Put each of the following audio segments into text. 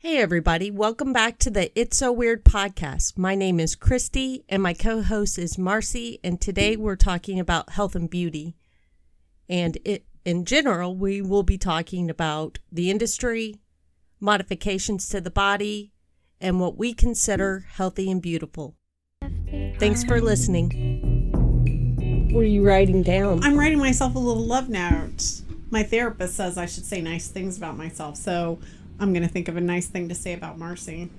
Hey, everybody. Welcome back to the It's So Weird podcast. My name is Christy, and my co host is Marcy. And today we're talking about health and beauty. And it, in general, we will be talking about the industry, modifications to the body, and what we consider healthy and beautiful. Thanks for listening. What are you writing down? I'm writing myself a little love note. My therapist says I should say nice things about myself, so I'm going to think of a nice thing to say about Marcy.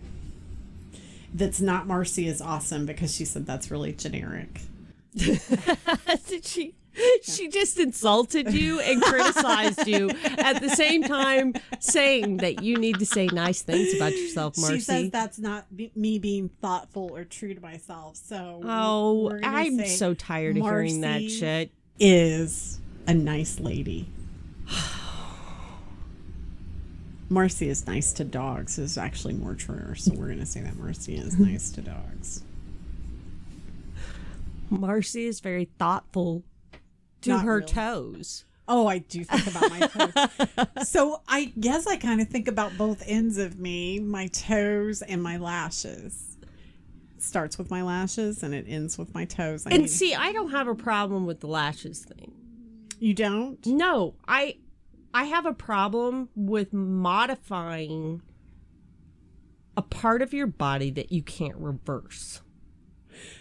That's not Marcy is awesome because she said that's really generic. Did she? She just insulted you and criticized you at the same time saying that you need to say nice things about yourself, Marcy. She says that's not me being thoughtful or true to myself. So Oh, I'm so tired of hearing that Marcy shit. Is a nice lady. Marcy is nice to dogs is actually more true. So we're going to say that Marcy is nice to dogs. Marcy is very thoughtful to Not her really. toes. Oh, I do think about my toes. so I guess I kind of think about both ends of me, my toes and my lashes. It starts with my lashes and it ends with my toes. I And mean, see, I don't have a problem with the lashes thing. you don't? No, I I have a problem with modifying a part of your body that you can't reverse.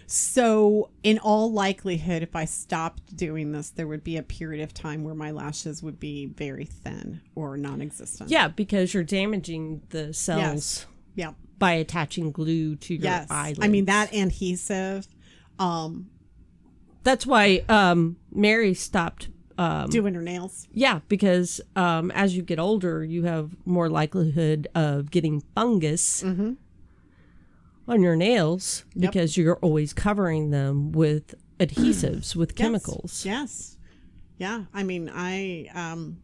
So, in all likelihood, if I stopped doing this, there would be a period of time where my lashes would be very thin or non existent. Yeah, because you're damaging the cells Yes. Yeah. by attaching glue to your Yes. eyelids. I mean, that adhesive, um, That's why um, Mary stopped. Um, doing her nails. yeah, because um, as you get older, you have more likelihood of getting fungus Mm-hmm. on your nails because you're always covering them with adhesives, with chemicals. Yes. Yeah. I mean, I um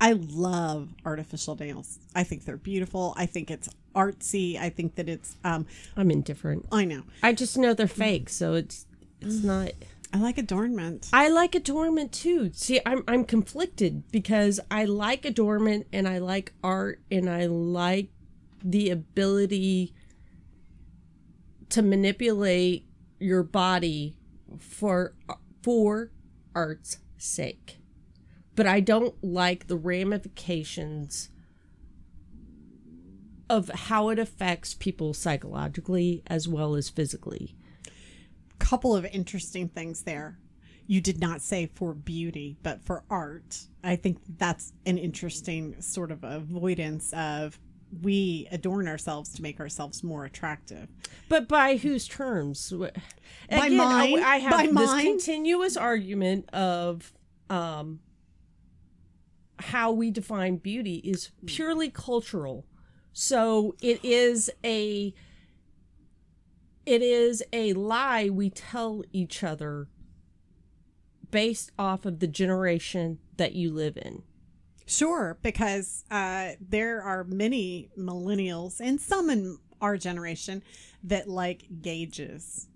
I love artificial nails. I think they're beautiful. I think it's artsy. I think that it's um I'm indifferent. I know. I just know they're fake, so it's it's not. I like adornment. I like adornment too. See, I'm I'm conflicted because I like adornment and I like art and I like the ability to manipulate your body for for art's sake. But I don't like the ramifications of how it affects people psychologically as well as physically. Couple of interesting things there. You did not say for beauty, but for art. I think that's an interesting sort of avoidance of we adorn ourselves to make ourselves more attractive. But by whose terms? By Again, I- mine? I have By this mine? continuous argument of um, how we define beauty is purely cultural. So it is a it is a lie we tell each other based off of the generation that you live in. Sure, because uh, there are many millennials and some in our generation that like gauges.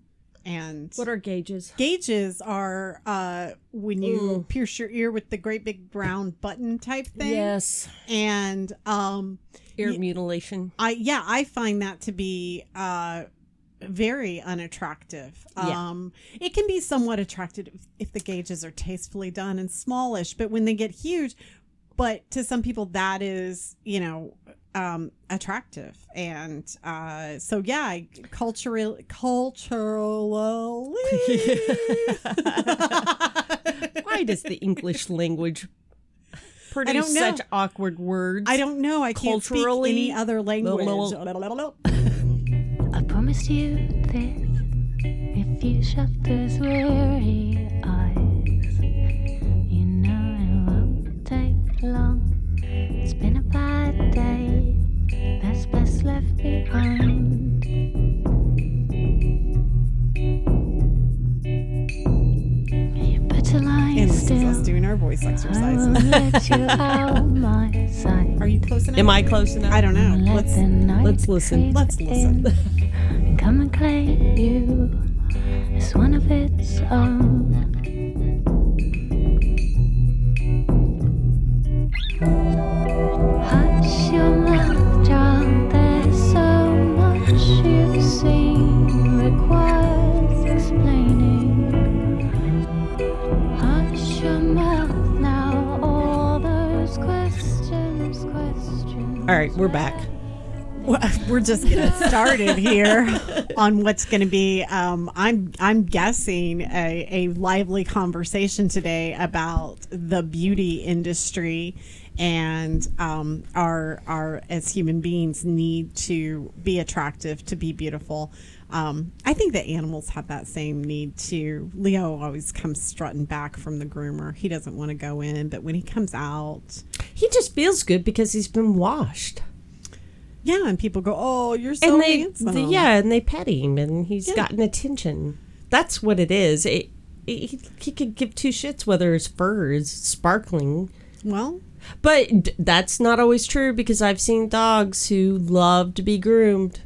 And What are gauges? gauges are uh, when you Mm. pierce your ear with the great big brown button type thing. Yes, And um, ear mutilation. I yeah, I find that to be uh, very unattractive. Yeah. Um, it can be somewhat attractive if, the gauges are tastefully done and smallish, but when they get huge, but to some people that is you know um, attractive, and uh, so yeah, I- cultural culturally. Why does the English language produce don't know. such awkward words? I don't know. I can't speak any other language. I promised you this if you shut those weary eyes. You know it won't take long. It's been a bad day, that's best left behind. You better lie And this is us doing our voice I won't let you out my sight. Are you close enough? Am I close enough? I don't know. Let Let's. the let's listen. Let's listen come and claim you as one of its own. Hush your mouth, John. There's so much you've seen requires explaining. Hush your mouth now. All those questions, questions. All right, we're back. We're just getting started here on what's going to be. Um, I'm I'm guessing a, a lively conversation today about the beauty industry and um, our our as human beings need to be attractive to be beautiful. Um, I think that animals have that same need too. Leo always comes strutting back from the groomer. He doesn't want to go in, but when he comes out, He just feels good because he's been washed. Yeah, and people go, "Oh, you're so and they, handsome." the- yeah, and they pet him, and he's Yeah. gotten attention. That's what it is. It, it, he, he could give two shits whether his fur is sparkling. Well, But d- that's not always true because I've seen dogs who love to be groomed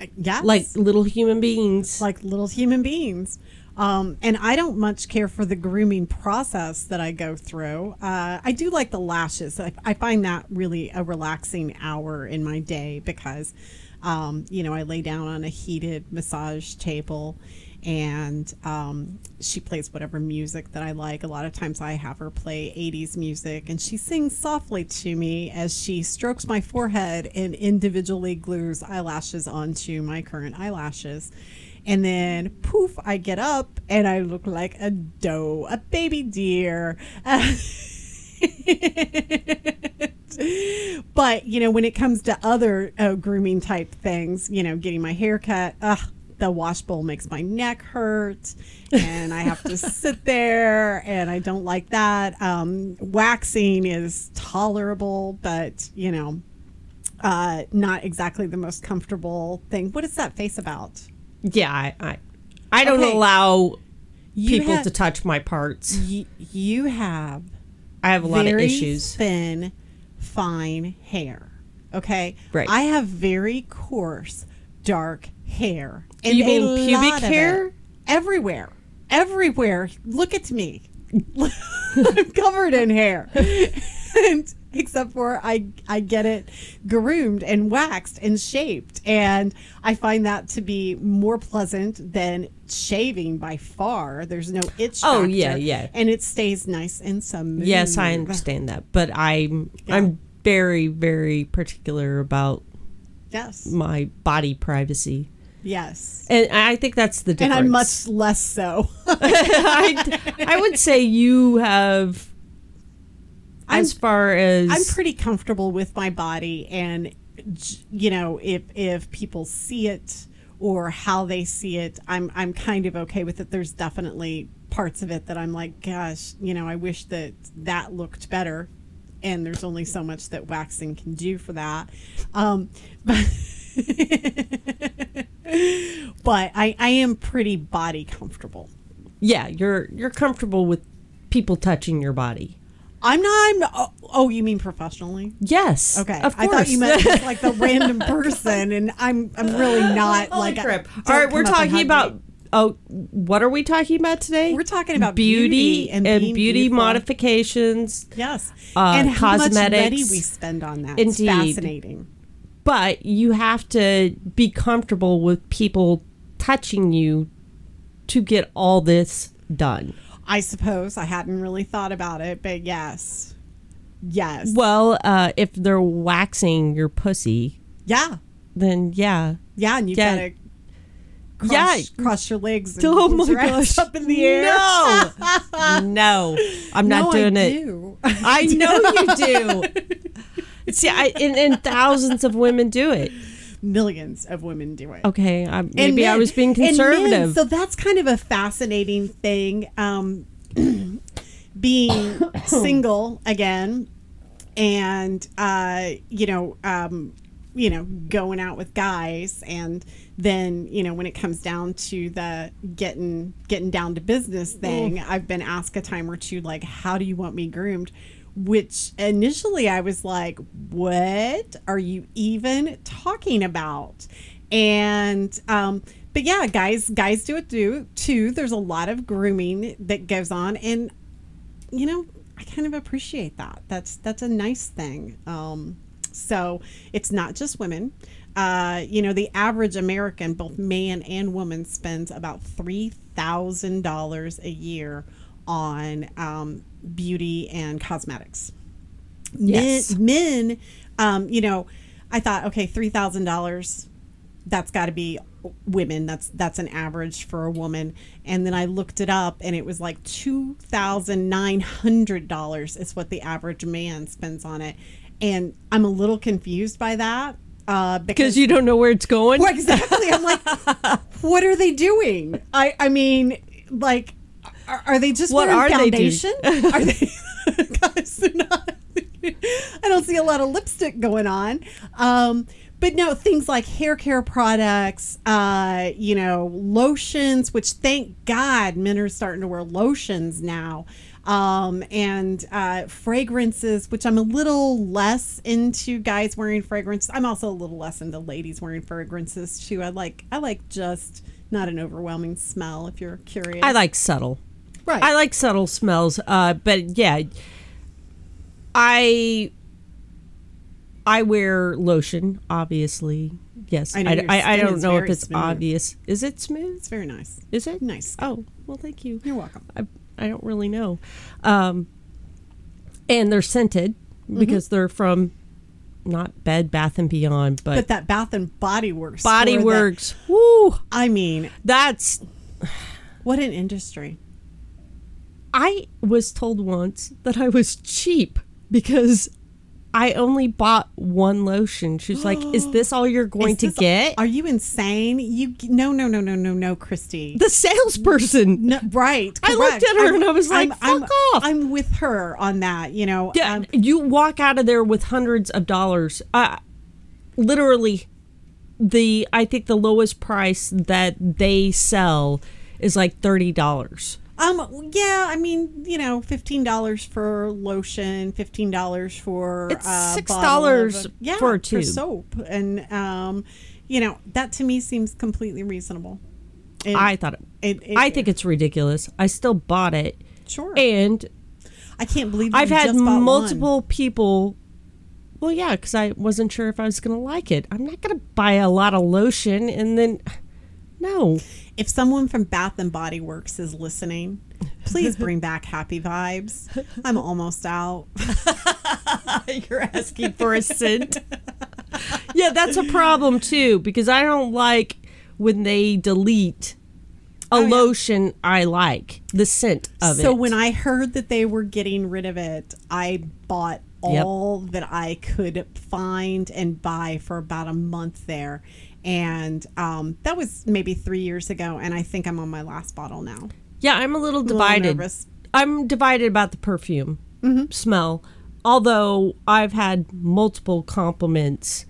uh, yes. like little human beings. like little human beings. Um, and I don't much care for the grooming process that I go through. Uh, I do like the lashes. I, I find that really a relaxing hour in my day because, um, you know, I lay down on a heated massage table and um, she plays whatever music that I like. A lot of times I have her play 80s music and she sings softly to me as she strokes my forehead and individually glues eyelashes onto my current eyelashes. And then poof, I get up and I look like a doe, a baby deer. but you know, when it comes to other uh, grooming type things, you know, getting my hair cut, ugh, the wash bowl makes my neck hurt, and I have to sit there, and I don't like that. Um, waxing is tolerable, but you know, uh, not exactly the most comfortable thing. What is that face about? Yeah, I, I, I don't Okay. allow You people have- to touch my parts. Y- you have I have a lot of very issues. thin, fine hair. Okay, Right. I have very coarse, dark hair. You a mean pubic lot of hair? Everywhere, everywhere. Look at me. I'm covered in hair. and except for I I get it groomed and waxed and shaped and I find that to be more pleasant than shaving by far. There's no itch Oh, factor, yeah, yeah. And it stays nice and smooth. Yes, I understand that, but I'm I'm very very particular about Yes. my body privacy, Yes. and I think that's the difference. And. I'm much less so. I, I would say you have, as I'm- far as I'm pretty comfortable with my body and you know, if if people see it or how they see it, I'm I'm kind of okay with it. There's definitely parts of it that I'm like, gosh, you know, I wish that that looked better. And there's only so much that waxing can do for that. Um, but but I, I am pretty body comfortable. yeah, you're you're comfortable with people touching your body. I'm not. I'm, oh, oh, you mean professionally? Yes, Okay, of course. I thought you meant just like the random person, and I'm I'm really not Holy like. crap. All right, we're and talking about. me. Oh, what are we talking about today? We're talking about beauty, beauty and being beauty beautiful. modifications. yes, uh, and how much money we spend on that. Indeed. It's fascinating. but you have to be comfortable with people touching you to get all this done. I suppose I hadn't really thought about it, but yes, yes, Well, uh, if they're waxing your pussy, yeah, then yeah. yeah, and you Yeah. gotta. Cross, Yeah. cross your legs. And Oh my gosh. up in the air. No, no, I'm not No, doing I it. do. I know you do. See, I, and, and thousands of women do it. Millions of women do it. Okay, I, And maybe I was being and men, conservative. so that's kind of a fascinating thing. Um, being single again, and uh, you know, um, you know, going out with guys, and then you know, when it comes down to the getting getting down to business thing, I've been asked a time or two, like, how do you want me groomed? Which initially I was like, what are you even talking about? And um, but yeah, guys, guys do it do too. There's a lot of grooming that goes on, and you know, I kind of appreciate that. That's that's a nice thing. Um, so it's not just women. Uh, you know, the average American, both man and woman, spends about three thousand dollars a year on um, beauty and cosmetics. Yes. Men, men um, you know, I thought, okay, three thousand dollars. That's got to be women. That's that's an average for a woman. And then I looked it up, and it was like two thousand nine hundred dollars is what the average man spends on it. And I'm a little confused by that uh, Because you don't know where it's going. well, exactly. I'm like, what are they doing? I I mean, like, are, are they just What are they foundation? are they? Guys, they're not. I don't see a lot of lipstick going on. Um, but no, things like hair care products, uh, you know, lotions, which thank God men are starting to wear lotions now. Um, and uh, fragrances, which I'm a little less into guys wearing fragrances. I'm also a little less into ladies wearing fragrances too. I like I like just not an overwhelming smell. If you're curious, I like subtle. Right. I like subtle smells. Uh, but yeah, I I wear lotion. Obviously, yes. I I, know your I, I don't know if it's smooth. obvious. Is it smooth? It's very nice. Is it Nice. Oh well, thank you. You're welcome. I I don't really know. Um, and they're scented Mm-hmm. because they're from not Bed Bath and Beyond, but, But that Bath and Body Works. Body store that- Works. Woo! I mean, That's what an industry. I was told once that I was cheap because I only bought one lotion. She's like, "Is this all you're going to get?" Are you insane? You no no no no no no, Christy. the salesperson. No, right. I looked at her and I was like, I'm, "Fuck I'm, off." I'm with her on that. You know. Yeah, um, you walk out of there with hundreds of dollars. Uh, literally, the I think the lowest price that they sell is like thirty dollars. Um. Yeah. I mean, you know, fifteen dollars for lotion, fifteen dollars for It's uh, $6 yeah, for a tube. soap, and um, you know, that to me seems completely reasonable. It- I thought it, it- it- I think it's ridiculous. I still bought it, sure. and I can't believe I've had just bought one. multiple people. Well, yeah, because I wasn't sure if I was going to like it. I'm not going to buy a lot of lotion and then. No. If someone from Bath and Body Works is listening, please bring back happy vibes. I'm almost out. You're asking for a scent. yeah, that's a problem too because I don't like when they delete a Oh, yeah. lotion I like the scent of it. so when I heard that they were getting rid of it, I bought Yep. all that I could find and buy for about a month there. And um, that was maybe three years ago, and I think I'm on my last bottle now. yeah, I'm a little A little divided. I'm divided about the perfume Mm-hmm. smell. Although I've had multiple compliments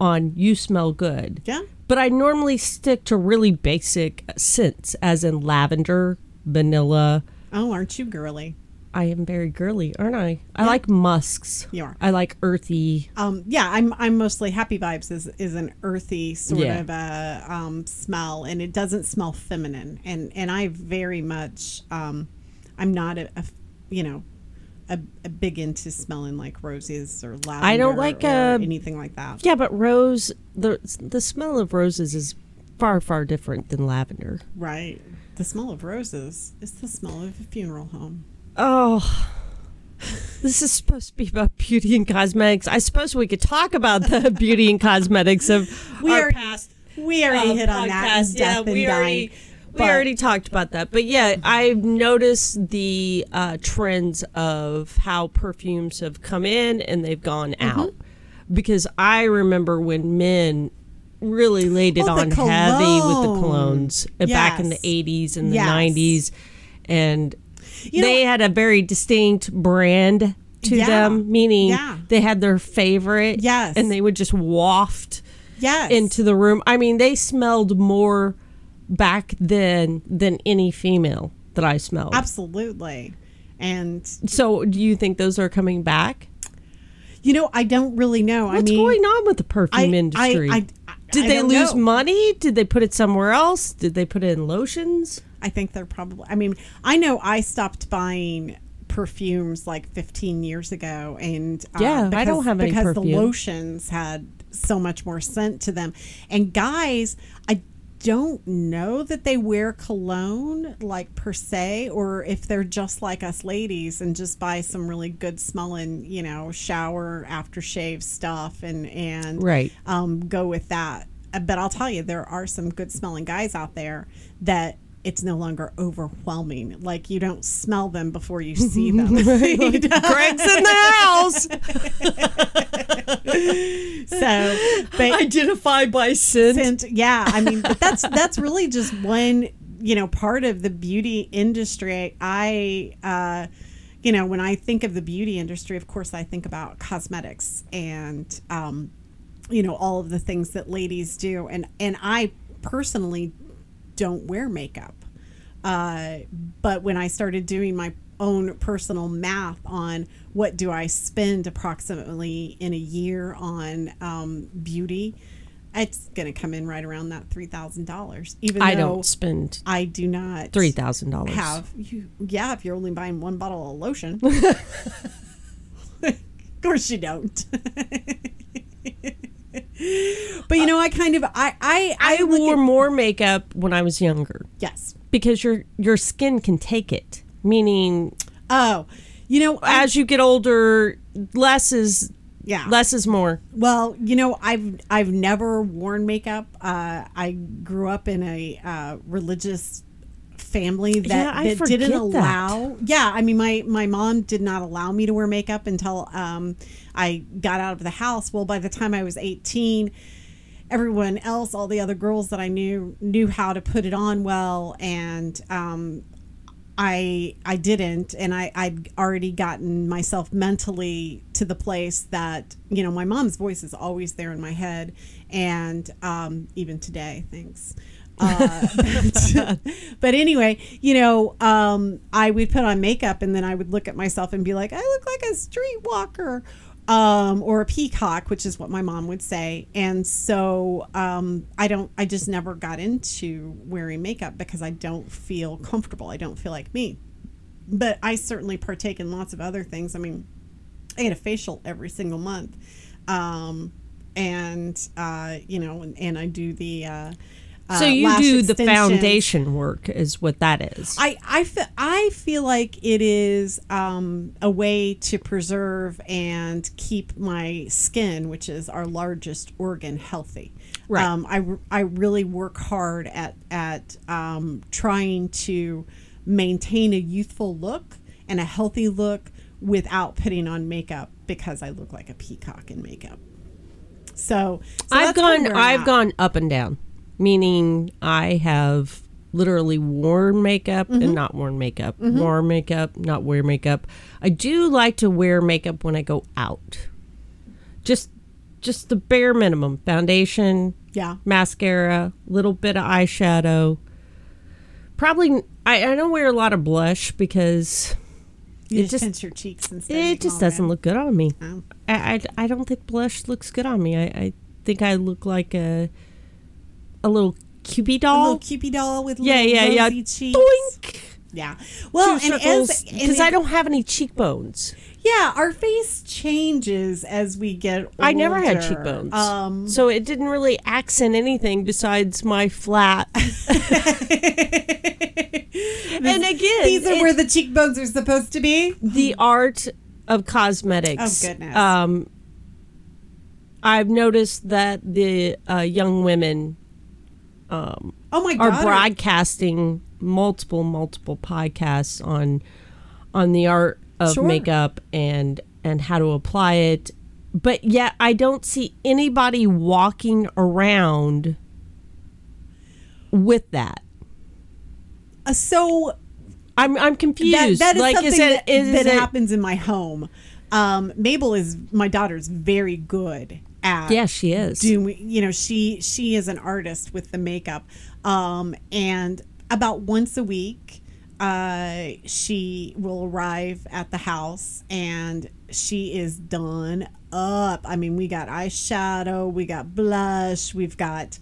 on you smell good. Yeah. But I normally stick to really basic scents as in lavender, vanilla. Oh, aren't you girly? I am very girly, aren't I? I like musks. You are. I like earthy. Um, yeah, I'm I'm mostly happy vibes is is an earthy sort Yeah. of a um, smell, and it doesn't smell feminine. And and I very much um, I'm not a, a you know a, a big into smelling like roses or lavender. I don't like, or uh, anything like that. Yeah, but rose the the smell of roses is far far different than lavender. Right. The smell of roses is the smell of a funeral home. Oh. This is supposed to be about beauty and cosmetics. I suppose we could talk about the beauty and cosmetics of We our are- past We already uh, hit on that. podcast. in Yeah, we dying. already we already talked about that. But yeah, I've noticed the uh, trends of how perfumes have come in and they've gone Mm-hmm. out. Because I remember when men really laid it Oh, on heavy with the cologne. colognes uh, back in the 80s and the Yes. 90s and You they had a very distinct brand to Yeah. them meaning Yeah. they had their favorite Yes. and they would just waft Yes. into the room. I mean, they smelled more back then than any female that I smelled. Absolutely. And So, do you think those are coming back? you know, I don't really know. What's I mean, going on with the perfume I- industry? I- I- Did they lose know. money? Did they put it somewhere else? Did they put it in lotions? I think they're probably. I mean, I know I stopped buying perfumes like 15 years ago, and uh, Yeah, I don't have any because perfume. the lotions had so much more scent to them. And guys, I don't know that they wear cologne like per se, or if they're just like us ladies and just buy some really good smelling, you know, shower aftershave stuff and and Right. um, go with that. But I'll tell you, there are some good smelling guys out there that it's no longer overwhelming. Like you don't smell them before you see them. Right, Greg's in the house. so, but Identify by scent. scent, yeah, I mean, but that's that's really just one you know part of the beauty industry. I. uh you know, when I think of the beauty industry, of course, I think about cosmetics and, um, you know, all of the things that ladies do. And, and I personally don't wear makeup. Uh, but when I started doing my own personal math on what do I spend approximately in a year on um, beauty, it's going to come in right around that three thousand dollars. Even I don't spend I do not three thousand dollars. have you. Yeah, if you're only buying one bottle of lotion. of course you don't. but you know, I kind of I I I, I wore at- more makeup when I was younger yes. because your your skin can take it. Meaning, Oh, you know, I, as you get older, less is yeah. less is more. Well, you know, I've I've never worn makeup. Uh, I grew up in a uh, religious family that, Yeah, I that didn't forget that. allow. Yeah, I mean, my my mom did not allow me to wear makeup until um, I got out of the house. Well, by the time I was eighteen. Everyone else, all the other girls that I knew, knew how to put it on well, and um, I I didn't, and I I'd already gotten myself mentally to the place that you know my mom's voice is always there in my head, and um, even today, thanks. Uh, but, but anyway, you know, um, I would put on makeup, and then I would look at myself and be like, I look like a streetwalker. Um, or a peacock, which is what my mom would say. And so um, I don't, I just never got into wearing makeup because I don't feel comfortable. I don't feel like me. But I certainly partake in lots of other things. I mean, I get a facial every single month. Um, and, uh, you know, and, and I do the, uh, So uh, you lash do the foundation work, is what that is. I I feel, I feel like it is um, a way to preserve and keep my skin, which is our largest organ, healthy. Right. Um, I, I really work hard at at um, trying to maintain a youthful look and a healthy look without putting on makeup because I look like a peacock in makeup. So, so I've gone I've at. gone up and down, meaning I have literally worn makeup Mm-hmm. and not worn makeup, worn makeup, not wear makeup. I do like to wear makeup when I go out. Just just the bare minimum. Foundation, yeah. mascara, little bit of eyeshadow. Probably I, I don't wear a lot of blush because You It just, pinch your cheeks instead. it just doesn't look good on me. Oh. I, I, I don't think blush looks good on me. I, I think I look like a a little Cupid doll, a little Cupid doll with yeah, little yeah, yeah. cheeks. Doink. Yeah. Well, Two and as because I don't have any cheekbones. Yeah, our face changes as we get older. I never had cheekbones, Um, so it didn't really accent anything besides my flat. and again, these are it- where the cheekbones are supposed to be. the art of cosmetics. Oh, goodness. Um, I've noticed that the uh, young women um, Oh my God. are broadcasting multiple multiple podcasts on on the art of Sure. makeup and and how to apply it but yet i don't see anybody walking around with that Uh, so i'm i'm that, confused that is like something is it that, is that it happens in my home. Um, Mabel is my daughter's very good at yeah she is. doing you know she she is an artist with the makeup. Um and about once a week uh she will arrive at the house and she is done up. I mean we got eyeshadow we got blush we've got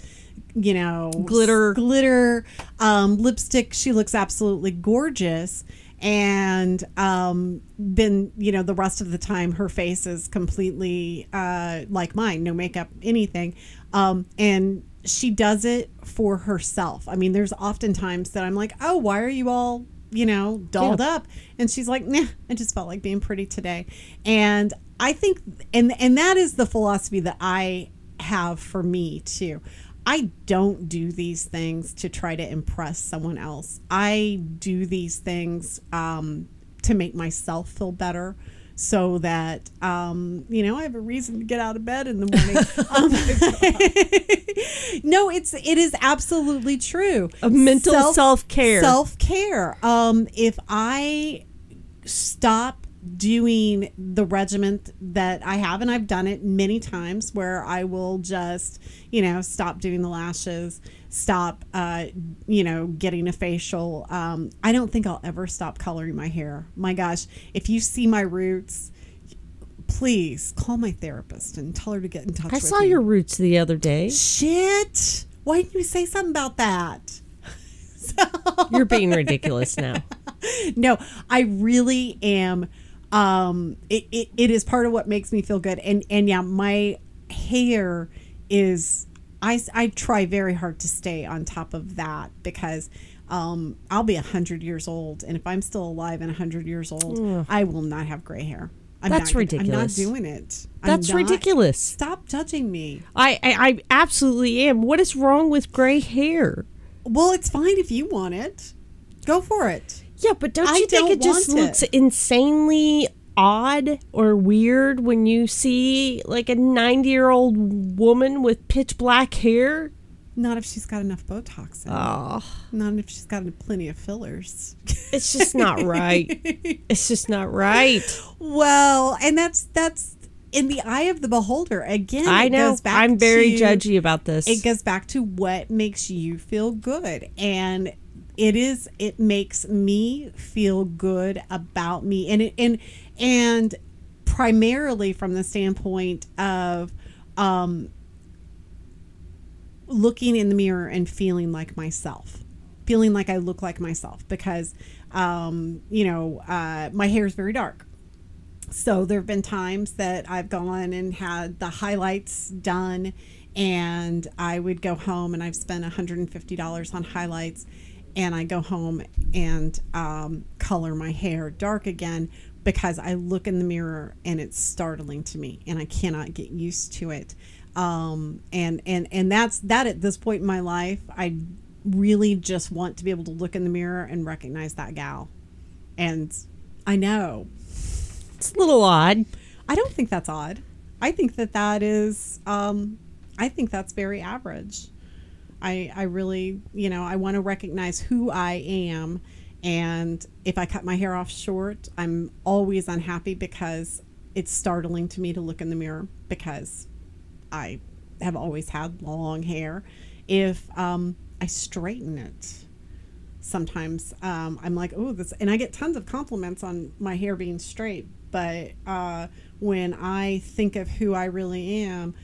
you know Glitter. glitter um lipstick. She looks absolutely gorgeous and um then you know the rest of the time her face is completely uh like mine no makeup anything um and she does it for herself. I mean, there's often times that I'm like, oh, why are you all, you know, dolled Yeah. up? And she's like, nah, I just felt like being pretty today. And I think, and and that is the philosophy that I have for me too. I don't do these things to try to impress someone else. I do these things um, to make myself feel better so that um, you know I have a reason to get out of bed in the morning. um, no, it's it is absolutely true. A mental self-care. Self care. Um, if I stop doing the regiment that I have, and I've done it many times, where I will just you know stop doing the lashes, stop uh, you know getting a facial. Um, I don't think I'll ever stop coloring my hair. My gosh, if you see my roots. Please call my therapist and tell her to get in touch. I saw your roots the other day. Shit. Why didn't you say something about that? You're being ridiculous now. No, I really am. Um, it, it, it is part of what makes me feel good. And, and yeah, my hair is, I, I try very hard to stay on top of that because um, I'll be 100 years old. And if I'm still alive and 100 years old, I will not have gray hair. I'm That's not, gonna- I'm not doing it. That's not- ridiculous. Stop judging me. I, I I absolutely am. What is wrong with gray hair? Well, it's fine if you want it. Go for it. Yeah, but don't I you think don't it just looks it. insanely odd or weird when you see like a 90 year old woman with pitch black hair? Not if she's got enough Botox in. Oh, Not if she's got plenty of fillers. it's just not right. It's just not right. well, and that's that's in the eye of the beholder. Again, I it know. goes back I'm very to- judgy about this. It goes back to what makes you feel good, and it is it makes me feel good about me, and it and and primarily from the standpoint of um, looking in the mirror and feeling like myself feeling like i look like myself because um, you know uh, my hair is very dark. So there have been times that I've gone and had the highlights done, and I would go home and I've spent $150 on highlights, and I go home and um, color my hair dark again because I look in the mirror and it's startling to me, and I cannot get used to it. Um, and and and that's that at this point in my life. I really just want to be able to look in the mirror and recognize that gal, and I know it's a little odd. I don't think that's odd. I think that that is. Um, I think that's very average. I I really you know I want to recognize who I am, and if I cut my hair off short, I'm always unhappy because it's startling to me to look in the mirror because I have always had long hair. If um, I straighten it, sometimes um, I'm like, oh, this, and I get tons of compliments on my hair being straight. But uh, when I think of who I really am,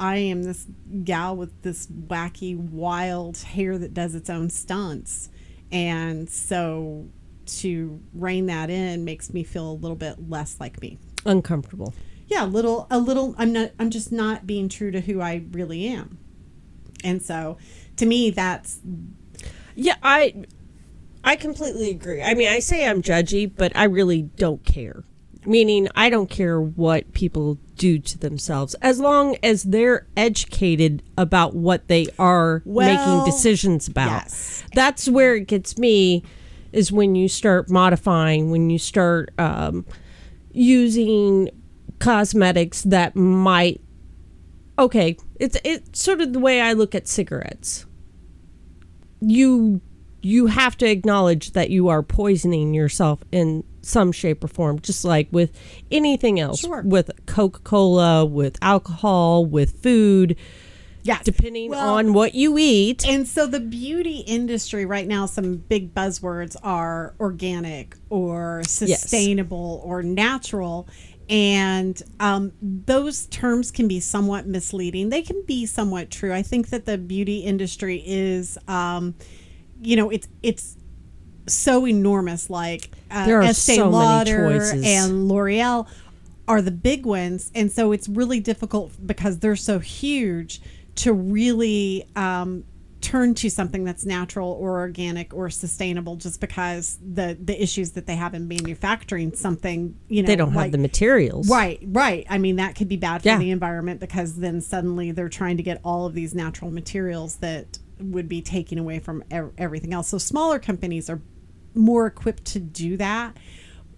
I am this gal with this wacky, wild hair that does its own stunts. And so to rein that in makes me feel a little bit less like me. Uncomfortable. Yeah, a little, a little, I'm not, I'm just not being true to who I really am. And so to me, that's Yeah, I I completely agree. I mean, I say I'm judgy, but I really don't care. Meaning, I don't care what people do to themselves as long as they're educated about what they are Well, making decisions about. yes. That's where it gets me is when you start modifying, when you start um, using cosmetics that might okay, it's it's sort of the way I look at cigarettes. You you have to acknowledge that you are poisoning yourself in some shape or form, just like with anything else. Sure. With Coca Cola, with alcohol, with food, yes. depending Well, on what you eat. And so the beauty industry right now, some big buzzwords are organic or sustainable or natural. And um, those terms can be somewhat misleading. They can be somewhat true. I think that the beauty industry is, um, you know, it's it's so enormous. Like uh, There are Estee so many Lauder choices. and L'Oreal are the big ones, and so it's really difficult because they're so huge to really um, turn to something that's natural or organic or sustainable just because the the issues that they have in manufacturing something you know They don't like- have the materials. Right, right. I mean, that could be bad for Yeah. the environment because then suddenly they're trying to get all of these natural materials that would be taking away from everything else. So smaller companies are more equipped to do that.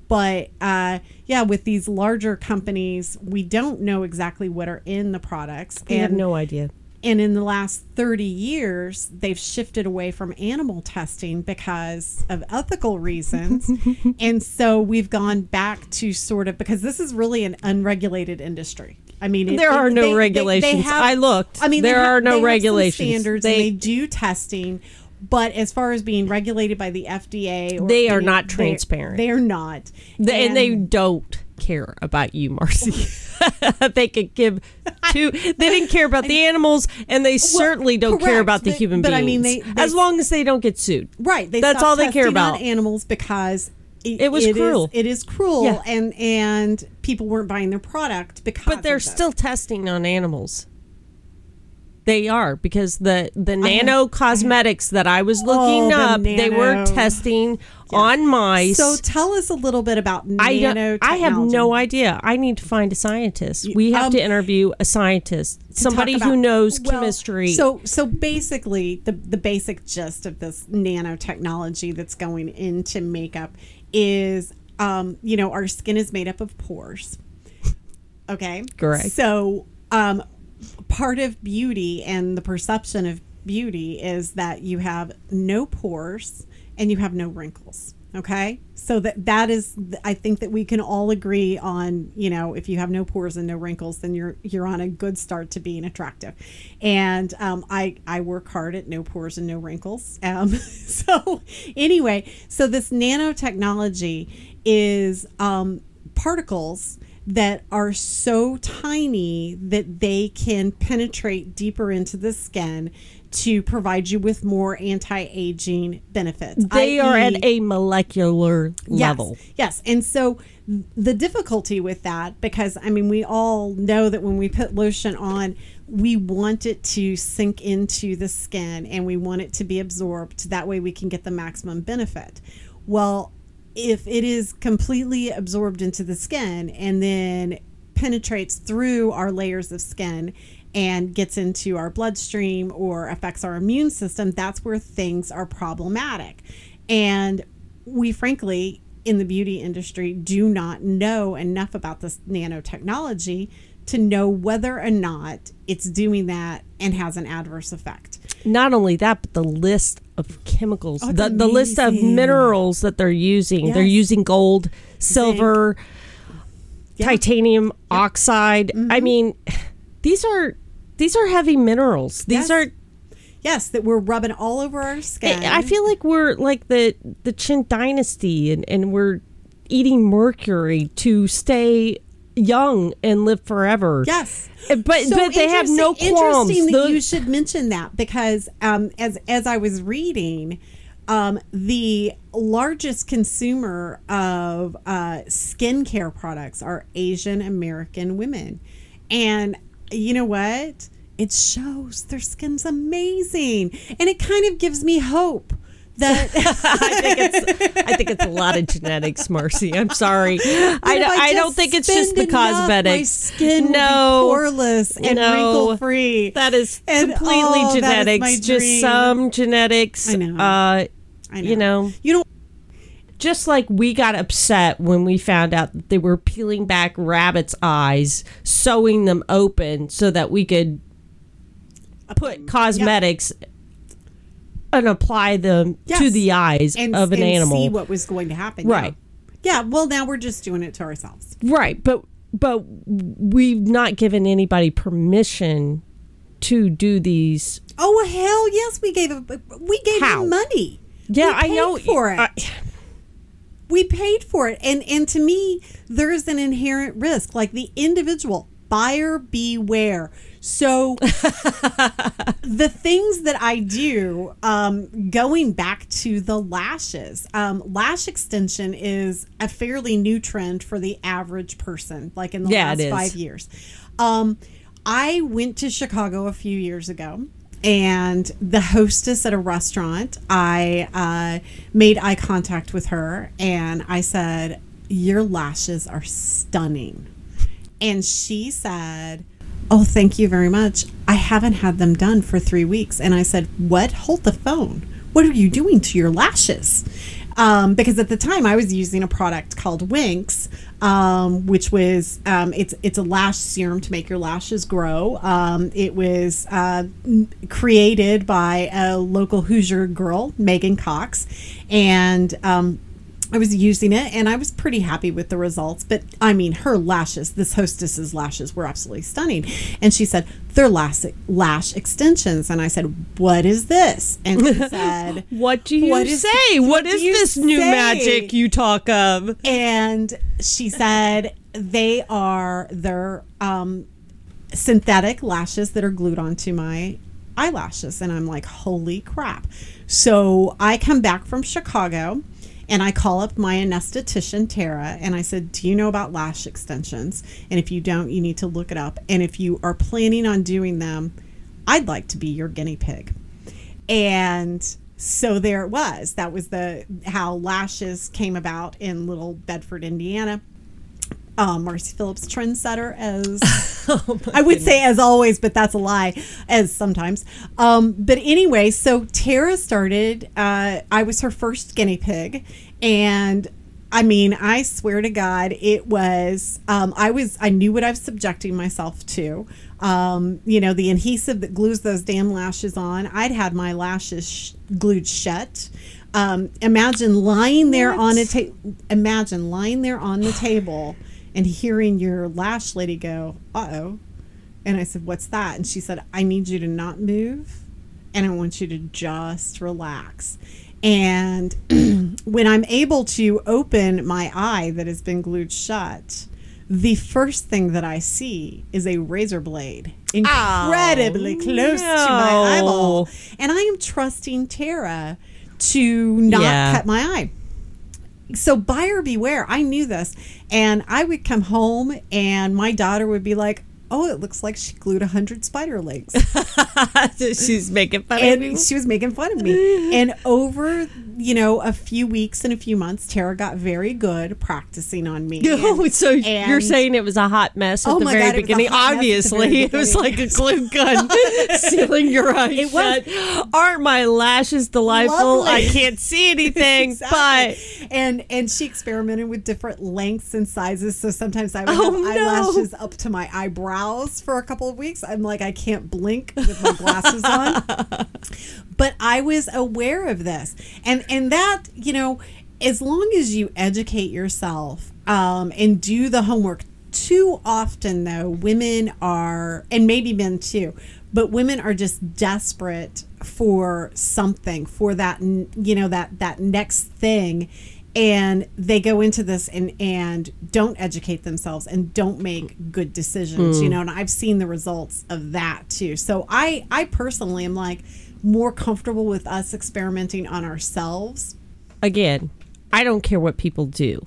But uh, yeah, with these larger companies, we don't know exactly what are in the products. I have no idea. And in the last 30 years, they've shifted away from animal testing because of ethical reasons. and so we've gone back to sort of because this is really an unregulated industry. I mean, it- There it- are no they- they- they regulations. have- I looked. I mean, There they have- are no they regulations. standards. They- and they do testing, but as far as being regulated by the FDA, or They are any- not transparent. They are not, They, and they don't care about you, Marcy. they could give two. They didn't care about the animals, and they certainly don't care about the but- human but beings. I mean, they- they- as long as they don't get sued. Right. They That's all they care about. animals because it, It was is- cruel. it is cruel, Yeah. and and people weren't buying their product because. But they're still testing on animals. They are because the the nano cosmetics that I was looking Oh, the up, they were nano. testing on mice. So tell us a little bit about I don't. I have no idea. I need to find a scientist. We have um, to interview a scientist, somebody who knows chemistry. So so basically the the basic gist of this nanotechnology that's going into makeup is um, you know, our skin is made up of pores. Okay. Correct. So um part of beauty and the perception of beauty is that you have no pores and you have no wrinkles okay? So that that is i think that we can all agree on you know if you have no pores and no wrinkles then you're you're on a good start to being attractive. And um, i i work hard at no pores and no wrinkles um, so anyway so this nanotechnology is um, particles that are so tiny that they can penetrate deeper into the skin to provide you with more anti-aging benefits. they are at a molecular level. Yes, yes. And so the difficulty with that, because I mean, we all know that when we put lotion on, we want it to sink into the skin and we want it to be absorbed. That way we can get the maximum benefit. Well, if it is completely absorbed into the skin and then penetrates through our layers of skin and gets into our bloodstream or affects our immune system, that's where things are problematic. And we frankly, in the beauty industry, do not know enough about this nanotechnology to know whether or not it's doing that and has an adverse effect. Not only that, but the list of chemicals, Oh, the, the list of minerals that they're using. They're using gold, silver, Yeah. titanium oxide. Mm-hmm. I mean, these are these are heavy minerals. These Yes. are Yes, that we're rubbing all over our skin. I feel like we're like the the Qin dynasty and, and we're eating mercury to stay young and live forever. Yes, Uh, But So but they have no qualms. Interesting that The- you should mention that because um, as as I was reading, um, the largest consumer of uh, skincare products are Asian American women, and you know what? It shows their skin's amazing, and it kind of gives me hope that I think it's I think it's a lot of genetics, Marcy. I'm sorry. I, don't- I don't think it's just the cosmetics. My skin no, poreless and no. wrinkle free. that is And, completely oh, genetics. my just some genetics. I know. Uh, I You know, You know, just like we got upset when we found out that they were peeling back rabbits' eyes, sewing them open so that we could put cosmetics and apply them to the eyes and, of an and animal. see what was going to happen. Right. Yeah. yeah. Well, now we're just doing it to ourselves. Right, but but we've not given anybody permission to do these. Oh hell yes, we gave a, we gave How? them money. Yeah, We I paid know for it. I- we paid for it, and and to me, there is an inherent risk. Like the individual buyer beware. So the things that I do, um, going back to the lashes, um, lash extension is a fairly new trend for the average person, like in the Yeah, last five years. Um, I went to Chicago a few years ago. And the hostess at a restaurant, I uh, made eye contact with her and I said, Your lashes are stunning. And she said, Oh, thank you very much. I haven't had them done for three weeks. And I said, What? Hold the phone. What are you doing to your lashes? Um, because at the time I was using a product called Winks, um, which was um, it's it's a lash serum to make your lashes grow. Um, it was uh, created by a local Hoosier girl, Megan Cox, and um, I was using it and I was pretty happy with the results. But I mean, her lashes, this hostess's lashes were absolutely stunning. And she said, they're lash, lash extensions. And I said, what is this? And she said, What do you What is- say? what what is this new magic you talk of? and she said, they are, they're um, synthetic lashes that are glued onto my eyelashes. And I'm like, holy crap. So I come back from Chicago and I call up my anesthetician, Tara, and I said, Do you know about lash extensions? And if you don't, you need to look it up. And if you are planning on doing them, I'd like to be your guinea pig. And so there it was. That was the how lashes came about in Little Bedford, Indiana. Um, Marcy Phillips, trendsetter, as I would say as always, but that's a lie, as sometimes. Um, but anyway, so Tara started. Uh, I was her first guinea pig, and I mean, I swear to God, it was. Um, I was. I knew what I was subjecting myself to. Um, you know, the adhesive that glues those damn lashes on. I'd had my lashes sh- glued shut. Um, imagine lying there on a table. Imagine lying there on the table and hearing your lash lady go, "Uh oh," and I said, "What's that?" And she said, "I need you to not move, and I want you to just relax." And when I'm able to open my eye that has been glued shut, the first thing that I see is a razor blade incredibly close to my eyeball. And I am trusting Tara to not Yeah. cut my eye. So buyer beware. I knew this. And I would come home and my daughter would be like, Oh, it looks like she glued a hundred spider legs. She's making fun of me. she was making fun of me. And over, you know, a few weeks and a few months, Tara got very good practicing on me. Oh, And- so you're saying it was a hot mess at Oh the very God, was beginning? hot mess at the Obviously, very it was like a glue gun sealing your eyes It was. shut. Aren't my lashes delightful? Lovely. I can't see anything, but and and she experimented with different lengths and sizes. So sometimes I would Oh, have no. eyelashes up to my eyebrows for a couple of weeks. I'm like, I can't blink with my glasses on. But I was aware of this, and and that you know, as long as you educate yourself um, and do the homework. Too often, though, women are, and maybe men too, but women are just desperate for something, for that, you know, that that next thing, and they go into this and and don't educate themselves and don't make good decisions, you hmm. know. And I've seen the results of that too. So I I personally am like more comfortable with us experimenting on ourselves. again, I don't care what people do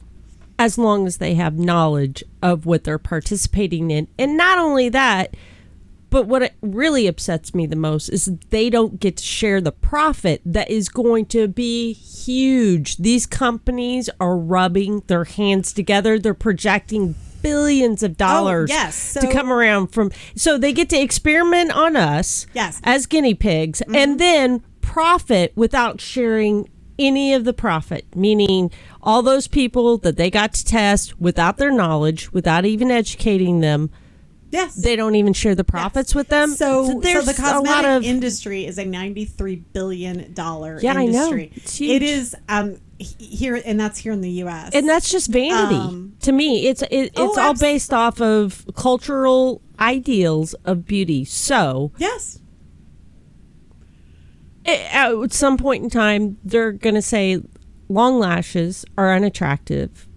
as long as they have knowledge of what they're participating in. And not only that, but what really upsets me the most is they don't get to share the profit that is going to be huge. These companies are rubbing their hands together. They're projecting billions of oh, dollars oh, yes. to come around from so they get to experiment on us Yes. as guinea pigs mm-hmm. and then profit without sharing any of the profit meaning all those people that they got to test without their knowledge without even educating them Yes. they don't even share the profits with them So, so there's the cosmetic a lot of industry is a ninety-three billion dollar Yeah, I know. industry. It's huge. It is um here, and that's here in the U.S. and that's just vanity Um, to me it's it, it's Oh, all abs- based off of cultural ideals of beauty so yes, at some point in time they're going to say long lashes are unattractive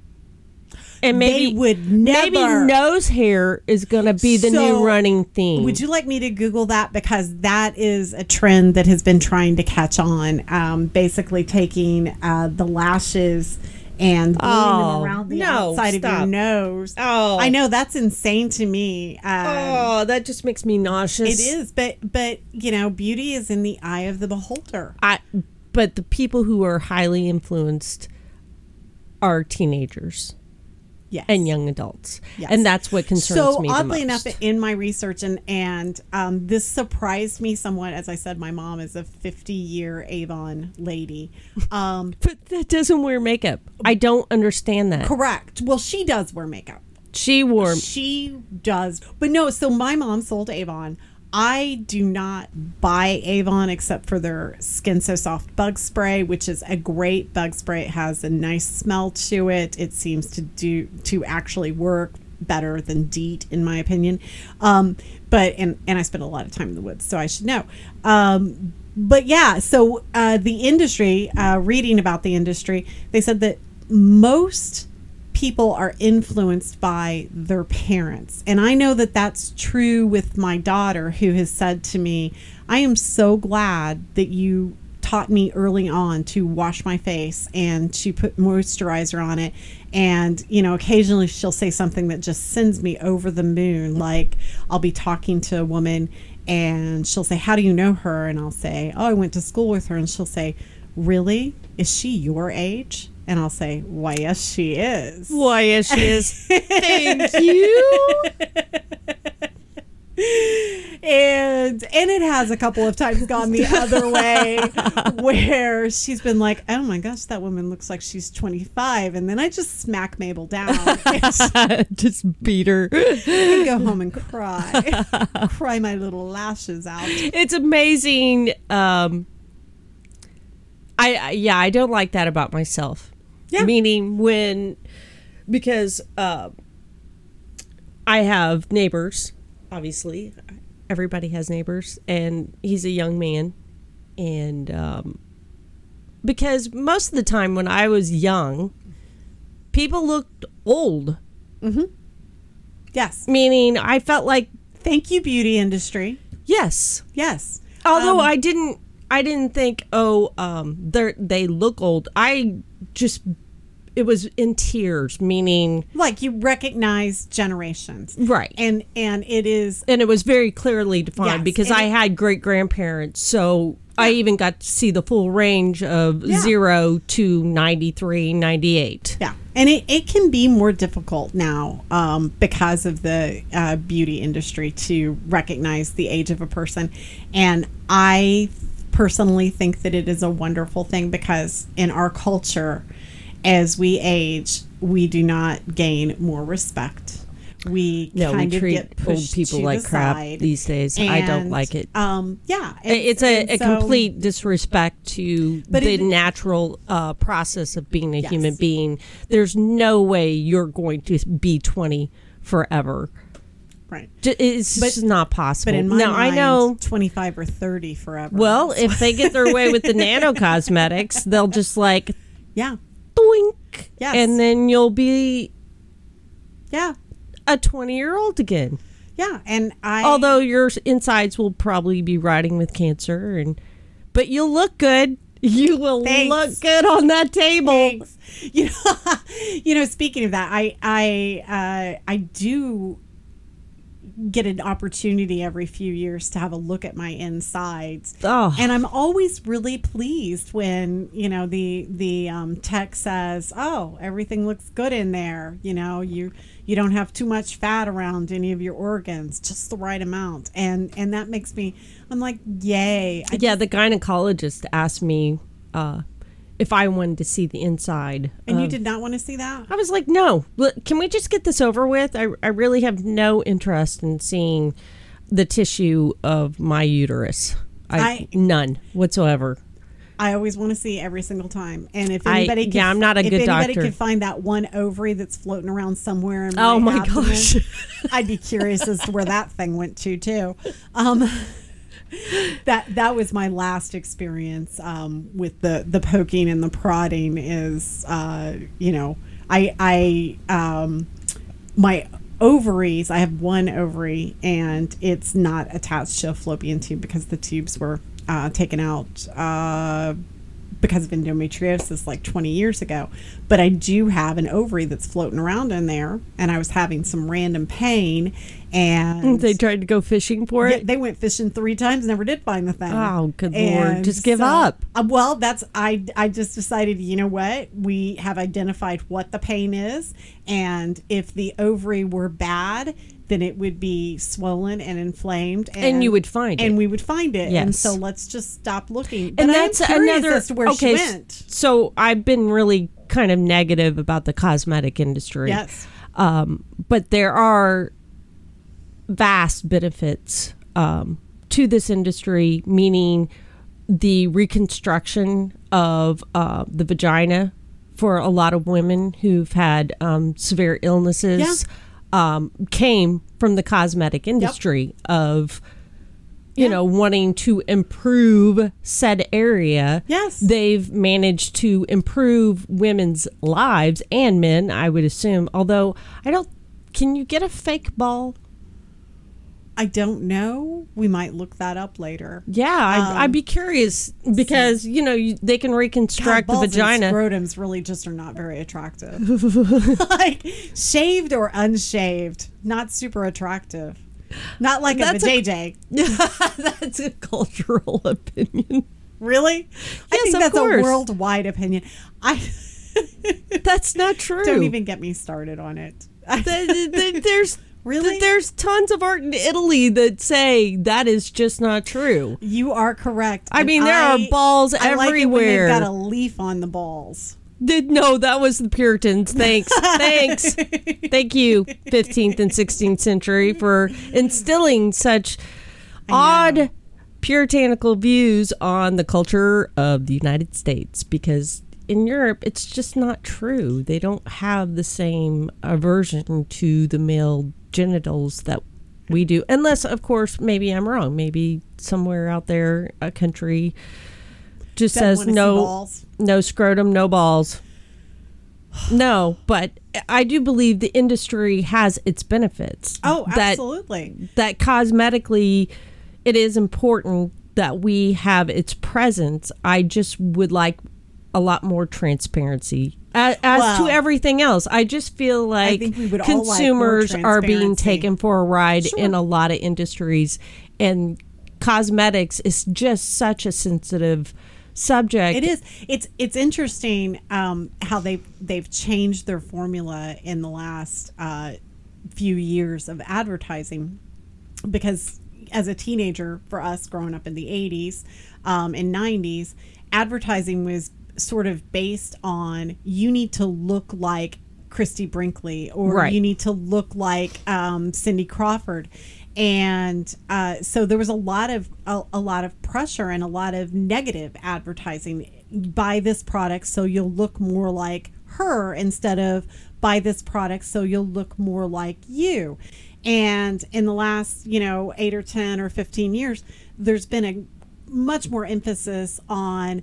and maybe they would maybe nose hair is going to be the So, new running theme Would you like me to Google that because that is a trend that has been trying to catch on? Um, basically, taking uh, the lashes and gluing Oh, them around the no, outside of your nose. Oh, I know that's insane to me. Um, Oh, that just makes me nauseous. It is, but but you know, beauty is in the eye of the beholder. I, but the people who are highly influenced are teenagers Yes. and young adults, Yes. and that's what concerns so me. the oddly enough, in my research and and um, this surprised me somewhat. As I said, my mom is a 50 year Avon lady. Um, but that doesn't wear makeup. I don't understand that. correct. Well, she does wear makeup. She wore She does. But no, so my mom sold Avon. I do not buy Avon except for their Skin So Soft bug spray, which is a great bug spray. It has a nice smell to it. It seems to do to actually work better than DEET in my opinion. Um, but and and I spend a lot of time in the woods, so I should know. Um, but yeah, so uh, the industry, uh, reading about the industry, they said that most people are influenced by their parents. And I know that that's true with my daughter, who has said to me, I am so glad that you taught me early on to wash my face and to put moisturizer on it. And, you know, occasionally she'll say something that just sends me over the moon. Like I'll be talking to a woman and she'll say, How do you know her? And I'll say, Oh, I went to school with her. And she'll say, Really? Is she your age? And I'll say, Why, yes, she is. Why, yes, she is. Thank you. and and it has a couple of times gone the other way where she's been like oh my gosh that woman looks like she's 25 and then i just smack mabel down just beat her. and go home and cry cry my little lashes out It's amazing. Um, I, I yeah, I don't like that about myself. Yeah. Meaning when because uh, I have neighbors. Obviously, everybody has neighbors, and he's a young man, and um, because most of the time when I was young, people looked old. yes Meaning, I felt like thank you beauty industry yes, yes although Um, I didn't I didn't think oh um they they look old. I just it was in tears, meaning like you recognize generations right. and and it is And it was very clearly defined Yes, because I it- had great grandparents, so I even got to see the full range of Yeah. 0 to 93, 98. Yeah, and it, it can be more difficult now um, because of the uh, beauty industry to recognize the age of a person. And I personally think that it is a wonderful thing because in our culture, as we age, we do not gain more respect. We No, we kind of treat get old people like the crap side. these days. I don't like it. Um, yeah, and- it's a, a so- complete disrespect to the it- natural uh, process of being a Yes. human being. There's no way you're going to be 20 forever. Right. It's But- just not possible. But in my now mind, I know. twenty-five or thirty forever. Well, if they get their way with the nano cosmetics, they'll just like yeah, doink, Yes. and then you'll be yeah, a 20 year old again. yeah. And I, Although your insides will probably be rotting with cancer, and but you'll look good. You will Thanks. look good on that table. Thanks. You know, you know. Speaking of that, I I uh, I do get an opportunity every few years to have a look at my insides. Oh. And I'm always really pleased when you know the the um, tech says, "Oh, everything looks good in there." You know, you you don't have too much fat around any of your organs, just the right amount, and and that makes me. I'm like, yay! I Yeah, the gynecologist asked me uh, if I wanted to see the inside. And you did not want to see that? I was like, no. Look, Can we just get this over with? I, I really have no interest in seeing the tissue of my uterus. I, I- none whatsoever. I always want to see every single time. And if I- anybody, could, yeah, I'm not a if good anybody doctor. could find that one ovary that's floating around somewhere in my Oh my abdomen, gosh. I'd be curious as to where that thing went to too. Um, that that was my last experience um, with the the poking and the prodding. Is uh, you know I I um, my ovaries. I have one ovary and it's not attached to a fallopian tube because the tubes were uh, taken out uh, because of endometriosis like 20 years ago. But I do have an ovary that's floating around in there, and I was having some random pain, and They tried to go fishing for it. they went fishing three times, never did find the thing. Oh, good lord. Just give so- up. uh, well, that's I. I just decided. You know what? We have identified what the pain is, and if the ovary were bad, then it would be swollen and inflamed, And you would find and it. we would find it. And Yes. so let's just stop looking. But and that's another as to where okay she went. so i've been really kind of negative about the cosmetic industry Yes. um, but there are vast benefits um, to this industry meaning the reconstruction of uh, the vagina for a lot of women who've had um, severe illnesses um, came from the cosmetic industry of you Yeah. know wanting to improve said area Yes. they've managed to improve women's lives and men i would assume although i don't can you get a fake ball I don't know. We might look that up later. yeah I'd, um, I'd be curious because you know you, they can God, reconstruct the balls and vagina scrotums really just are not very attractive. like shaved or unshaved, not super attractive. Not like That's a JJ. that's a cultural opinion Really? Yes, I think that's course. a worldwide opinion. I that's not true don't even get me started on it. Th- th- there's Really? there's tons of art in italy that say that is just not true you are correct. I mean, there are balls I like everywhere. they've got a leaf on the balls. Did no, that was the Puritans. Thanks, thanks, thank you, 15th and 16th century for instilling such odd puritanical views on the culture of the United States. Because in Europe, it's just not true. They don't have the same aversion to the male genitals that we do, unless, of course, maybe I'm wrong. Maybe somewhere out there, a country just That says no balls. no scrotum, no balls. No, but I do believe the industry has its benefits. Oh, that absolutely. that cosmetically it is important that we have its presence. I just would like a lot more transparency as, as Well, to everything else. I just feel like think we would all like consumers are being taken for a ride in a lot of industries and cosmetics is just such a sensitive subject. It is. It's it's interesting um, how they they've changed their formula in the last uh, few years of advertising, because as a teenager, for us growing up in the '80s um, and '90s, advertising was sort of based on you need to look like Christie Brinkley or Right. you need to look like um, Cindy Crawford. And uh, so there was a lot of a, a lot of pressure and a lot of negative advertising. Buy this product so you'll look more like her instead of buy this product so you'll look more like you. And in the last, you know, eight or ten or fifteen years, there's been a much more emphasis on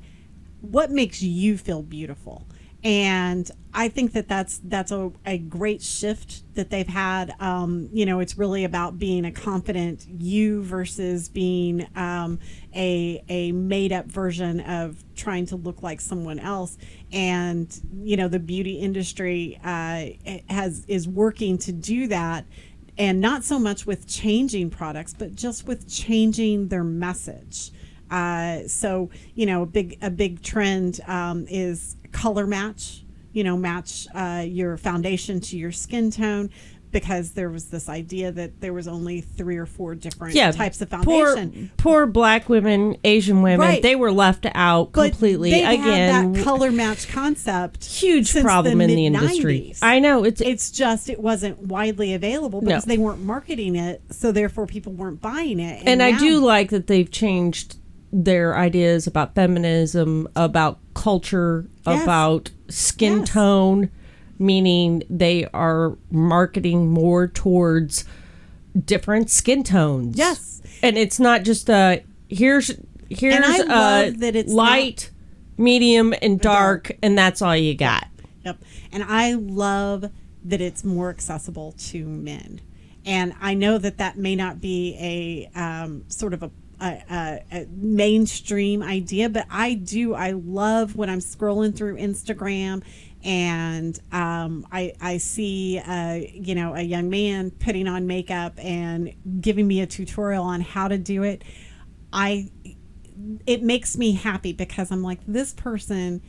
what makes you feel beautiful? And i think that that's that's a, a great shift that they've had. Um, you know it's really about being a confident you versus being um, a, a made up version of trying to look like someone else. And you know the beauty industry uh, has is working to do that. And not so much with changing products but just with changing their message uh, so you know, a big a big trend um, is color match. You know, match uh, your foundation to your skin tone because there was this idea that there was only three or four different yeah, types of poor, foundation. poor black women, Asian women, Right. they were left out But completely. Again, had that color match concept. huge problem in the industry. I know it's It's just it wasn't widely available because No. they weren't marketing it, so therefore people weren't buying it. and I now- do like that they've changed their ideas about feminism, about culture, Yes. about skin Yes. tone, meaning they are marketing more towards different skin tones. Yes. and it's not just a here's here's love that it's light, medium, and dark, and that's all you got. Yep. And I love that it's more accessible to men. And I know that that may not be a um, sort of a, a, a, mainstream idea, but I do. I love when I'm scrolling through Instagram and um, I I see uh, you know a young man putting on makeup and giving me a tutorial on how to do it. I it makes me happy because I'm like this person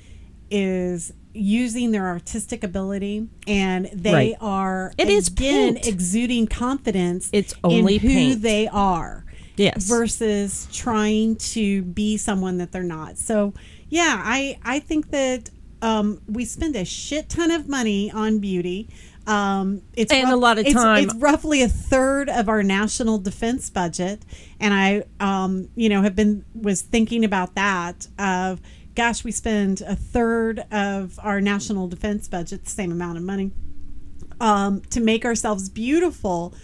is using their artistic ability and they Right. are It is again paint. exuding confidence It's only in who paint. they are Yes. versus trying to be someone that they're not. So yeah, I I think that um, we spend a shit ton of money on beauty. Um, it's And a lot of it's- time- It's roughly a third of our national defense budget, and I, um, you know, have been was thinking about that. Of gosh, we spend a third of our national defense budget, the same amount of money, um, to make ourselves beautiful.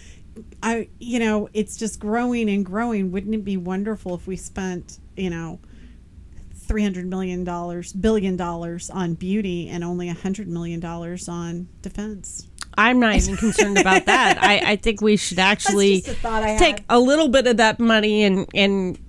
I, you know, it's just growing and growing. Wouldn't it be wonderful if we spent, you know, three hundred million dollars, billion dollars on beauty, and only a hundred million dollars on defense? I'm not even concerned about that. I, I think we should actually a take a little bit of that money and and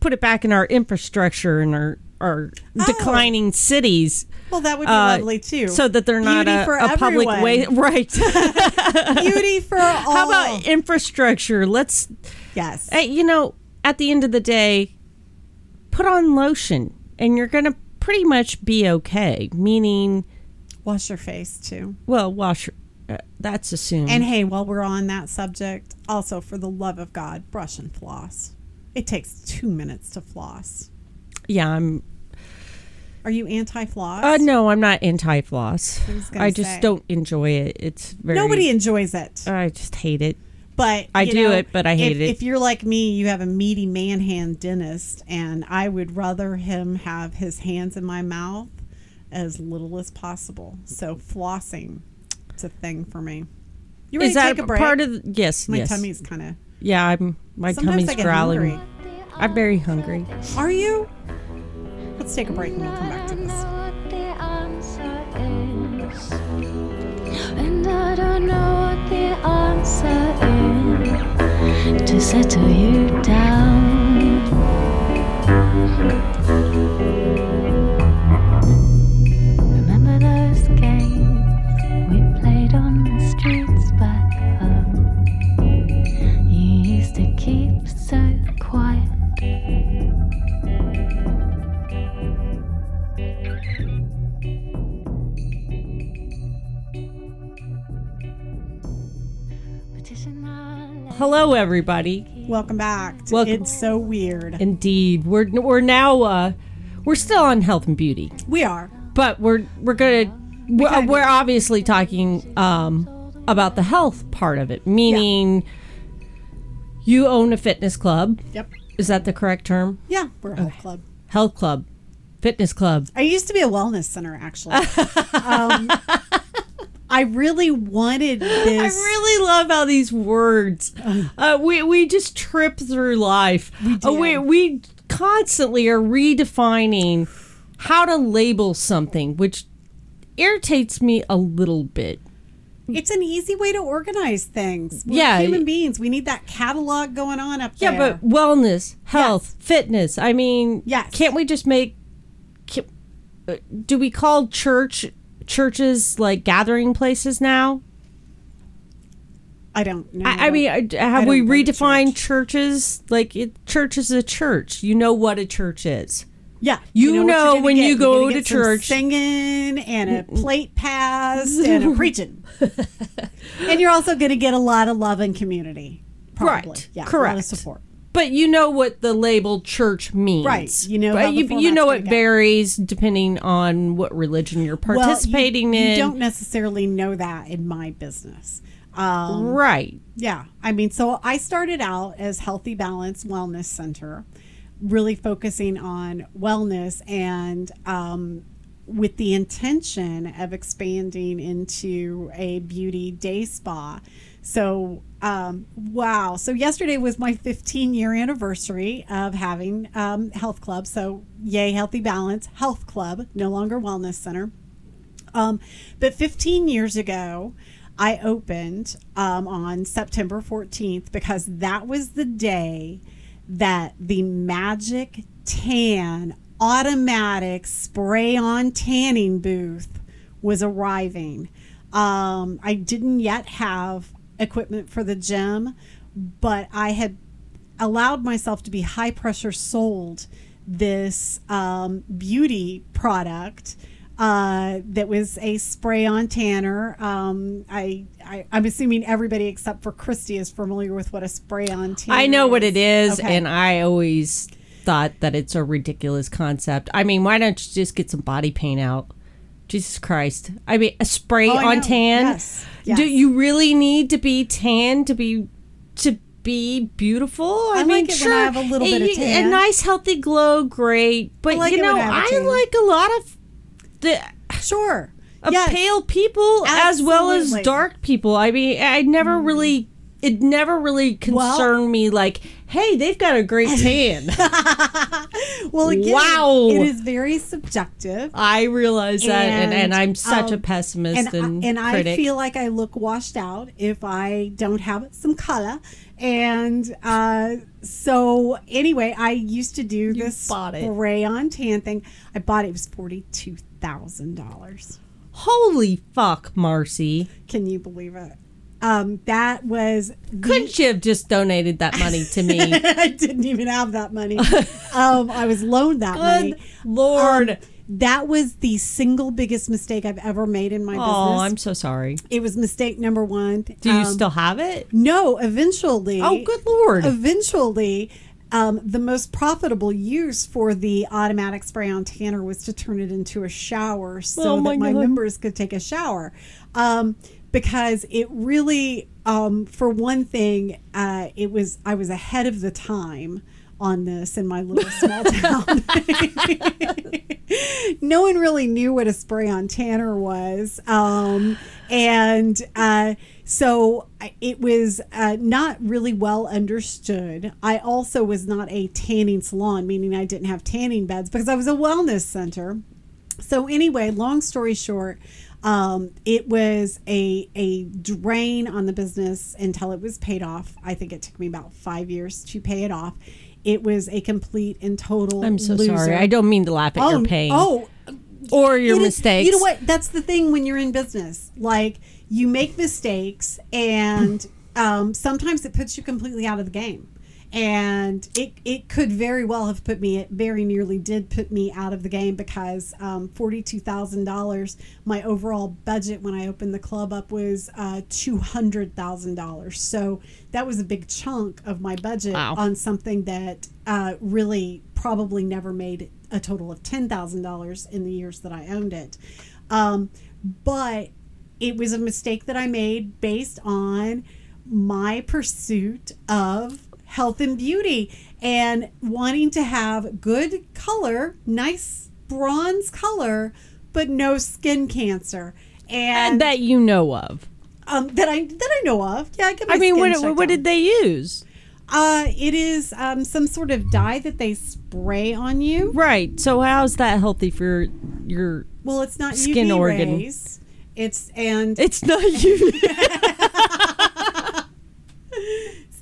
put it back in our infrastructure and our our oh. declining cities. Well, that would be uh, lovely too. So that they're not a, a public way, right? beauty for all. How about infrastructure? Let's, yes? hey, you know, at the end of the day, put on lotion, and you're gonna pretty much be okay. Meaning, Wash your face too. well, wash. Uh, that's assumed. And hey, while we're on that subject, also for the love of God, brush and floss. It takes two minutes to floss. yeah, I'm Are you anti-floss? Uh, no, I'm not anti floss. gonna I just say. don't enjoy it. It's very. Nobody enjoys it, I just hate it. but I do know, it, but I hate if, it. If you're like me, you have a meaty man hand dentist, and I would rather him have his hands in my mouth as little as possible. So flossing, it's a thing for me. You ready Is to that take a break? part of? The, yes, my yes. tummy's kind of. Yeah, I'm. My Sometimes tummy's I growling. hungry. I'm very hungry. Are you? Let's take a break and we'll come back to this. what the answer is. And I don't know what the answer is to settle you down. Hello, everybody. Welcome back. To Welcome. It's so weird. Indeed, we're we're now uh, we're still on health and beauty, we are. but we're we're gonna we're, we're obviously talking um about the health part of it, meaning you own a fitness club. Yep. Is that the correct term? Yeah, we're a health club. Health club, fitness club. I used to be a wellness center, actually. um, I really wanted this. I really love how these words. Uh, we we just trip through life. We do. we we constantly are redefining how to label something, which irritates me a little bit. it's an easy way to organize things. We're Yeah. human beings. We need that catalog going on up Yeah, there. Yeah, but wellness, health, fitness. I mean, Yes. Can't we just make? Can, uh, do we call church churches like gathering places now? I don't know. I, I mean, have I we don't go to redefined church. churches? Like, it, church is a church. You know what a church is. yeah, you you're know when get. you go to church- singing and a plate pass and a preaching, and you're also going to get a lot of love and community. Probably. Right. Yeah. A lot Correct. of support. But you know what the label church means, Right. You know But you, you know it go. varies depending on what religion you're participating well, you, in. You don't necessarily know that in my business. Um, right. Yeah. I mean, so I started out as Healthy Balance Wellness Center, really focusing on wellness and um, with the intention of expanding into a beauty day spa. So, um, wow. So, yesterday was my 15 year anniversary of having um, Health Club. So, yay, Healthy Balance Health Club, no longer Wellness Center. Um, but 15 years ago, I opened um, on September 14th because that was the day that the Magic Tan automatic spray on tanning booth was arriving. Um, I didn't yet have equipment for the gym, but I had allowed myself to be high pressure sold this um, beauty product uh, that was a spray on tanner. Um, I, I I'm assuming everybody except for Christy is familiar with what a spray on tanner. I know what it is, Okay. and I always thought that it's a ridiculous concept. I mean, why don't you just get some body paint out? Jesus Christ! I mean, a spray Oh, on tan. Yes. Yes. Do you really need to be tan to be to be beautiful? I, I mean, like it when sure, I have a little bit of a- tan. A nice, healthy glow, great. But like you know, I a I like a lot of the sure. of Yes. pale people as well as dark people. I mean, I never mm. really, it never really concerned me. Like, hey, they've got a great tan. Well, again, Wow. it is very subjective. I realize that, and, and, And, I'm such a um, pessimist and and, I, and I feel like I look washed out if I don't have some color. And uh, so, anyway, I used to do this bought it. spray on tan thing. I bought it. It was forty two thousand dollars. Holy fuck, Marcy! Can you believe it? Um, that was Couldn't you have just donated that money to me? I didn't even have that money. um, I was loaned that money. Lord! Um, that was the single biggest mistake I've ever made in my oh, business. Oh, I'm so sorry. It was mistake number one. Do you Um, still have it? No, eventually. Oh, good lord! Eventually, um, the most profitable use for the automatic spray on tanner was to turn it into a shower so Oh, my that my God. members could take a shower. Um, because it really, um, for one thing, uh, it was I was ahead of the time on this in my little small town. no one really knew what a spray on tanner was. Um, and uh, so it was uh, not really well understood. I also was not a tanning salon, meaning I didn't have tanning beds because I was a wellness center. So anyway, long story short, um, it was a a drain on the business until it was paid off. I think it took me about five years to pay it off. It was a complete and total. I'm so loser. sorry. I don't mean to laugh at oh, your pain Oh, or your it is- mistakes. you know what? That's the thing when you're in business. Like you make mistakes, and um, sometimes it puts you completely out of the game. And it, it could very well have put me. It very nearly did put me out of the game because um, forty two thousand dollars. My overall budget when I opened the club up was uh, two hundred thousand dollars. So that was a big chunk of my budget Wow. on something that uh, really probably never made a total of ten thousand dollars in the years that I owned it. Um, but it was a mistake that I made based on my pursuit of health and beauty and wanting to have good color, nice bronze color, but no skin cancer. And, that you know of. um, that I that I know of, yeah, I get I mean, what checked what did they use? Uh, it is um, some sort of dye that they spray on you. Right. So how's that healthy for your? Well, it's not Skin UV organ. rays. It's and It's not you.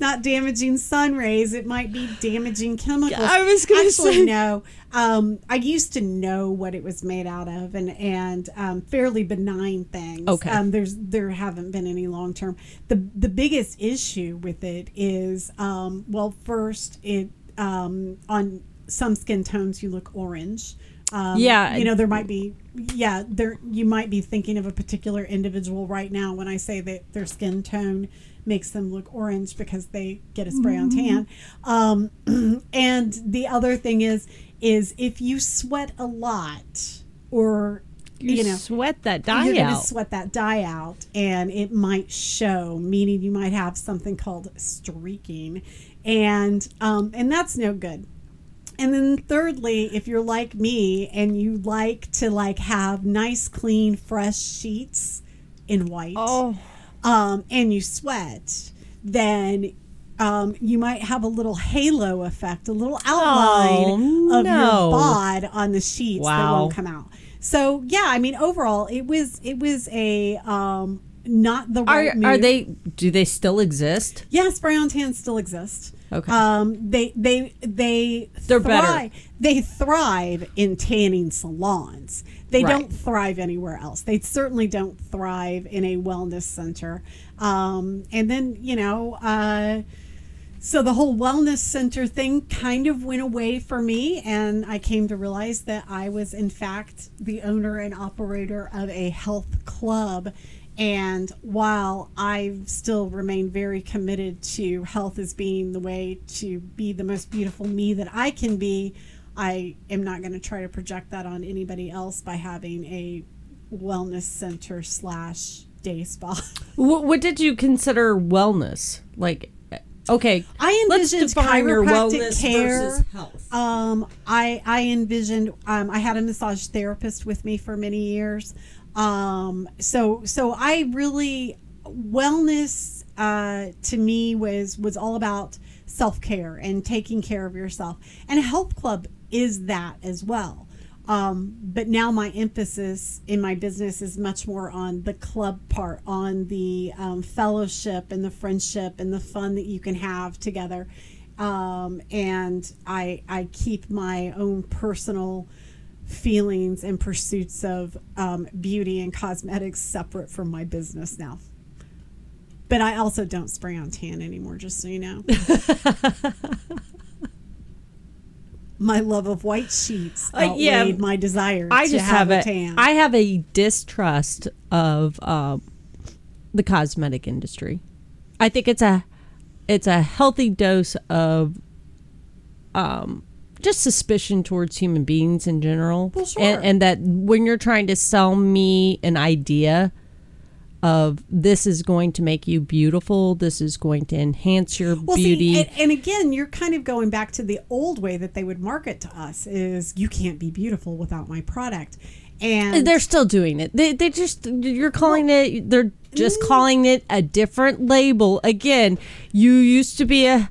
not damaging sun rays. It might be damaging chemicals. I was gonna say- no. Um, I used to know what it was made out of, and and um, fairly benign things. Okay. Um, there's there haven't been any long term. The the biggest issue with it is um, well, first it um, on some skin tones you look orange. Um, Yeah. you know there might be yeah there you might be thinking of a particular individual right now when I say that their skin tone makes them look orange because they get a spray on tan. Um, and the other thing is is if you sweat a lot or You, you know sweat that dye you're out. sweat that dye out and it might show meaning you might have something called streaking and um, and that's no good and then thirdly if you're like me and you like to like have nice clean fresh sheets in white oh, um, and you sweat, then um, you might have a little halo effect, a little outline Oh, of no. your bod on the sheets that won't come out. So yeah, I mean overall, it was it was a um, not the right Are are they? Do they still exist? Yes, spray on tan still exists. Okay. Um, they they they They're better. thrive, They thrive in tanning salons. They Right. don't thrive anywhere else. They certainly don't thrive in a wellness center. Um, and then you know, uh, so the whole wellness center thing kind of went away for me, and I came to realize that I was in fact the owner and operator of a health club. And while I've still remain very committed to health as being the way to be the most beautiful me that I can be, I am not going to try to project that on anybody else by having a wellness center slash day spa. What, what did you consider wellness? Like, okay, I let's envisioned define your wellness care. versus health. Um, I I envisioned. Um, I had a massage therapist with me for many years. Um, so so I really wellness uh, to me was was all about self care and taking care of yourself. And health club is that as well. Um, but now my emphasis in my business is much more on the club part, on the um, fellowship and the friendship and the fun that you can have together. Um, and I I keep my own personal feelings and pursuits of um, beauty and cosmetics separate from my business now. But I also don't spray on tan anymore, just so you know. my love of white sheets Uh, outweighed yeah. my desire I to just have, have, a tan. I have a distrust of um, the cosmetic industry. I think it's a it's a healthy dose of um, just suspicion towards human beings in general, Well, sure. and, and that when you're trying to sell me an idea of this is going to make you beautiful, this is going to enhance your well, beauty. see, and, and again, you're kind of going back to the old way that they would market to us: is you can't be beautiful without my product. And They're still doing it. They they just you're calling it. They're just Mm. calling it a different label. Again, you used to be a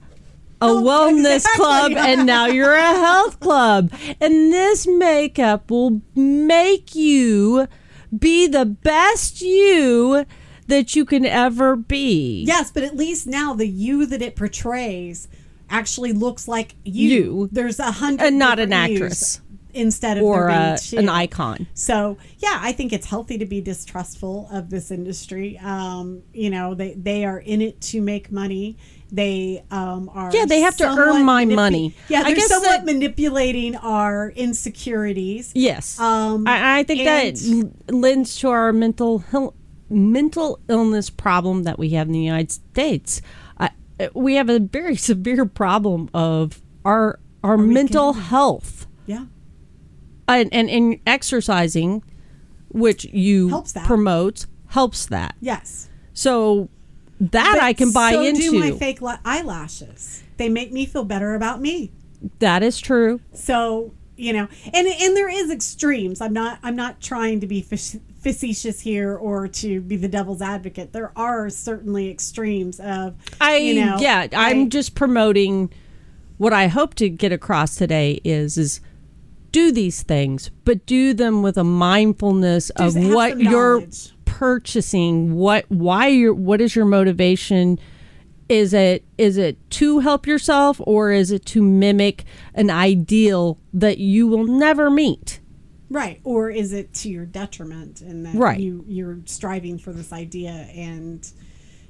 a wellness exactly. club, and now you're a health club. And this makeup will make you be the best you that you can ever be. Yes, but at least now the you that it portrays actually looks like you. You. There's a hundred And not an actress. instead of Or uh, an icon. So yeah, I think it's healthy to be distrustful of this industry. Um, you know, they they are in it to make money. They um, are Yeah, they have to earn my manipu- money. Yeah, I they're guess somewhat that- manipulating our insecurities. Yes. Um, I, I think that and- l- lends to our mental mental illness problem that we have in the United States. Uh, we have a very severe problem of our our mental health Yeah, and, and and exercising, which you Helps that. promote, helps that. yes. So that But I can buy into. so into. do my fake li- eyelashes. They make me feel better about me. that is true. So you know, and and there is extremes. I'm not I'm not trying to be facetious here or to be the devil's advocate. There are certainly extremes of I you know, yeah, I'm I- just promoting what I hope to get across today is is do these things, but do them with a mindfulness of what you're purchasing, what why you're what is your motivation? Is it is it to help yourself or is it to mimic an ideal that you will never meet? right, or is it to your detriment and that Right. you you're striving for this idea and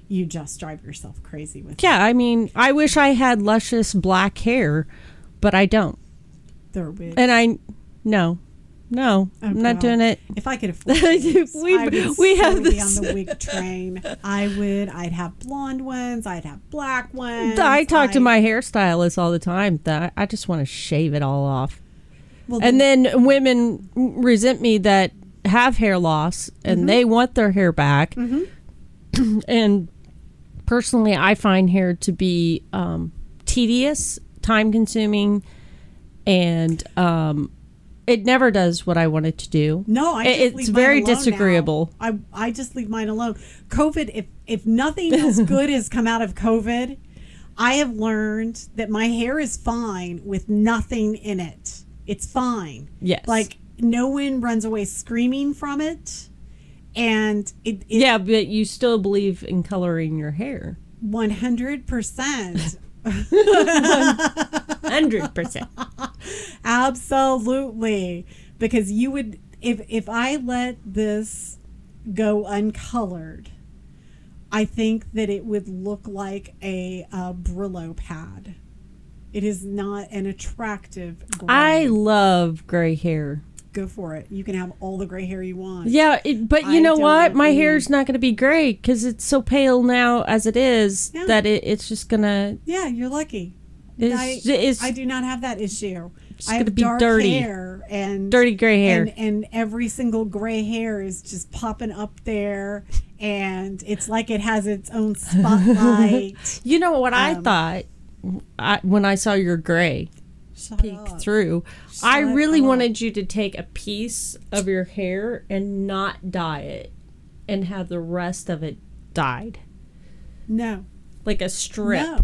you just drive yourself crazy with Yeah, I mean, I wish I had luscious black hair, but I don't. Their wigs. And I no. No, Oh, I'm not doing it. If I could afford wigs, We- we have so be on the wig train. I would. I'd have blonde ones. I'd have black ones. I talk to I- my hairstylist all the time that I just want to shave it all off. well, And then women resent me that have hair loss and Mm-hmm. they want their hair back. and personally, I find hair to be um, tedious, time consuming, and um, it never does what I want it to do. No, I just it's very alone now. disagreeable. I I just leave mine alone. COVID, if if nothing as good has come out of COVID, I have learned that my hair is fine with nothing in it. It's fine. Yes. Like no one runs away screaming from it. and it, it Yeah, but you still believe in coloring your hair. 100% 100%. absolutely because you would if if i let this go uncolored i think that it would look like a, uh brillo pad it is not an attractive gray. I love gray hair. Go for it you can have all the gray hair you want Yeah, it, but you I know what? My hair's not going to be gray because it's so pale now as it is Yeah. that it, it's just going to. yeah you're lucky It's, I, I do not have that issue It's i have gonna be dark dirty. hair and dirty gray hair. And, and every single gray hair is just popping up there, and it's like it has its own spotlight. you know what I um, thought I, when I saw your gray Shut peek up. through? I really up. wanted you to take a piece of your hair and not dye it and have the rest of it dyed. No, Like a strip. no,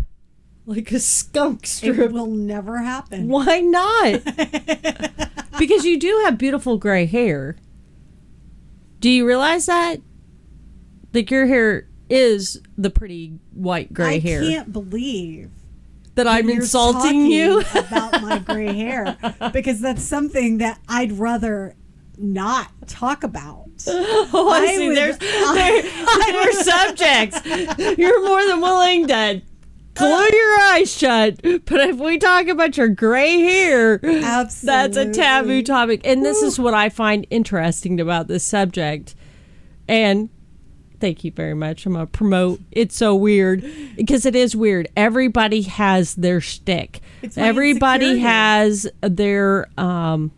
Like a skunk strip. it will never happen. Why not? because you do have beautiful gray hair. Do you realize that? Like your hair is the pretty white gray I hair. I can't believe that I'm insulting you. about my gray hair because that's something that I'd rather not talk about. oh, I, I see. would- There's there, there are subjects. You're more than willing to glue uh, your eyes shut. But if we talk about your gray hair, Absolutely, that's a taboo topic. And this is what I find interesting about this subject. And thank you very much. I'm gonna promote. It's so weird because it is weird. Everybody has their shtick. Everybody has their um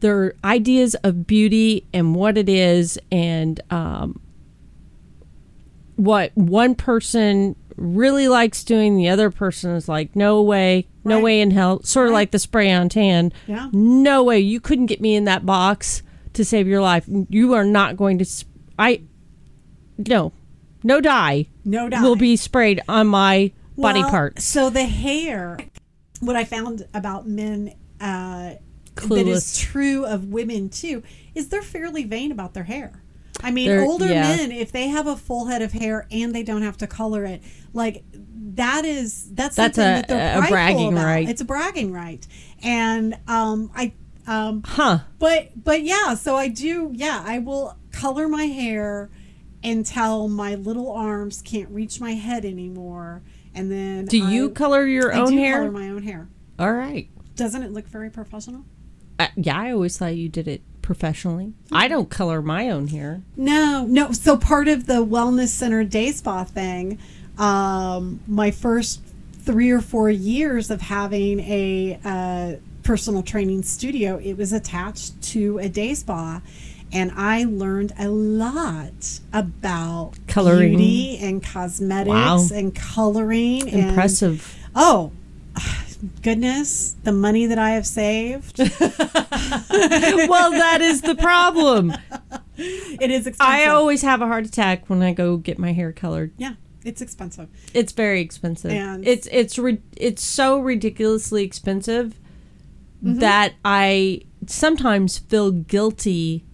their ideas of beauty and what it is and um what one person really likes doing the other person is like no way no Right. way in hell sort of Right. like the spray on tan Yeah. no way you couldn't get me in that box to save your life you are not going to sp- i no no dye No dye will be sprayed on my body Well, parts So the hair, what I found about men uh, Clueless. is true of women too, is they're fairly vain about their hair. I mean, They're- older yeah. men, if they have a full head of hair and they don't have to color it, like that is that's That's a- that they're a bragging about. right. It's a bragging right, and um, I um, huh but but yeah so i do yeah i will color my hair until my little arms can't reach my head anymore. And then do you color your I own do hair? color my own hair. All right. Doesn't it look very professional? Uh, yeah, I always thought you did it professionally. I don't color my own hair. no no. So part of the wellness center day spa thing um my first three or four years of having a uh, personal training studio it was attached to a day spa and I learned a lot about Coloring. beauty and cosmetics Wow. and coloring. And, Impressive. oh, goodness, the money that I have saved. well, that is the problem. it is expensive. I always have a heart attack when I go get my hair colored. yeah, it's expensive. It's very expensive. And- it's it's ri- it's so ridiculously expensive Mm-hmm. that I sometimes feel guilty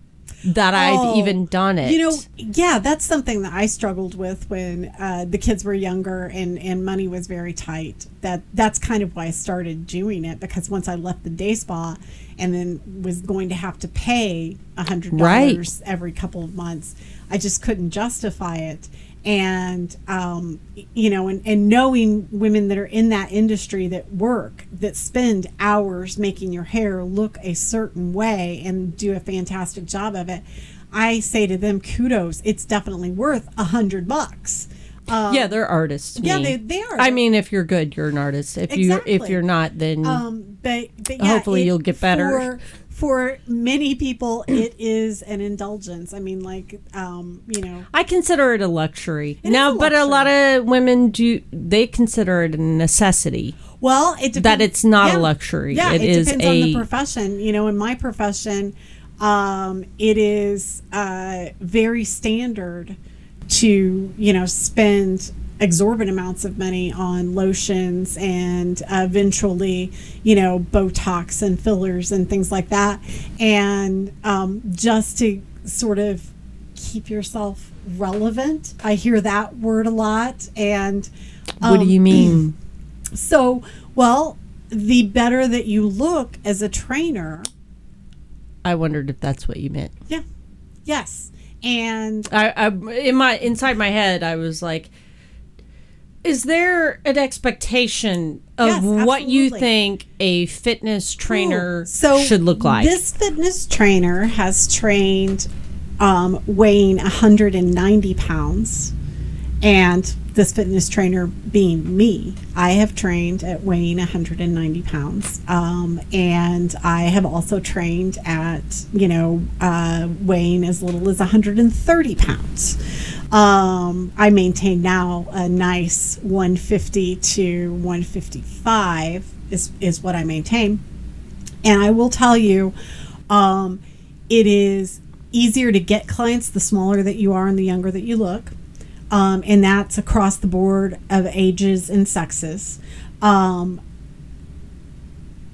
that I've Oh, even done it. You know, yeah, that's something that I struggled with when uh, the kids were younger and, and money was very tight. That that's kind of why I started doing it because once I left the day spa and then was going to have to pay a hundred dollars every couple of months, I just couldn't justify it. And um, you know, and, and knowing women that are in that industry that work that spend hours making your hair look a certain way and do a fantastic job of it, I say to them, kudos. It's definitely worth a hundred bucks. Um, yeah, they're artists. yeah, me. they, they are. I mean, if you're good, you're an artist. If you if you're not, then um, but, but yeah, Hopefully it- you'll get better. For, for many people, it is an indulgence. I mean, like, um, you know, I consider it a luxury. It now, a but a lot of women do they consider it a necessity. Well, it depends. That it's not a luxury. Yeah, It it, is depends on the profession. You know, in my profession, um, it is uh, very standard to you know spend exorbitant amounts of money on lotions and uh, eventually you know botox and fillers and things like that and um, just to sort of keep yourself relevant. I hear that word a lot. And what do um, you mean? So, well, the better that you look as a trainer, I wondered if that's what you meant. yeah, yes. And I, I in my inside my head, I was like, "Is there an expectation of Yes, what you think a fitness trainer Ooh, so should look like?" This fitness trainer has trained um, weighing 190 pounds, and this fitness trainer being me, I have trained at weighing 190 pounds, um, and I have also trained at you know uh, weighing as little as 130 pounds. Um, I maintain now a nice 150 to 155 is is what I maintain. And I will tell you, um, it is easier to get clients the smaller that you are and the younger that you look. Um, and that's across the board of ages and sexes. Um,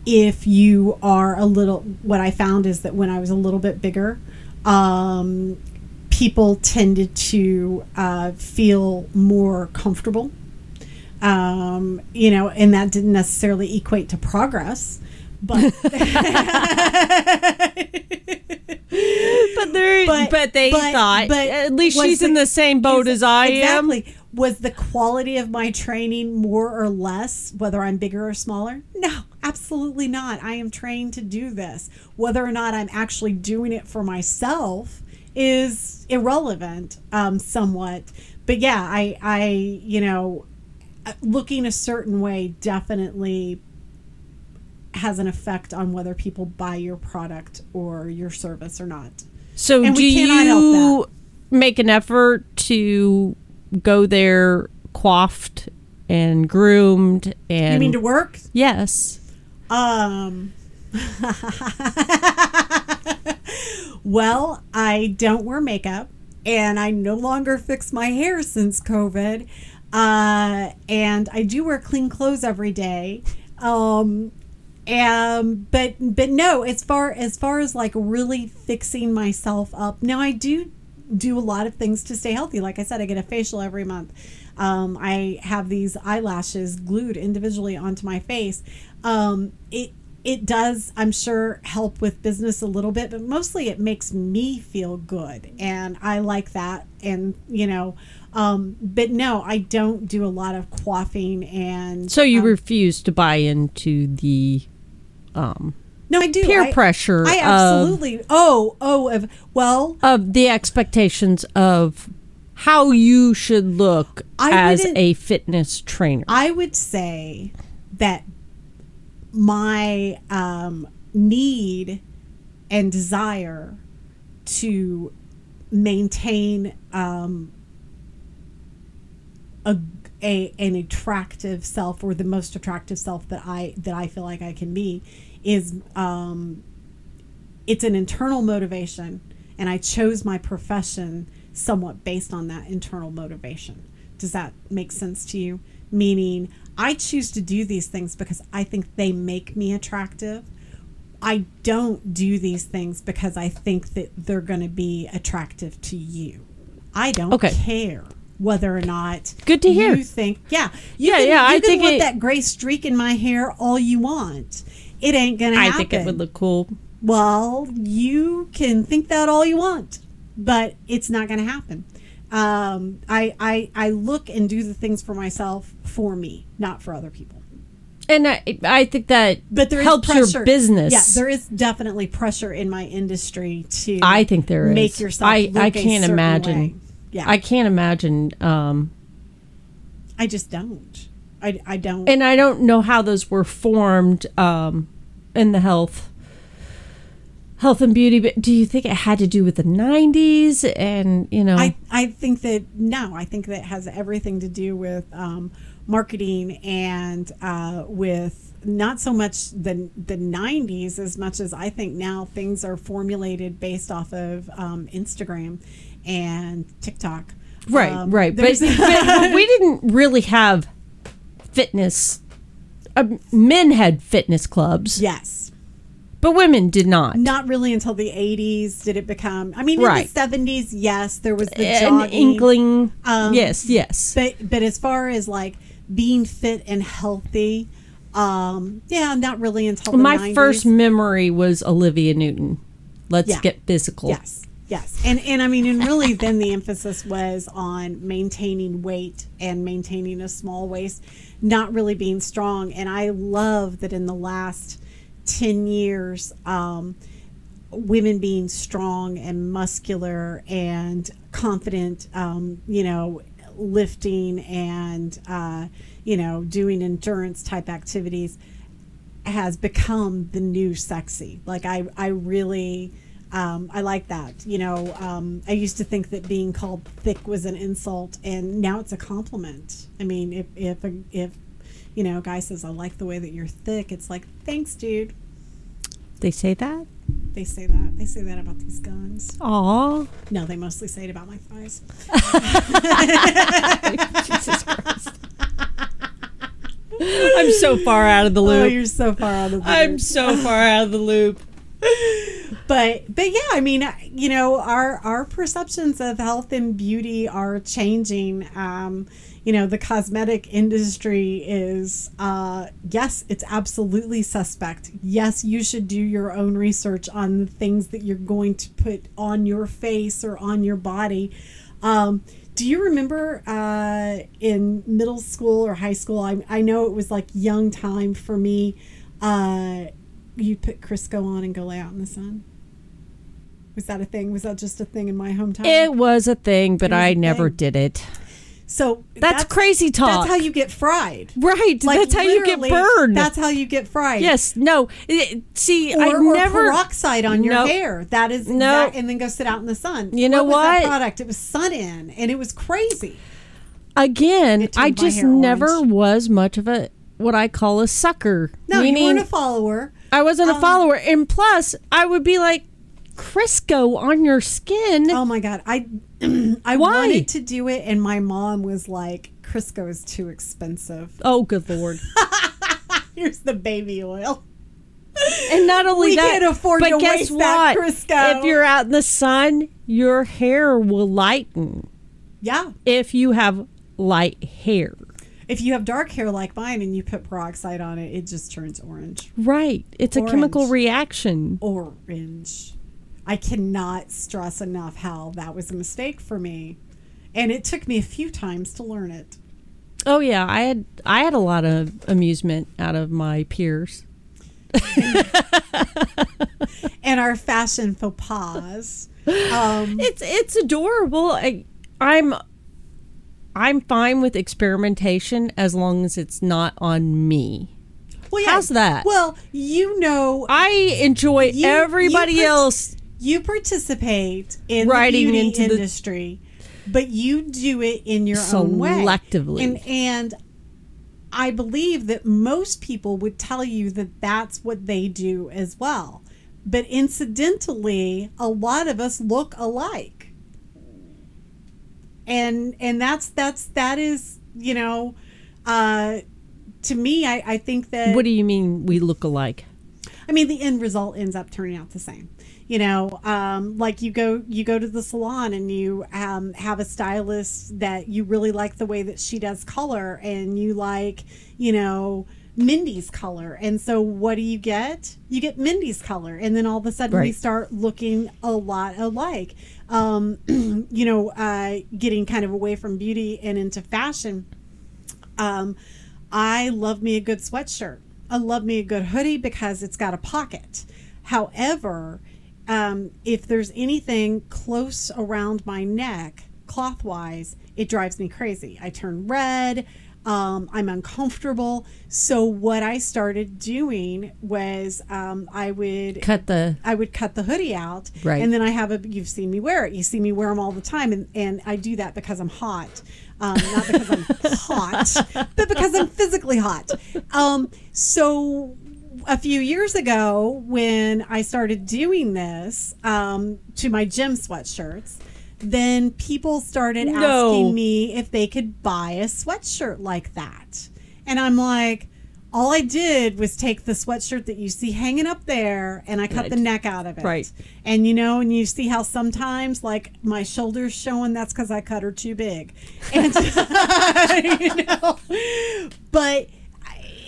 if you are a little, what I found is that when I was a little bit bigger, um, people tended to uh, feel more comfortable. Um, you know, and that didn't necessarily equate to progress, but but they but, But- they but- thought but at least she's in the- the same boat as I am. exactly. Was the quality of my training more or less, whether I'm bigger or smaller? No, absolutely not. I am trained to do this. Whether or not I'm actually doing it for myself is irrelevant, um, somewhat. But yeah, I, I, you know, uh, looking a certain way definitely has an effect on whether people buy your product or your service or not. So And do we cannot help you make an effort to go there coiffed and groomed and You mean to work? yes. Um. well, I don't wear makeup, and I no longer fix my hair since COVID. Uh, and I do wear clean clothes every day. Um, um, but but no, as far as far as like really fixing myself up, now I do do a lot of things to stay healthy. Like I said, I get a facial every month. Um, I have these eyelashes glued individually onto my face. Um, it it does, I'm sure, help with business a little bit, but mostly it makes me feel good, and I like that. And you know, um, but no, I don't do a lot of quaffing and. So you um, refuse to buy into the um no, I do peer I- pressure I of- absolutely. oh, oh, of, well, of the expectations of how you should look I as a fitness trainer. I would say that my um, need and desire to maintain um, a, a an attractive self or the most attractive self that I that I feel like I can be is um, it's an internal motivation and I chose my profession somewhat based on that internal motivation. Does that make sense to you? Meaning, I choose to do these things because I think they make me attractive. I don't do these things because I think that they're going to be attractive to you. I don't Okay. care whether or not Good to hear. you think. Yeah, you Yeah, can, yeah, You I can think want it- that gray streak in my hair all you want. It ain't gonna happen. I happen. think it would look cool. Well, you can think that all you want, but it's not to happen. Um, I, I I look and do the things for myself for me, not for other people. And I, I think that But there is helps your business. Yeah, there is definitely pressure in my industry to. I think there is. make yourself. I, look I a can't imagine. way. Yeah, I I, can't imagine. Um, I just don't. I, I don't. and I don't know how those were formed um, in the health health and beauty but do you think it had to do with the 90s and you know I, I think that no, I think that has everything to do with um, marketing and uh, with not so much the the '90s as much as I think now things are formulated based off of um, Instagram and TikTok. right Um, right but, but- but we didn't really have fitness um, men had fitness clubs yes, but women did not. not really until the 80s did it become. I mean, Right. in the 70s, yes, there was the An jogging. inkling. Um, yes, yes. But but as far as like being fit and healthy, um, yeah, not really until the My 90s. first memory was Olivia Newton. Let's Yeah. get physical. Yes. Yes. And and I mean and really then the emphasis was on maintaining weight and maintaining a small waist, not really being strong. And I love that in the last 10 years um women being strong and muscular and confident um you know lifting and uh you know doing endurance type activities has become the new sexy. Like I, I really, um, I like that. You know, um, I used to think that being called thick was an insult, and now it's a compliment. I mean, if if a, if you know, a guy says I like the way that you're thick, it's like thanks, dude. They say that? They say that. They say that about these guns. Aw. No, they mostly say it about my thighs. Jesus Christ. I'm so far out of the loop. Oh, loop. you're so far out of the loop. I'm so far out of the loop. But but yeah i mean you know our our perceptions of health and beauty are changing um you know the cosmetic industry is uh yes it's absolutely suspect yes you should do your own research on the things that you're going to put on your face or on your body um do you remember uh, in middle school or high school? I, I know it was like young time for me. Uh, you put Crisco on and go lay out in the sun. Was that a thing? Was that just a thing in my hometown? It was a thing, but I never thing. did it. so That's, crazy talk. That's how you get fried. Right. Like, that's how you get burned. That's how you get fried. yes. No. It- see, Or, I or never. peroxide on your No. hair. That is No. and then go sit out in the sun. You know what? That what? product? It was Sun In, and it was crazy. Again, I just never orange. was much of a what I call a sucker. No, meaning you weren't a follower. I wasn't a um, follower, and plus, I would be like, Crisco on your skin. Oh my god, I I Why? wanted to do it, and my mom was like, "Crisco is too expensive. Oh, good lord! Here's the baby oil." And not only We that, can't afford but to guess waste what? that Crisco. If you're out in the sun, your hair will lighten. Yeah, If you have light hair, if you have dark hair like mine and you put peroxide on it, it just turns orange. right? It's a chemical reaction. Orange. I cannot stress enough how that was a mistake for me, and it took me a few times to learn it. Oh yeah, I had I had a lot of amusement out of my peers. And our fashion faux pas. Um, It's it's adorable. I, I'm I'm fine with experimentation as long as it's not on me. well, How's that? Well, you know, I enjoy You- everybody you put- else. you participate in Riding the beauty into the- industry, but you do it in your own way, Selectively. And and I believe that most people would tell you that that's what they do as well. But incidentally, a lot of us look alike. And and that's that's that is, you know, uh to me I, I think that What do you mean we look alike? I mean, the end result ends up turning out the same. You know, um, like you go you go to the salon and you um, have a stylist that you really like the way that she does color, and you like, you know, Mindy's color. And so, what do you get? You get Mindy's color, and then all of a sudden we start looking a lot alike. Um, you know, uh, getting kind of away from beauty and into fashion um, I love me a good sweatshirt. I love me a good hoodie because it's got a pocket. However, um, if there's anything close around my neck, cloth wise, it drives me crazy. I turn red. Um, I'm uncomfortable. So what I started doing was um, I would Cut the I would cut the hoodie out, Right. And then I have a. You've seen me wear it. You see me wear them all the time, and and I do that because I'm hot, um, not because I'm hot, but because I'm physically hot. Um, so a few years ago, when I started doing this um, to my gym sweatshirts, then people started No. asking me if they could buy a sweatshirt like that, and I'm like. all I did was take the sweatshirt that you see hanging up there and I cut Right. the neck out of it. Right. And you know, and you see how sometimes like my shoulders showing, that's because I cut her too big. And you know, but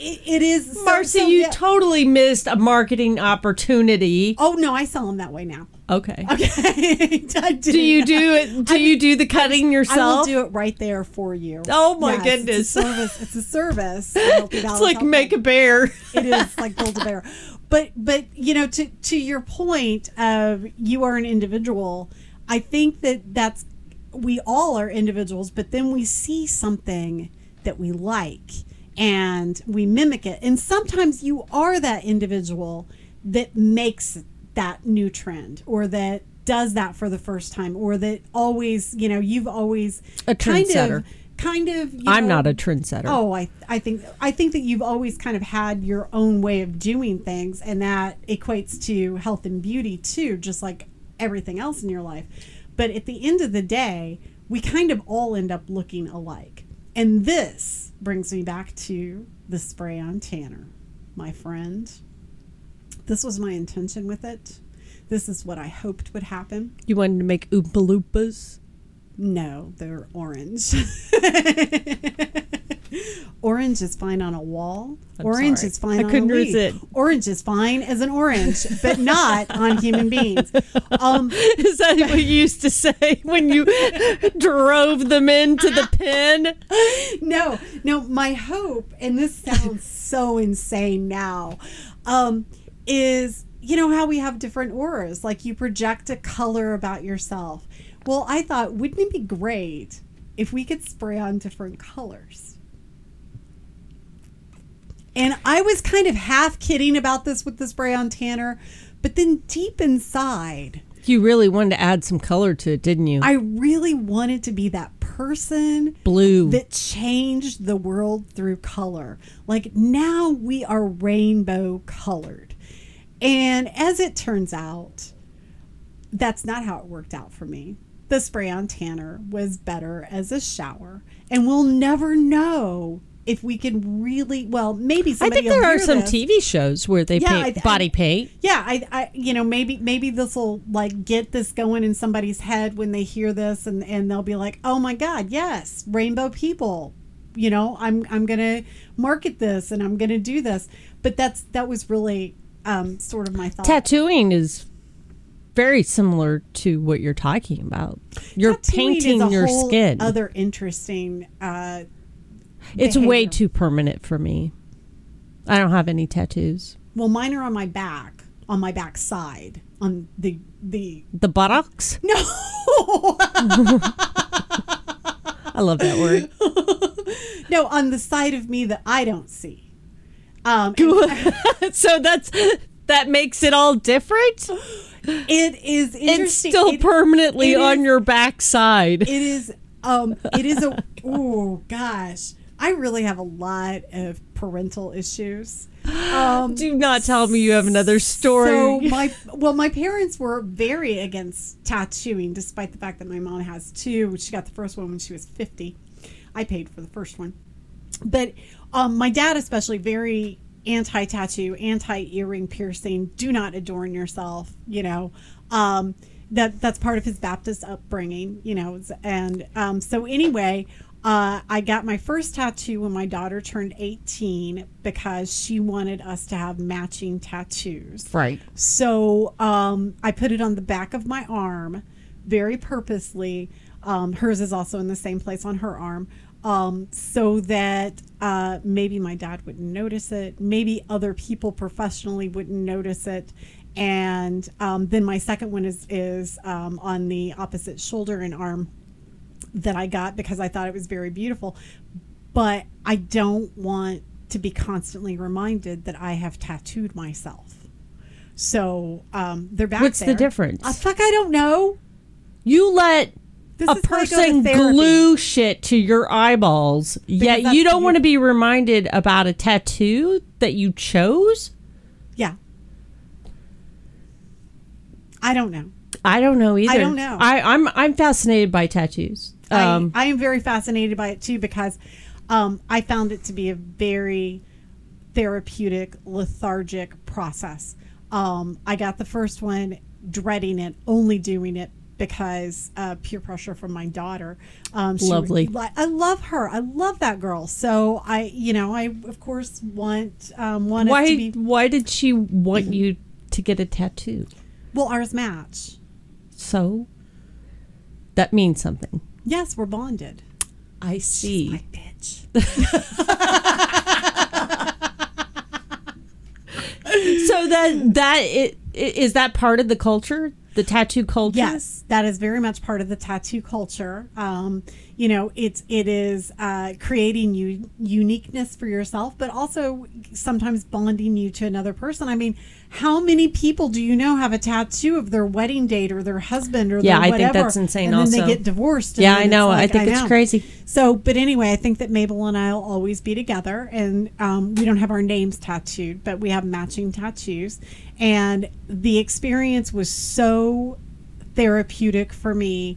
it, it is so- Marcy, so, you totally missed a marketing opportunity. Oh no, I sell them that way now. Okay. Okay. Do you do it? Do you do the cutting yourself? I will do it right there for you. Oh, my Yes, goodness. It's a service. It's a service. It's like make a bear. It is like build a bear. But but you know to to your point of you are an individual, I think that that's we all are individuals, but then we see something that we like and we mimic it. And sometimes you are that individual that makes that new trend or that does that for the first time or that always, you know, you've always A kind trendsetter. of kind of you I'm not a trendsetter. Oh, I I think I think that you've always kind of had your own way of doing things, and that equates to health and beauty too, just like everything else in your life. But at the end of the day, we kind of all end up looking alike, and this brings me back to the spray on tanner, my friend. This was my intention with it. This is what I hoped would happen. You wanted to make Oompa Loompas? No, they're orange. orange is fine on a wall. I'm orange sorry. is fine I on couldn't a resist. Orange is fine as an orange, but not on human beings. Um, Is that what you used to say when you drove them into the pen? no, no, my hope, and this sounds so insane now, um, is you know how we have different auras, like you project a color about yourself. Well, I thought, wouldn't it be great if we could spray on different colors? And I was kind of half kidding about this with the spray on tanner, but then deep inside, You really wanted to add some color to it, didn't you? I really wanted to be that person Blue. that changed the world through color. Like now we are rainbow colored. And as it turns out, that's not how it worked out for me. The spray on tanner was better as a shower. And we'll never know if we can really, well, maybe I think there are some this. TV shows where they Yeah, paint I- I- body paint. Yeah, I, I, you know, maybe, maybe this will like get this going in somebody's head when they hear this, and and they'll be like, "Oh my God, yes, rainbow people." You know, I'm I'm gonna market this and I'm gonna do this. But that's that was really um, sort of my thought. Tattooing is very similar to what you're talking about. You're Tattooing painting a your skin. Other interesting. Uh, it's way too permanent for me. I don't have any tattoos. well, mine are on my back, on my back side, on the the The buttocks? no. I love that word. no, on the side of me that I don't see. Um, so that's that makes it all different. it is It's still It- permanently it on is- your backside. it is um it is a oh gosh i really have a lot of parental issues. Um Do not tell me you have another story. so my well my parents were very against tattooing despite the fact that my mom has two. She got the first one when she was 50 i paid for the first one. But um my dad especially very anti tattoo anti earring piercing. Do not adorn yourself you know. Um that that's part of his baptist upbringing you know and um so anyway uh, I got my first tattoo when my daughter turned 18 because she wanted us to have matching tattoos. right. So um, I put it on the back of my arm very purposely. Um, hers is also in the same place on her arm. Um, so that uh, maybe my dad wouldn't notice it. Maybe other people professionally wouldn't notice it. And um, then my second one is, is um, on the opposite shoulder and arm that I got because I thought it was very beautiful. But I don't want to be constantly reminded that I have tattooed myself. So um, they're back What's the difference? Uh, fuck, I don't know. You let This a is why I go to person glue shit to your eyeballs, yet you don't want to be reminded about a tattoo that you chose? Yeah. I don't know. I don't know either. I don't know. I, I'm I'm fascinated by tattoos. Um, I, I am very fascinated by it too because um, I found it to be a very therapeutic, lethargic process. Um, I got the first one dreading it, only doing it because uh, peer pressure from my daughter. Um, she- Lovely. I love her. I love that girl. So I, you know, I of course want um, want Why? to be Why did she want you to get a tattoo? well. Ours match. So that means something. Yes, we're bonded. I see. My bitch. so that that it, is that part of the culture, the tattoo culture. Yes, that is very much part of the tattoo culture. Um, you know, it's it is uh, creating you uniqueness for yourself, but also sometimes bonding you to another person. I mean, how many people do you know have a tattoo of their wedding date or their husband or Yeah, their I whatever, think that's insane And then also. they get divorced. and Yeah, I know. I like, think it's know. crazy. So, but anyway, I think that Mabel and I will always be together, and um, we don't have our names tattooed, but we have matching tattoos. And the experience was so therapeutic for me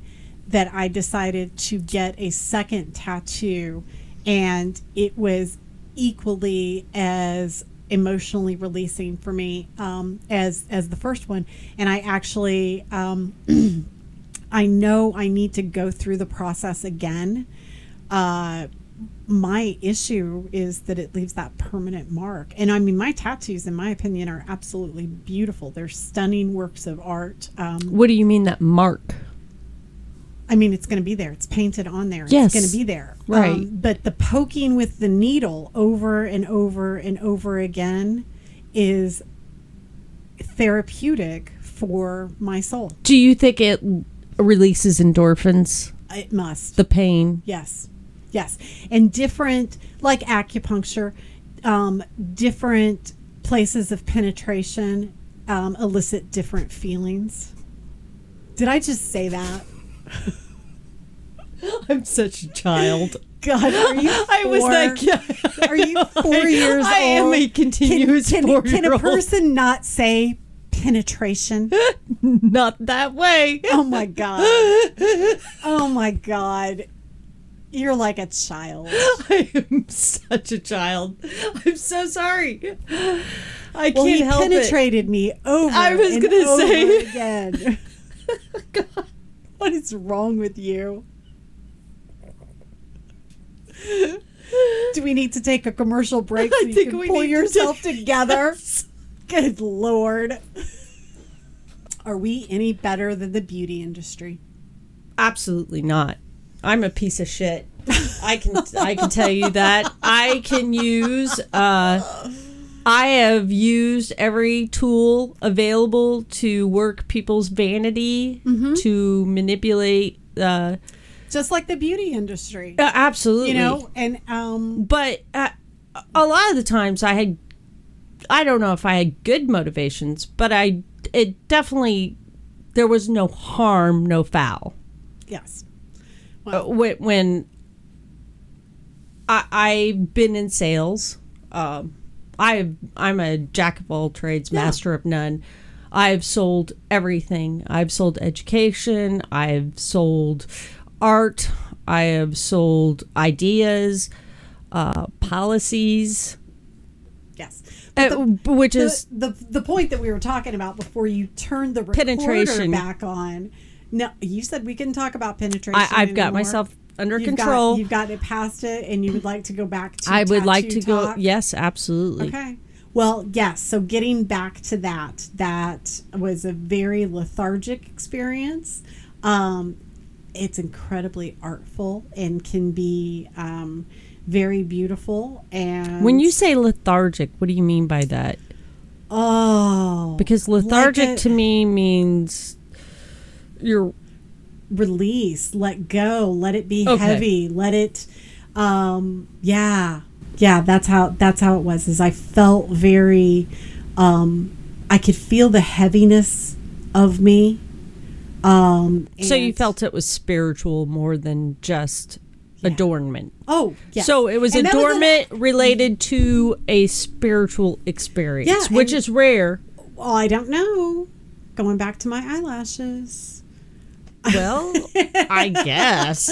that I decided to get a second tattoo, and it was equally as emotionally releasing for me um, as as the first one. And I actually. Um, I know I need to go through the process again. Uh, my issue is that it leaves that permanent mark. And I mean, my tattoos, in my opinion, are absolutely beautiful. They're stunning works of art. Um, What do you mean that mark? I mean, it's going to be there. It's painted on there. Yes. It's going to be there. Right. Um, but the poking with the needle over and over and over again is therapeutic for my soul. Do you think it releases endorphins? It must. The pain. Yes. Yes. And different, like acupuncture, um, different places of penetration um, elicit different feelings. Did I just say that? I'm such a child. God, are you I was four? that kid. Are you four years old? I am a continuous can, can, can a person not say penetration? Not that way. Oh my god. Oh my god. You're like a child. I am such a child. I'm so sorry. I Well, can't he help penetrated me over. I was gonna say. again. it. What is wrong with you? Do we need to take a commercial break so I you think can we pull to yourself take- together? Good lord. Are we any better than the beauty industry? Absolutely not. I'm a piece of shit. I can I can tell you that. I can use uh I have used every tool available to work people's vanity to manipulate uh, Just like the beauty industry. uh absolutely You know, and um but uh, a lot of the times I had I don't know if I had good motivations, but I it definitely there was no harm, no foul. yes. Uh, when, when I, I've been in sales, um, I I'm a jack of all trades, master of none. I've sold everything. I've sold education. I've sold art. I have sold ideas, uh, policies, Yes. uh, which the, is the the point that we were talking about before you turned the recorder Penetration. back on. No, you said we can talk about penetration. I, I've got myself under You've got- control. you've gotten it past it, and you would like to go back to. I would like to tattoo go. Yes, absolutely. Okay. Well, yes. So getting back to that, that was a very lethargic experience. Um, it's incredibly artful and can be um, very beautiful. And When you say lethargic, what do you mean by that? oh, Because lethargic Like a- to me means you're release, let go, let it be Okay. heavy, let it um yeah. Yeah, that's how that's how it was. Is I felt very um I could feel the heaviness of me. Um so you felt it was spiritual more than just adornment. Oh, yes. So it was And that was adornment related to a spiritual experience, Yeah, which is rare. Well, I don't know. Going back to my eyelashes. Well, I guess.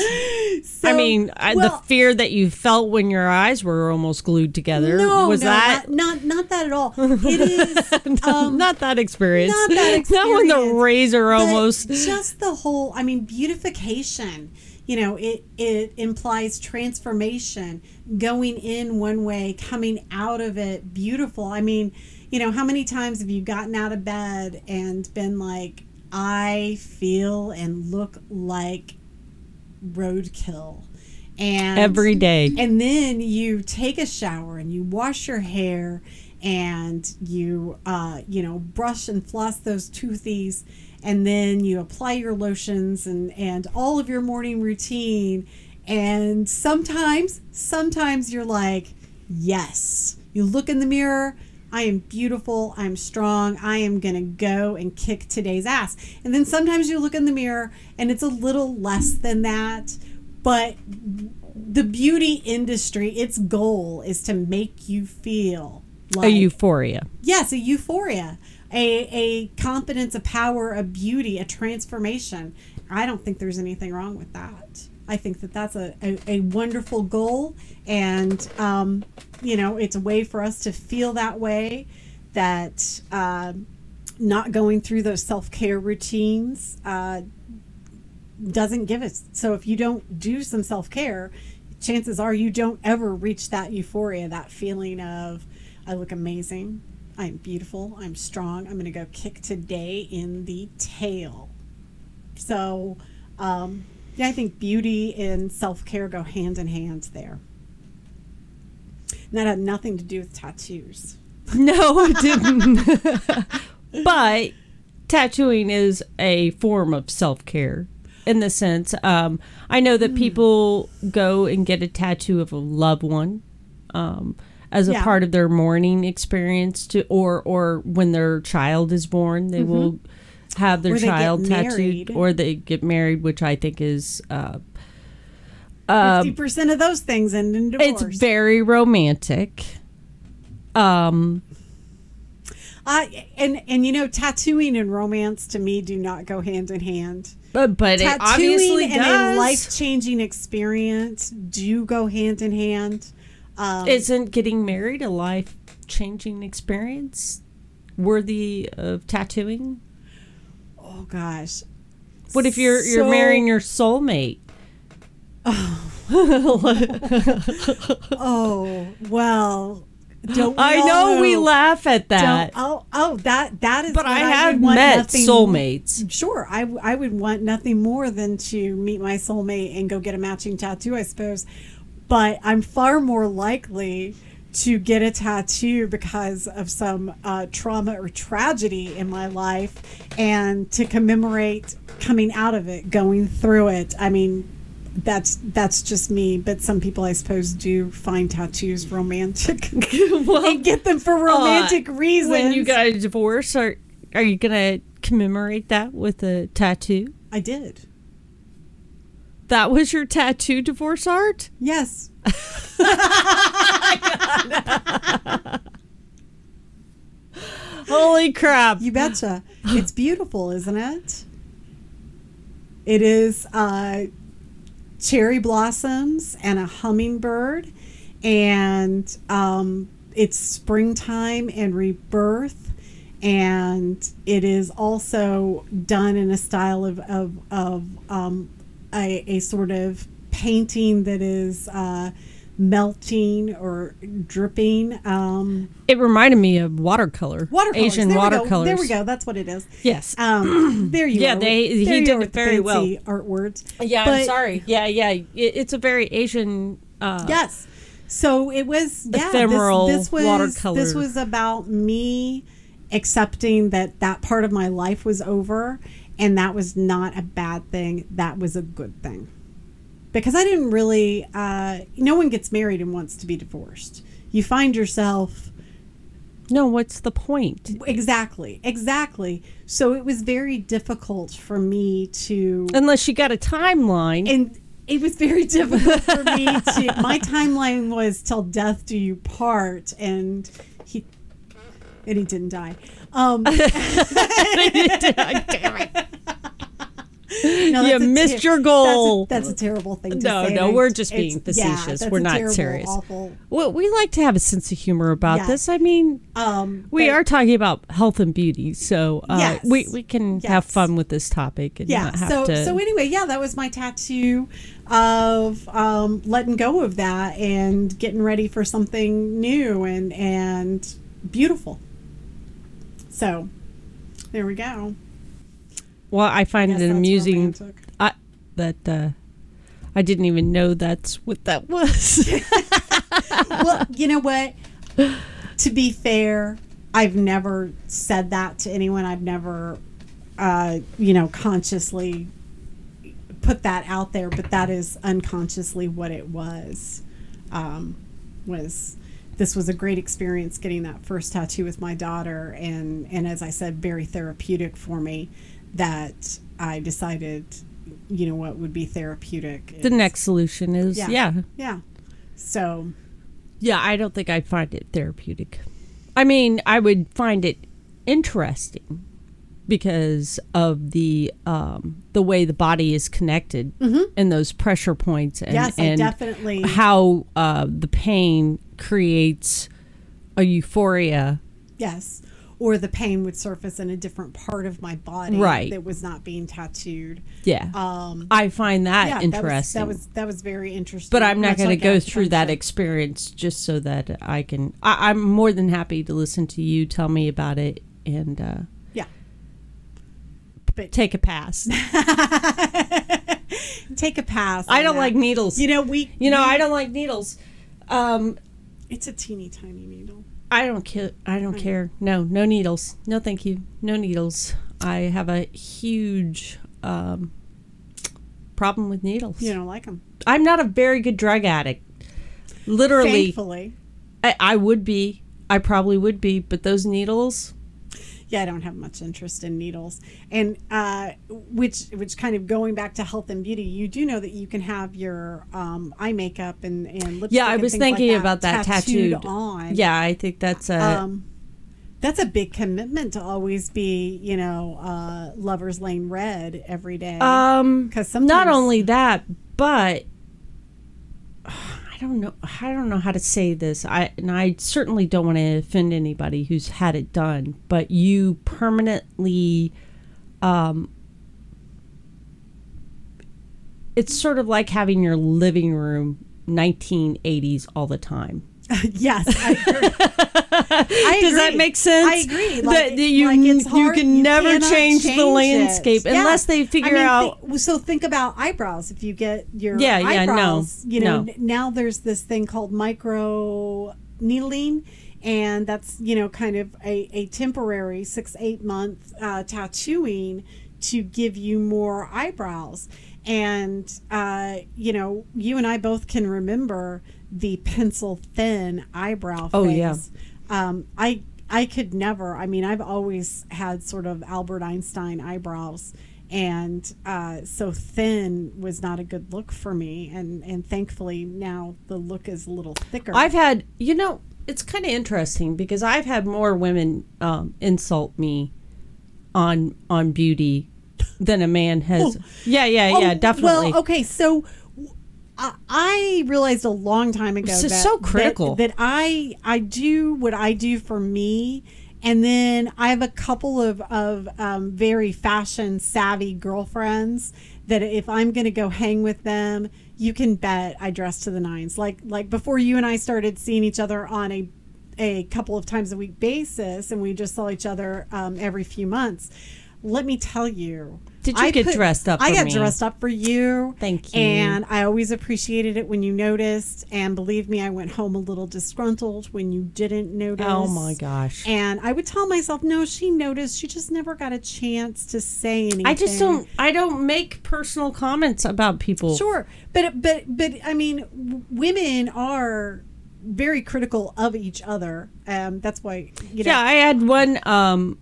I mean, I, the fear that you felt when your eyes were almost glued together No, was no, that not, not not that at all. It is um, not that experience? not that experience. Not when the razor almost. just the whole. I mean, beautification. You know, it it implies transformation, going in one way, coming out of it beautiful. I mean, you know, how many times have you gotten out of bed and been like, I feel and look like roadkill, and Every day. and then you take a shower and you wash your hair and you uh, you know brush and floss those toothies and then you apply your lotions and and all of your morning routine. And sometimes sometimes you're like yes. You look in the mirror I am beautiful. I'm strong. I am going to go and kick today's ass. And then sometimes you look in the mirror and it's a little less than that. But the beauty industry, its goal is to make you feel like, A euphoria. yes, a euphoria, a a confidence, a power, a beauty, a transformation. I don't think there's anything wrong with that. I think that that's a, a, a wonderful goal, and um, you know, it's a way for us to feel that way. That uh, not going through those self care routines uh, doesn't give us. So if you don't do some self care, chances are you don't ever reach that euphoria, that feeling of I look amazing, I'm beautiful, I'm strong, I'm going to go kick today in the tail. So, um, yeah, I think beauty and self care go hand in hand there. And that had nothing to do with tattoos. No, it didn't. but tattooing is a form of self care in the sense. Um, I know Hmm. that people go and get a tattoo of a loved one um, as a Yeah. part of their mourning experience, to or or when their child is born, they will have their. Or child tattooed, married. or they get married, which I think is. Uh, um, Fifty percent of those things end in divorce. it's very romantic. Um, I and and you know, tattooing and romance to me do not go hand in hand. but but it obviously Tattooing and does. a life changing experience do go hand in hand. Um, Isn't getting married a life changing experience worthy of tattooing? Oh gosh, What if you're you're So- marrying your soulmate? oh oh well. Don't we I all know we laugh at Don't, that, oh oh that that is. but I have want met nothing- soulmates. Sure, I, I would want nothing more than to meet my soulmate and go get a matching tattoo, I suppose. But I'm far more likely to get a tattoo because of some uh, trauma or tragedy in my life and to commemorate coming out of it, going through it. I mean, that's that's just me. But some people, I suppose, do find tattoos romantic and get them for romantic reasons. When you got a divorce, are are you gonna commemorate that with a tattoo? I did. That was your tattoo divorce art? Yes. Holy crap! You betcha. It's beautiful, isn't it? It is uh, cherry blossoms and a hummingbird, and um, it's springtime and rebirth, and it is also done in a style of of, of um, a, a sort of painting that is uh, melting or dripping. Um, It reminded me of watercolor, watercolors. Asian there watercolors. There we go. That's what it is. Yes. Um, there you go. Yeah, are. they- There he did it very well. Art words. Yeah, I'm sorry. Yeah, yeah. It, it's a very Asian. Uh, Yes. So it was yeah, Ephemeral this, this was watercolor. this was about me accepting that that part of my life was over and that was not a bad thing. That was a good thing. Because I didn't really uh, no one gets married and wants to be divorced. You find yourself No, what's the point? exactly, exactly. So it was very difficult for me to Unless you got a timeline. and it was very difficult for me to my timeline was till death do you part and he and he didn't die um Damn it. No, You missed your that's a- goal. That's a, terrible thing to No, say. no, and we're just being yeah, facetious. that's We're not terrible, serious. Awful. Well, we like to have a sense of humor about Yeah. this. I mean, Um, we but- are talking about health and beauty, so uh, Yes. we we can have fun with this topic and yeah not have so to. so anyway yeah that was my tattoo of um, letting go of that and getting ready for something new and and beautiful so there we go well, I find it amusing. I, that uh, I didn't even know that's what that was. well you know what to be fair i've never said that to anyone i've never uh, you know consciously put that out there but that is unconsciously what it was um, was this was a great experience getting that first tattoo with my daughter and and as i said very therapeutic for me that i decided you know what would be therapeutic the next solution is Yeah. yeah. yeah so Yeah, I don't think I'd find it therapeutic. I mean, I would find it interesting because of the um, the way the body is connected and those pressure points and, Mm-hmm. Yes, and definitely- how uh, the pain creates a euphoria. Yes. Or the pain would surface in a different part of my body Right. that was not being tattooed. Yeah, Um, I find that yeah, interesting. That was, that was that was very interesting. but I'm not going like to go through that experience just so that I can. I, I'm more than happy to listen to you tell me about it and uh, yeah. But take a pass. take a pass. I don't that. like needles. You know, we. You know, we- I don't like needles. Um, It's a teeny tiny needle. I don't care. I don't care. No, no needles. No, thank you. No needles. I have a huge um, problem with needles. You don't like them. I'm not a very good drug addict. Literally, Thankfully. I, I would be. I probably would be, but those needles. Yeah, I don't have much interest in needles, and uh, which which kind of going back to health and beauty, you do know that you can have your um, eye makeup and and lipstick Yeah, I was things like thinking about that tattooed, tattooed. on. Yeah, I think that's a. um, that's a big commitment to always be, you know, uh, lovers lane red every day. Um, because sometimes- not only that, but don't know. I don't know how to say this. I and I certainly don't want to offend anybody who's had it done. But you permanently, um, it's sort of like having your living room 1980s all the time. yes, I agree. I Does that make sense? I agree. That you- like it's you hard- can never cannot change the landscape unless they figure out- thi- so think about eyebrows. If you get your Yeah, yeah, no, eyebrows, you know, no. now there's this thing called micro needling. And that's you know kind of a, a temporary six eight month uh, tattooing to give you more eyebrows. And uh, you know you and I both can remember the pencil thin eyebrow face. Oh, phase. yeah. Um, I I could never. I mean, I've always had sort of Albert Einstein eyebrows, and uh, so thin was not a good look for me. And and thankfully now the look is a little thicker. I've had, you know, it's kind of interesting because I've had more women um, insult me on on beauty than a man has. yeah, yeah, yeah, Oh, definitely. Well, okay, so. I- realized a long time ago This that, is so that- critical. that, I I do what I do for me, and then I have a couple of of um, very fashion savvy girlfriends that if I'm going to go hang with them, you can bet I dress to the nines. Like like before you and I started seeing each other on a a couple of times a week basis, and we just saw each other um, every few months. Let me tell you. Did you get dressed up I got me? dressed up for you. Thank you. And I always appreciated it when you noticed. And believe me, I went home a little disgruntled when you didn't notice. Oh my gosh. And I would tell myself, no, she noticed. She just never got a chance to say anything. I just don't. I don't make personal comments about people. Sure, but but but I mean, w- women are very critical of each other. Um, that's why you know. Yeah, I had one um,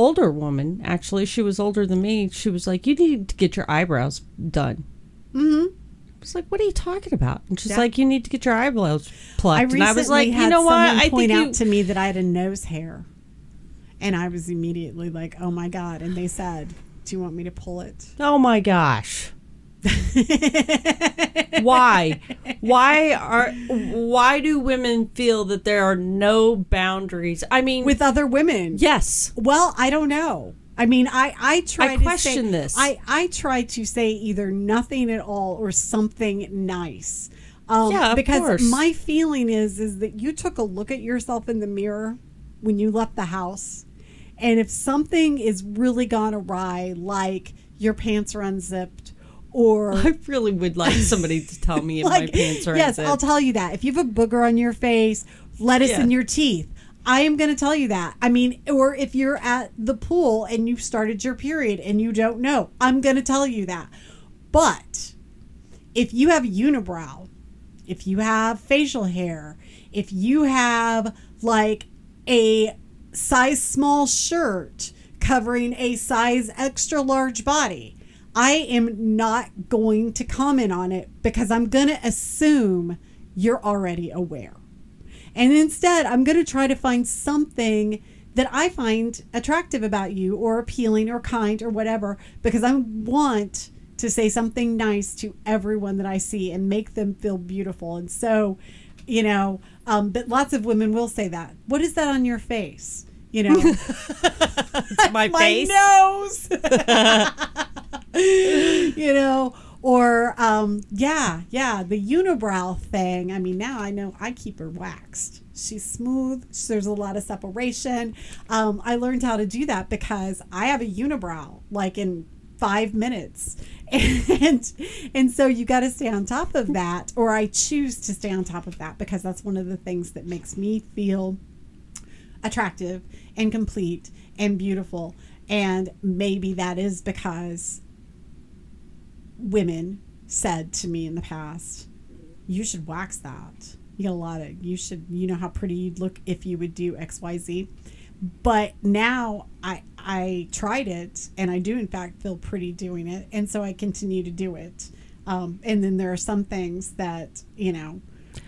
older woman. Actually, she was older than me. She was like, "You need to get your eyebrows done." Mm-hmm. I was like, "What are you talking about?" And she's Yeah. like, "You need to get your eyebrows plucked." I and recently I was like, "You know what? I point out you." to me that I had a nose hair, and I was immediately like, "Oh my god!" And they said, Do you want me to pull it? Oh my gosh. why? Why are why do women feel that there are no boundaries? I mean With other women. yes. Well, I don't know. I mean, I I try I to question say, this. I I try to say either nothing at all or something nice. Um, Yeah, of because course. my feeling is is that you took a look at yourself in the mirror when you left the house, and if something is really gone awry, like your pants are unzipped, or I really would like somebody to tell me if my pants are yes. I'll tell you that. If you have a booger on your face, lettuce Yeah. in your teeth, I am going to tell you that. I mean, or if you're at the pool and you've started your period and you don't know, I'm going to tell you that. But if you have unibrow, if you have facial hair, if you have like a size small shirt covering a size extra large body, I am not going to comment on it because I'm going to assume you're already aware. And instead, I'm going to try to find something that I find attractive about you or appealing or kind or whatever because I want to say something nice to everyone that I see and make them feel beautiful. And so, you know, um, but lots of women will say that. What is that on your face? You know, my my face. nose. you know, or um, yeah, yeah, the unibrow thing. I mean, now I know I keep her waxed. She's smooth. There's a lot of separation. Um, I learned how to do that because I have a unibrow like in five minutes. And and so you got to stay on top of that, or I choose to stay on top of that because that's one of the things that makes me feel attractive and complete and beautiful. And maybe that is because women said to me in the past, you should wax that. You get a lot of, you should, you know how pretty you'd look if you would do XYZ. But now I, I tried it and I do, in fact, feel pretty doing it. And so I continue to do it. Um, and then there are some things that, you know,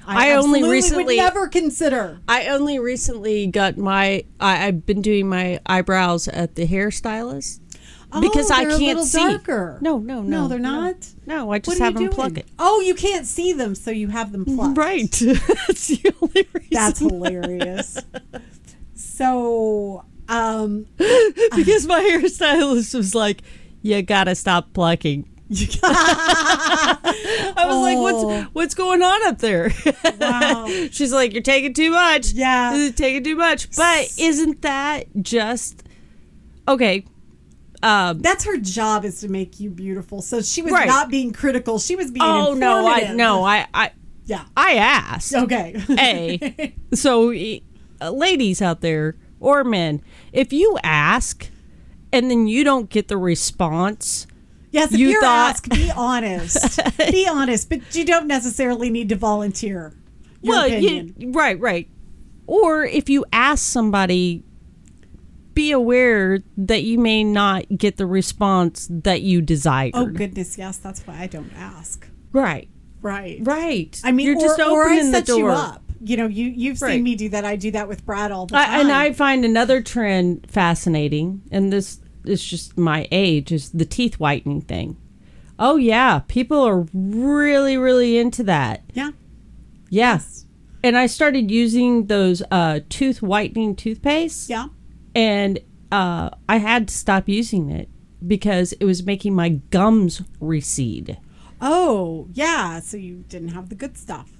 I only recently- would never consider. I only recently got my I, I've been doing my eyebrows at the hairstylist because Oh, I can't see. darker. No, no, no, No, they're not. No, I just have them pluck doing? it. Oh, you can't see them, so you have them plucked. Right. That's the only reason. That's hilarious. so, um, because my hairstylist was like, "You gotta stop plucking." I was like, Oh. "What's what's going on up there?" Wow. She's like, "You're taking too much. Yeah. You're taking too much." But isn't that just okay? Um, that's her job is to make you beautiful. So she was Right. not being critical. She was being oh no, I no, I I Yeah. I asked. Okay. A. So, uh, ladies out there or men, if you ask and then you don't get the response, yes, if You are thought- asked, be honest. be honest, but you don't necessarily need to volunteer your well, opinion. you, right, right. Or if you ask somebody, be aware that you may not get the response that you desire. oh goodness, yes, that's why I don't ask. Right, Right. right. I mean, you're just or, I opening the set you door. up. You know, you you've Right. seen me do that. I do that with Brad all the time. I, and I find another trend fascinating, and this is just my age, is the teeth whitening thing. Oh yeah, people are really, really into that. yeah. Yeah. And I started using those uh, tooth whitening toothpaste. Yeah. And uh, I had to stop using it because it was making my gums recede. Oh, yeah. So you didn't have the good stuff.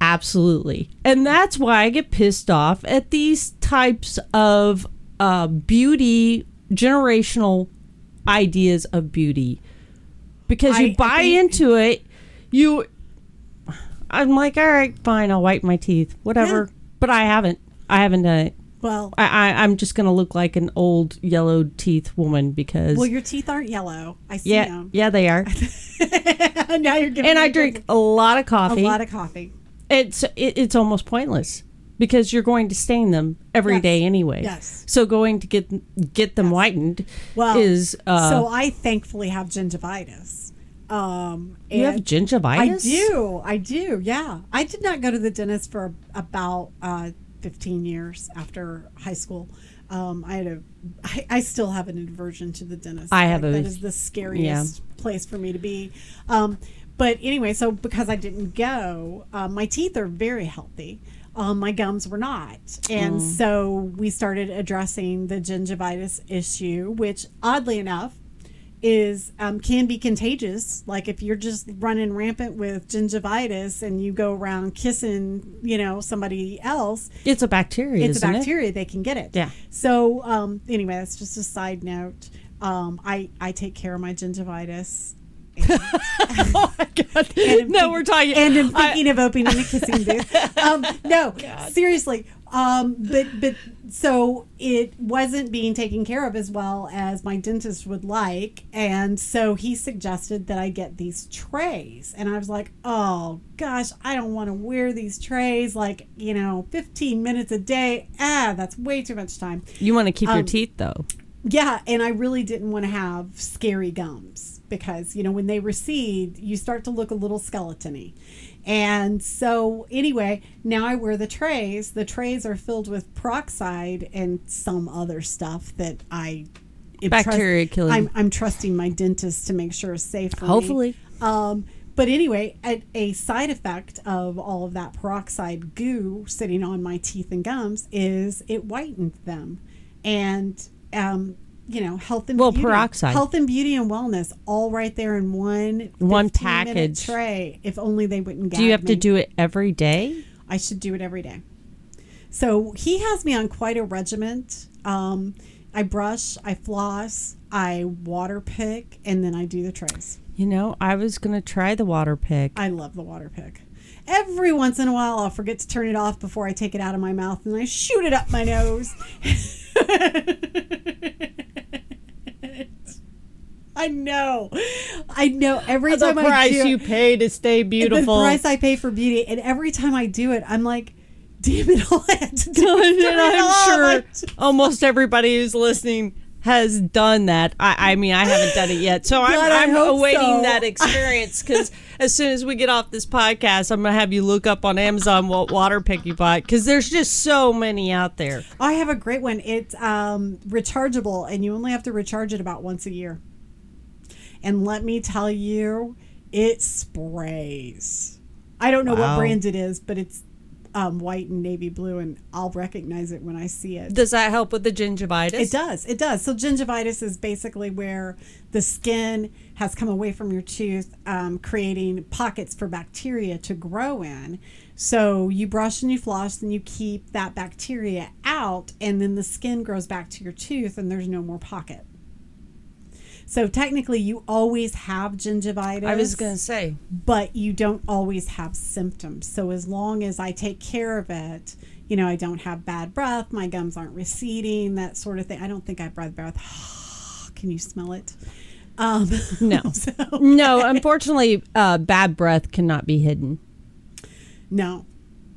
Absolutely. And that's why I get pissed off at these types of uh, beauty, generational ideas of beauty. Because you I buy think- into it, you. I'm like, all right, fine, I'll wipe my teeth, whatever. Yeah. But I haven't. I haven't done it. Well, I, I, I'm just to look like an old yellow teeth woman because. well, your teeth aren't yellow. I see yeah, them. yeah, they are. now you're giving and I drink a lot of coffee. a lot of coffee. it's it, it's almost pointless because you're going to stain them every Yes. day anyway. Yes. So going to get get them whitened Well, is uh, so I thankfully have gingivitis. Um, you have gingivitis. I do. I do. Yeah. I did not go to the dentist for about uh, 15 years after high school. Um, I had a, I, I still have an aversion to the dentist. I have Like, a- that is the scariest place for me to be. Um, but anyway, so because I didn't go, uh, my teeth are very healthy. Um, my gums were not, and Mm. so we started addressing the gingivitis issue, which oddly enough is um, can be contagious. Like if you're just running rampant with gingivitis and you go around kissing, you know, somebody else, It's a bacteria. it's a isn't it? bacteria. They can get it. Yeah. So um, anyway, that's just a side note. Um, I I take care of my gingivitis. oh my god! And no, think- we're talking. and I'm I- thinking of opening a kissing booth. Um, no, seriously. Um, but but so it wasn't being taken care of as well as my dentist would like, and so he suggested that I get these trays, and I was like, oh gosh, I don't want to wear these trays like you know, 15 minutes a day. Ah, that's way too much time. you want to keep your um, teeth though. Yeah, and I really didn't want to have scary gums because, you know, when they recede, you start to look a little skeletony. And so, anyway, now I wear the trays. The trays are filled with peroxide and some other stuff that I. Bacteria killing. I'm, I'm trusting my dentist to make sure it's safe for me. Hopefully. Um, but anyway, a, a side effect of all of that peroxide goo sitting on my teeth and gums is it whitened them, and um, you know, health and Well, beauty, peroxide. health and beauty and wellness, all right there in one One package. tray. If only they wouldn't. Do you have to do it every day? I should do it every day. So he has me on quite a regiment. Um, I brush, I floss, I water pick, and then I do the trays. You know, I was gonna try the water pick. I love the water pick. Every once in a while, I'll forget to turn it off before I take it out of my mouth, and I shoot it up my nose. I know, I know. Every time I do, price you pay to stay beautiful. the price I pay for beauty, and every time I do it, I'm like, "Damn it! all I had to do it. And I'm sure almost everybody who's listening has done that. I, I mean, I haven't done it yet, so I'm, God, I'm awaiting so. that experience because as soon as we get off this podcast, I'm gonna have you look up on Amazon what water pick you buy because there's just so many out there. I have a great one. It's um, rechargeable, and you only have to recharge it about once a year. And let me tell you, it sprays. I don't know what brand it is, but it's um, white and navy blue, and I'll recognize it when I see it. Does that help with the gingivitis? It does. It does. So gingivitis is basically where the skin has come away from your tooth, um, creating pockets for bacteria to grow in. So you brush and you floss and you keep that bacteria out, and then the skin grows back to your tooth, and there's no more pocket. So technically, you always have gingivitis I was gonna say. but you don't always have symptoms. So as long as I take care of it, you know, I don't have bad breath, my gums aren't receding, that sort of thing. I don't think I have bad breath. Can you smell it? Um, No. so- No, unfortunately, uh, bad breath cannot be hidden. no,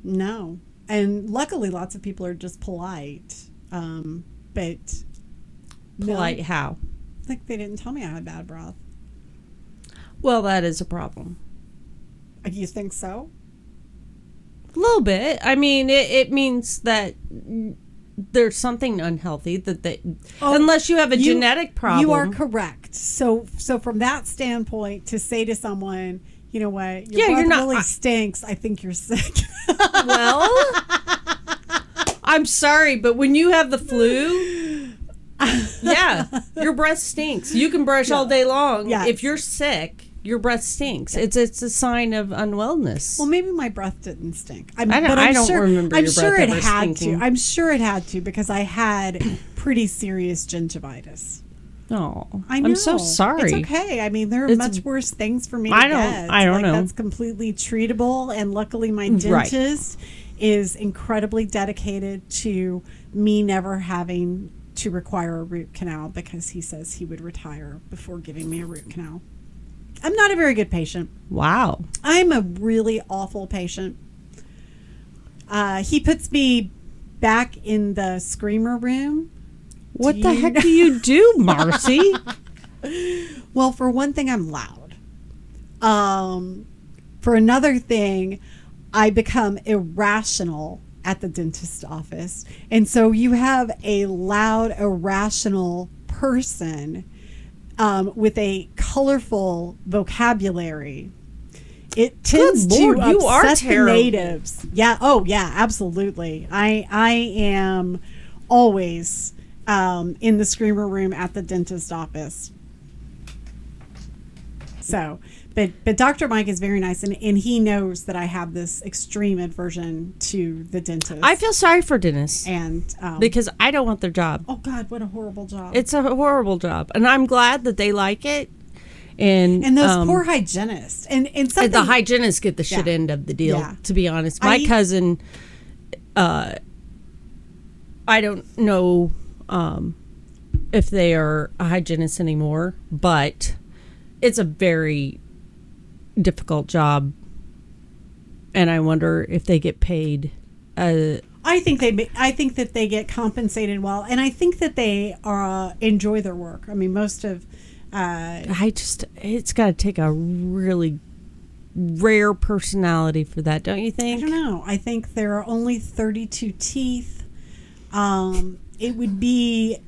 no. And luckily, lots of people are just polite. Um, but no, Polite how? Like they didn't tell me I had bad breath. Well, that is a problem. Uh, you think so? A little bit. I mean, it, it means that there's something unhealthy that they, Oh, unless you have a You- genetic problem. You are correct. So, so from that standpoint, to say to someone, you know what, your Yeah, breath you're not- really I- stinks. I think you're sick. well, I'm sorry, but when you have the flu, yeah, your breath stinks. You can brush all day long. Yes. If you're sick, your breath stinks. It's it's a sign of unwellness. well, maybe my breath didn't stink. I'm, I don't- but I'm I don't sure, remember I'm sure it had stinking. to. I'm sure it had to because I had pretty serious gingivitis. oh, I know. I'm so sorry. It's okay. I mean, there are It's- much worse things for me. I don't- Get. I don't like, know. That's completely treatable, and luckily, my mm, Right. dentist is incredibly dedicated to me never having to require a root canal because he says he would retire before giving me a root canal. I'm not a very good patient. Wow. I'm a really awful patient. Uh, he puts me back in the screamer room. What Do the heck know- do you do, Marcy? Well, for one thing, I'm loud. Um, for another thing, I become irrational at the dentist office. And so you have a loud, irrational person um, with a colorful vocabulary. It tends Lord, to you are upset the natives. Yeah. Oh, yeah. Absolutely. I I am always um, in the screamer room at the dentist office. So, but but Dr. Mike is very nice, and, and he knows that I have this extreme aversion to the dentist. I feel sorry for dentists and um, because I don't want their job. oh God, what a horrible job! It's a horrible job, and I'm glad that they like it. And and those um, poor hygienists, and and and something the hygienists get the shit Yeah. end of the deal. Yeah. To be honest, my I- cousin, uh, I don't know um, if they are a hygienist anymore, but it's a very difficult job, and I wonder if they get paid. Uh, I think they I think that they get compensated well, and I think that they uh, enjoy their work. I mean, most of uh, I just, it's got to take a really rare personality for that, don't you think? I don't know. I think there are only 32 teeth. Um, it would be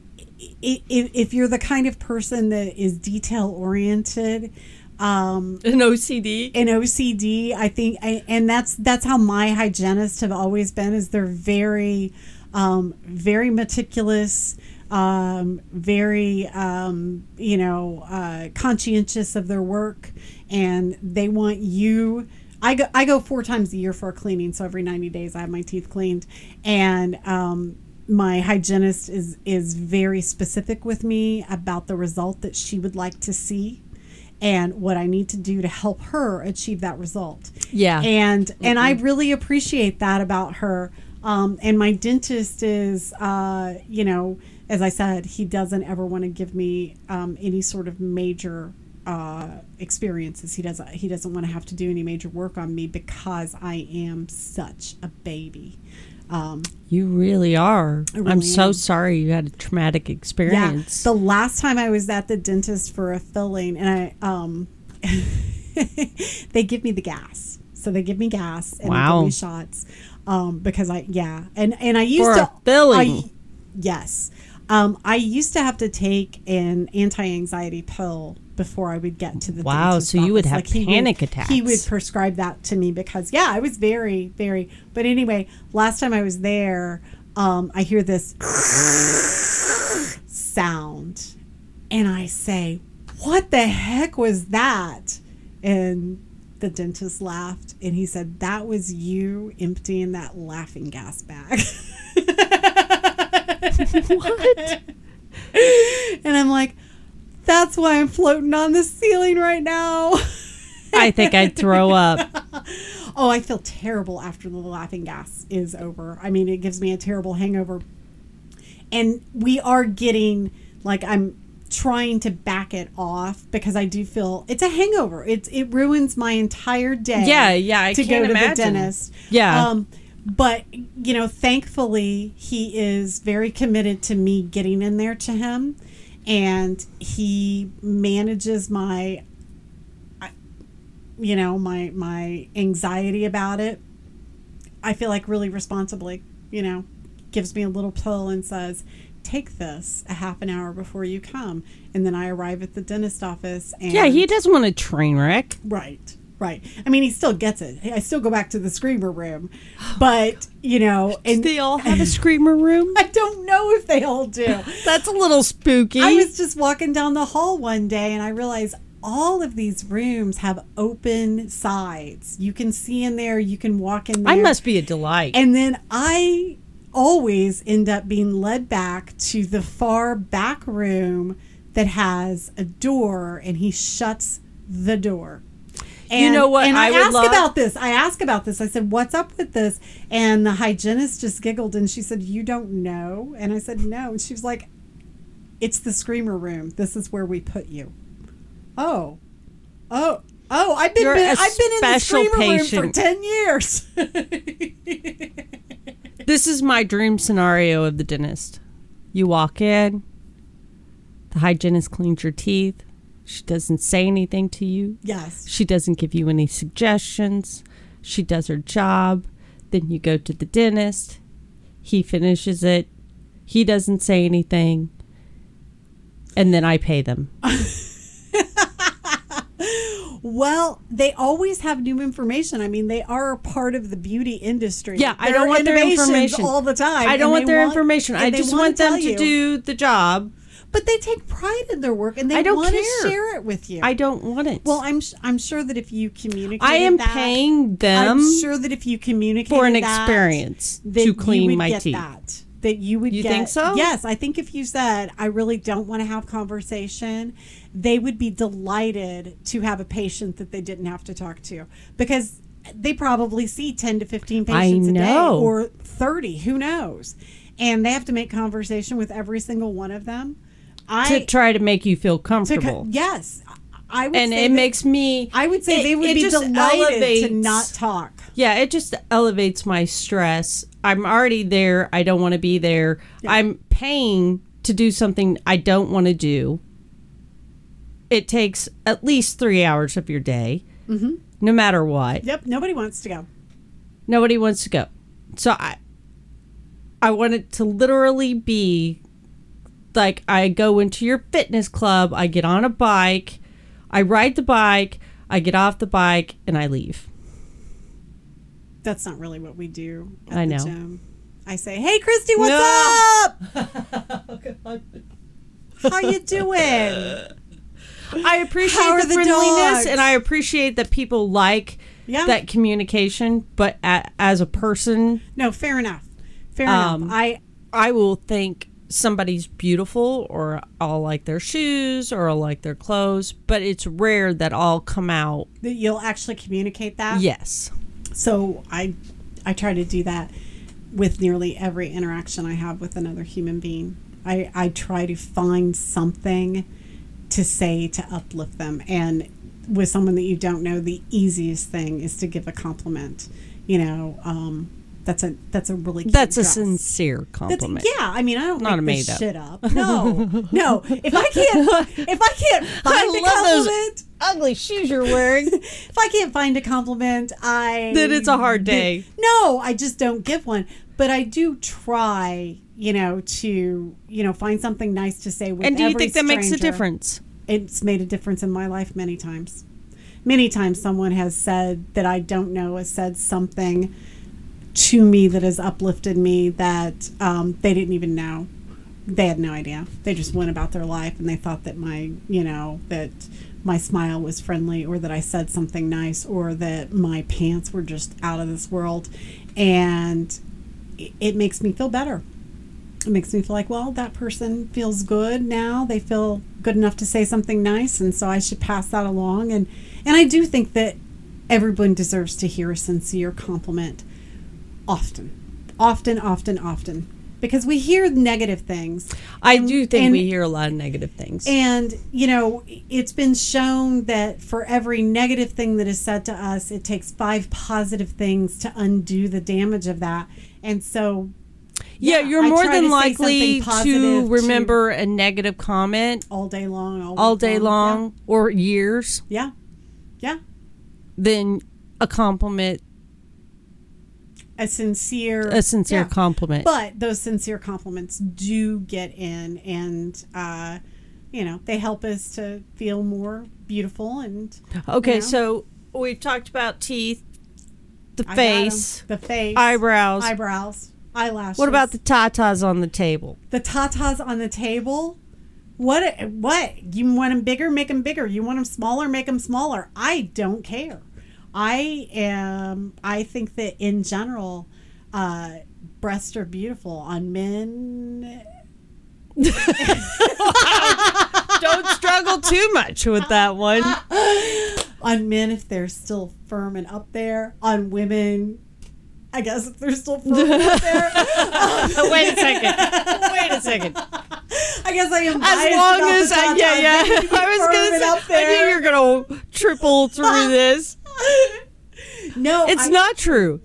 i- i- if you're the kind of person that is detail oriented. Um, An OCD. an OCD, I think, I- and that's that's how my hygienists have always been. Is they're very, um, very meticulous, um, very, um, you know, uh, conscientious of their work, and they want you. I go I go four times a year for a cleaning, so every ninety days I have my teeth cleaned, and um, my hygienist is is very specific with me about the result that she would like to see and what I need to do to help her achieve that result. Yeah. And and I really appreciate that about her. Um, and my dentist is, uh, you know, as I said, he doesn't ever want to give me um, any sort of major uh, experiences. He doesn't. He doesn't want to have to do any major work on me because I am such a baby. Um, You really are. Really I'm so am. sorry you had a traumatic experience. Yeah. The last time I was at the dentist for a filling, and I um, they give me the gas. So they give me gas and they give me shots. Um, because I yeah, and and I used For to a filling. I, yes, um, I used to have to take an anti-anxiety pill before I would get to the Wow, so you would have he panic He attacks. would prescribe that to me because yeah, I was very very. But anyway, last time I was there, um, I hear this sound and I say, What the heck was that? And the dentist laughed and he said, That was you emptying that laughing gas bag. what? and I'm like, That's why I'm floating on the ceiling right now. I think I'd throw up. oh, I feel terrible after the laughing gas is over. I mean, it gives me a terrible hangover. And we are getting like I'm trying to back it off because I do feel it's a hangover. It it ruins my entire day. Yeah, yeah, I to go to imagine. the dentist. Yeah. Um, but you know, thankfully, he is very committed to me getting in there to him, and he manages my, you know, my my anxiety about it. I feel like really responsibly. You know, gives me a little pill and says, "Take this a half an hour before you come," and then I arrive at the dentist office. And Yeah, he doesn't want a train wreck. Right, right. I mean, he still gets it. I still go back to the screamer room, oh, but you know, and they all have a screamer room? I don't know if they all do. That's a little spooky. I was just walking down the hall one day and I realized all of these rooms have open sides. You can see in there. You can walk in there. I must be a delight. And then I always end up being led back to the far back room that has a door and he shuts the door. You know what And I, I asked love? about this. I asked about this. I said, "What's up with this?" And the hygienist just giggled and she said, "You don't know." And I said, "No." And she was like, "It's the screamer room. This is where we put you." Oh, oh, oh! I've been, been I've been in the screamer room for ten years. this is my dream scenario of the dentist. You walk in, the hygienist cleans your teeth. She doesn't say anything to you. yes. She doesn't give you any suggestions. She does her job. Then you go to the dentist. He finishes it. He doesn't say anything. And then I pay them. Well, they always have new information. I mean, they are a part of the beauty industry. Yeah, I don't want their information all the time. I don't want their information. I just wanna want them to you. do the job. But they take pride in their work and they I don't want care. to share it with you. I don't want it. well, I'm I'm sure that if you communicate, I am paying them I'm sure that if you communicate for an experience to clean my get teeth. That. That you would You get. think so? Yes, I think if you said, "I really don't want to have conversation," they would be delighted to have a patient that they didn't have to talk to because they probably see ten to fifteen patients a day know. or thirty. Who knows? And they have to make conversation with every single one of them. I to try to make you feel to comfortable. yes, I would and it makes me I would say it- they would be delighted to not talk. Yeah, it just elevates my stress. I'm already there. I don't want to be there. I'm paying to do something I don't want to do. It takes at least three hours of your day, Mm-hmm. no matter what. Yep, nobody wants to go. Nobody wants to go. So I, I want it to literally be like I go into your fitness club, I get on a bike, I ride the bike, I get off the bike, and I leave. That's not really what we do. I know. Gym. I say, "Hey, Christy, what's No. up? How you doing?" I appreciate How the, the friendliness dogs? and I appreciate that people like Yeah. that communication, but as a person, No, fair enough. Fair Um, enough. I I will think somebody's beautiful or I'll like their shoes or I'll like their clothes, but it's rare that I'll come out. that you'll actually communicate that. Yes. So I I try to do that with nearly every interaction I have with another human being. I, I try to find something to say to uplift them. And with someone that you don't know, the easiest thing is to give a compliment. You know, um, that's a that's a really That's a dress. sincere That's, compliment. yeah, I mean, I don't Not make this shit up. No, no. If I can't, if I can't find a compliment, ugly shoes you're wearing. if I can't find a compliment, I Then it's a hard day. No, I just don't give one. But I do try, you know, to you know find something nice to say. With and do you think that makes a difference? It's made a difference in my life many times. Many times, someone has said that I don't know has said something to me that has uplifted me that um, they didn't even know. They had no idea. They just went about their life and they thought that my, you know, that my smile was friendly or that I said something nice or that my pants were just out of this world. And it- makes me feel better. It makes me feel like, well, that person feels good now. They feel good enough to say something nice, and so I should pass that along. And and I do think that everyone deserves to hear a sincere compliment often, often, often, often, because we hear negative things. I And- do think and- we hear a lot of negative things. and, you know, it's been shown that for every negative thing that is said to us, it takes five positive things to undo the damage of that. And so, yeah, yeah, you're I more than to likely to to- remember a negative comment all day long, all, all day long or years Yeah. Yeah. than a compliment, A sincere, a sincere yeah. compliment. But those sincere compliments do get in, and uh, you know they help us to feel more beautiful and okay, you know. so we've talked about teeth, the face, the face, eyebrows. eyebrows, eyelashes. What about the tatas on the table? the tatas on the table? What? What? You want them bigger? Make them bigger. You want them smaller? Make them smaller. I don't care. I am. I think that in general, uh, breasts are beautiful on men. Don't struggle too much with that one. on men if they're still firm and up there. On women, I guess if they're still firm and up there. Wait a second. Wait a second. I guess I am As long as I, yeah, yeah. They need to be I was gonna say, I knew you're gonna triple through this. No, It's I, not true.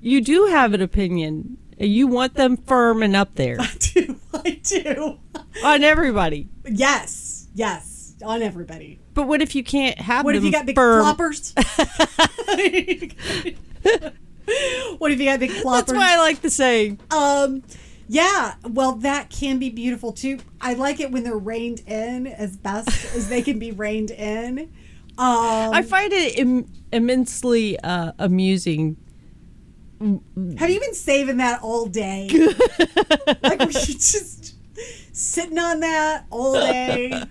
You do have an opinion. You want them firm and up there I do. I do. on everybody. Yes, yes, on everybody. But what if you can't have What if you got big firm? floppers? what if you had big floppers? That's why I like the saying. Um, yeah, well, that can be beautiful too. I like it when they're reined in as best as they can be reined in. Um, I find it Im- immensely uh, amusing. have you been saving that all day? like, were you just sitting on that all day?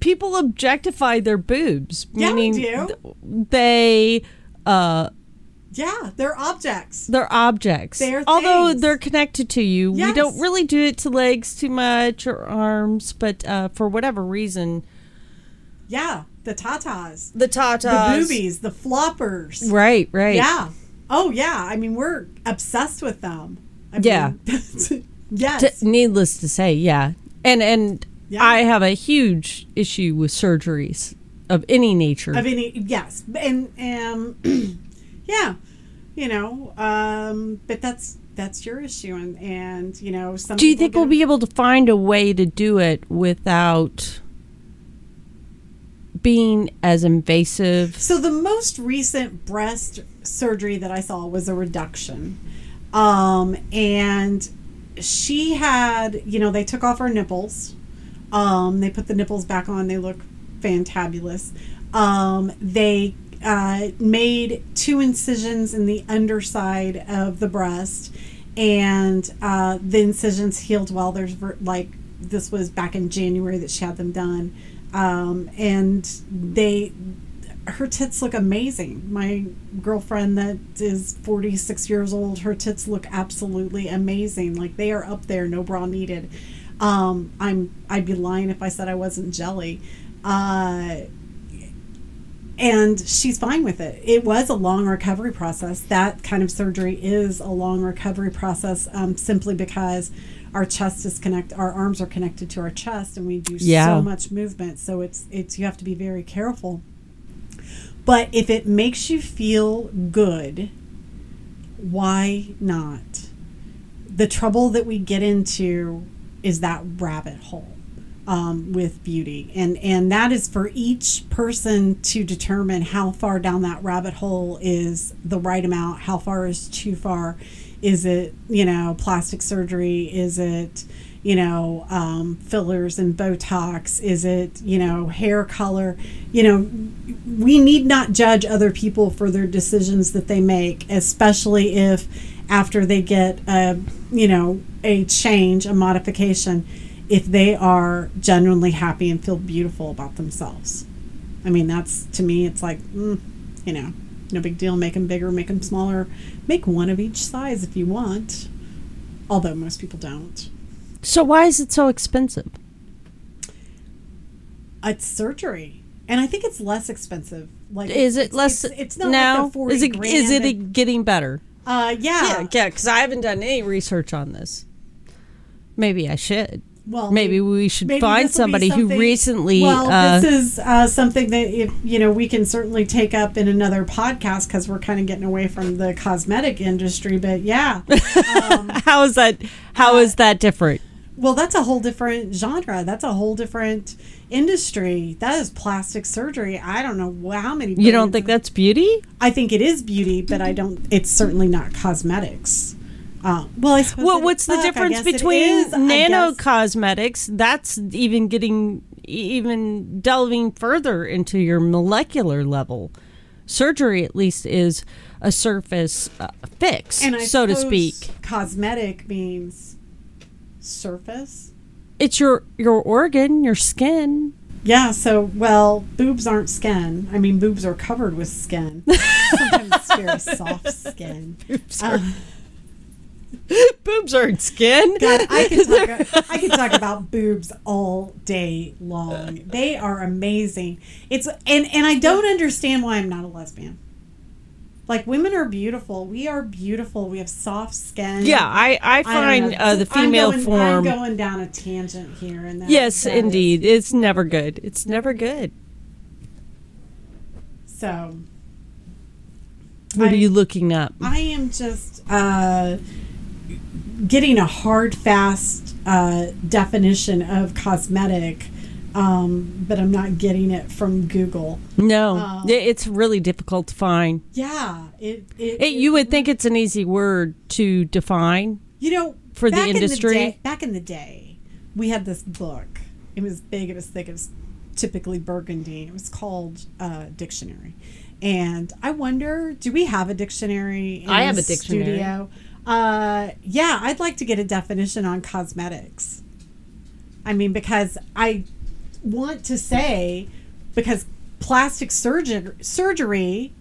People objectify their boobs, Yeah, we meaning do. th- they uh, Yeah, they're objects. they're objects. They're Although they're connected to you, we don't really do it to legs too much or arms, but uh, for whatever reason, Yeah, the tatas, the tatas, the boobies, the floppers. right, right, Yeah. Oh, yeah. I mean, we're obsessed with them. I Yeah. mean, yes. T- needless to say, yeah, and and Yeah. I have a huge issue with surgeries of any nature. of any yes and um yeah you know um but that's that's your issue and and you know some do you think we'll be able to find a way to do it without being as invasive? so the most recent breast surgery that i saw was a reduction. Um and she had you know they took off her nipples. Um they put the nipples back on. They look fantabulous. Um they uh, made two incisions in the underside of the breast and uh, the incisions healed well. There's like this was back in january that she had them done um, and they her tits look amazing. My girlfriend that is 46 years old, her tits look absolutely amazing. Like they are up there, no bra needed. Um, I'm I'd be lying if I said I wasn't jelly. Uh, and she's fine with it. It was a long recovery process. That kind of surgery is a long recovery process, um, simply because our chest is connect, our arms are connected to our chest, and we do Yeah. so much movement. So it's it's you have to be very careful. But if it makes you feel good, why not? The trouble that we get into is that rabbit hole um, with beauty, and and that is for each person to determine how far down that rabbit hole is the right amount. How far is too far? Is it you know plastic surgery? Is it you know um, fillers and Botox? Is it you know hair color? You know we need not judge other people for their decisions that they make, especially if after they get a you know a change, a modification, if they are genuinely happy and feel beautiful about themselves. I mean, that's to me, it's like mm, you know, no big deal. Make them bigger, make them smaller, make one of each size if you want. Although most people don't. So why is it so expensive? It's surgery, and I think it's less expensive. Like, Is it it's, less It's, it's not now? like is it is it that- getting better? uh, yeah. Yeah, yeah. Because I haven't done any research on this. Maybe I should. Well, Maybe we should maybe find this will be somebody who recently. Well, uh, this is uh, something that if you know we can certainly take up in another podcast because we're kind of getting away from the cosmetic industry. But yeah, um, how is that? How is that different? well, that's a whole different genre. That's a whole different industry. That is plastic surgery. I don't know how many. You don't think that's beauty? I think it is beauty, but I don't. It's certainly not cosmetics. Uh, well, I suppose. Well, what's the fuck, difference between nano cosmetics? That's even getting even delving further into your molecular level. Surgery, at least, is a surface uh, fix, so to speak. Cosmetic means surface. It's your your organ, your skin. Yeah, so well, boobs aren't skin. I mean, boobs are covered with skin. Sometimes it's very soft skin. Um, Boobs aren't skin. God, I can talk. I could talk about boobs all day long. They are amazing. It's and and I don't understand why I'm not a lesbian. Like women are beautiful. We are beautiful. We have soft skin. Yeah, I I I find know. uh, the I'm female going- form. I'm going down a tangent here, and that, yes, that is- indeed, it's never good. It's never good. so What I- are you looking up? I am just uh, getting a hard, fast uh, definition of cosmetic um, but I'm not getting it from Google. No, Um, it's really difficult to find. Yeah, it. it, It, you would think it's an easy word to define. You know, For the back in industry? day- back in the day, we had this book. It was big. It was thick. It was typically burgundy. It was called uh, dictionary. And I wonder, do we have a dictionary? In I have the a dictionary. Studio? Uh, yeah, I'd like to get a definition on cosmetics. I mean, because I want to say, because plastic surgery surgery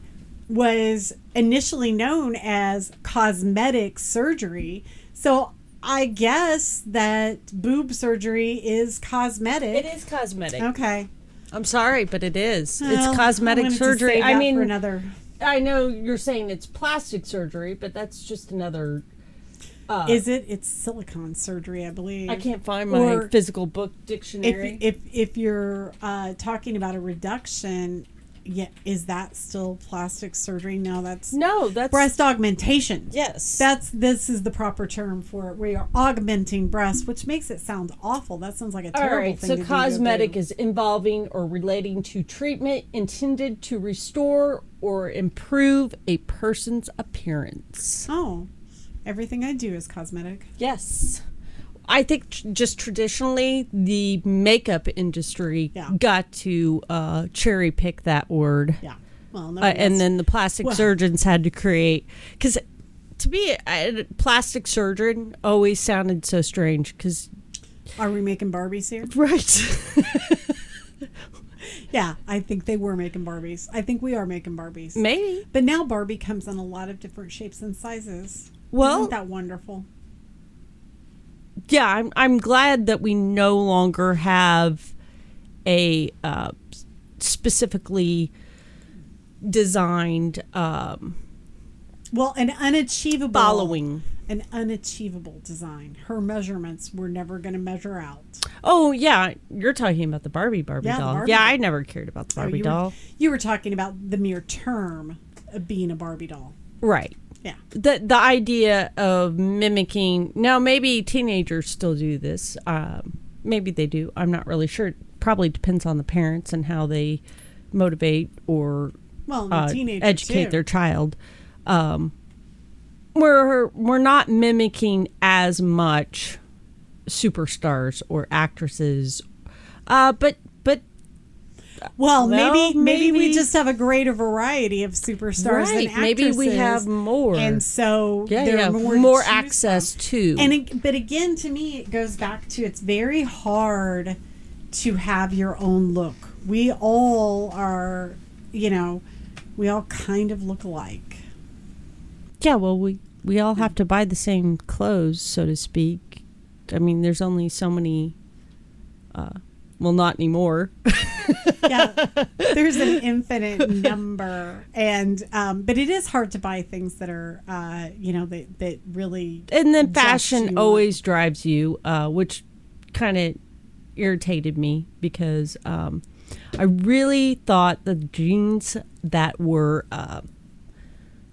was initially known as cosmetic surgery. So I guess that boob surgery is cosmetic. It is cosmetic. Okay. I'm sorry, but it is. Well, it's cosmetic surgery. I mean, for another. I know you're saying it's plastic surgery, but that's just another. Uh, Is it? It's silicone surgery, I believe. I can't find my Or physical book dictionary. If if if you're uh, talking about a reduction, yeah, is that still plastic surgery? No, that's no, that's breast augmentation. Yes, That's this is the proper term for it. We are augmenting breasts, which makes it sound awful. That sounds like a terrible right, thing so to do to cosmetic is involving or relating to treatment intended to restore or improve a person's appearance. Oh, everything I do is cosmetic. Yes. I think tr- just traditionally the makeup industry Yeah. got to uh, cherry pick that word. Yeah. Well, no, Uh, and then the plastic Well- surgeons had to create because to me, a plastic surgeon always sounded so strange because are we making Barbies here? right Yeah, I think they were making Barbies. I think we are making Barbies. maybe But now Barbie comes in a lot of different shapes and sizes. Well- Isn't that wonderful? yeah I'm, I'm glad that we no longer have a uh, specifically designed um, Well, an unachievable following an unachievable design. Her measurements were never going to measure out. oh yeah you're talking about the barbie barbie Yeah, doll Barbie yeah i never cared about the Oh, barbie you doll Were, you were talking about the mere term of being a Barbie doll. right Yeah. the the idea of mimicking now maybe teenagers still do this um, maybe they do i'm not really sure it probably depends on the parents and how they motivate or Well, uh, educate too. their child um, we're we're not mimicking as much superstars or actresses. Uh, but but Well, Well, maybe, maybe we just have a greater variety of superstars right maybe we have more. And so yeah there yeah are more, more, to access to. And it, but again, to me, it goes back to it's very hard to have your own look. We all are, you know, we all kind of look alike. Yeah, well, we we all have to buy the same clothes, so to speak. I mean, there's only so many. Uh, well, not anymore. yeah there's an infinite number and um but it is hard to buy things that are uh you know that that really and then fashion always drives you, uh, which kind of irritated me because um, I really thought the jeans that were uh,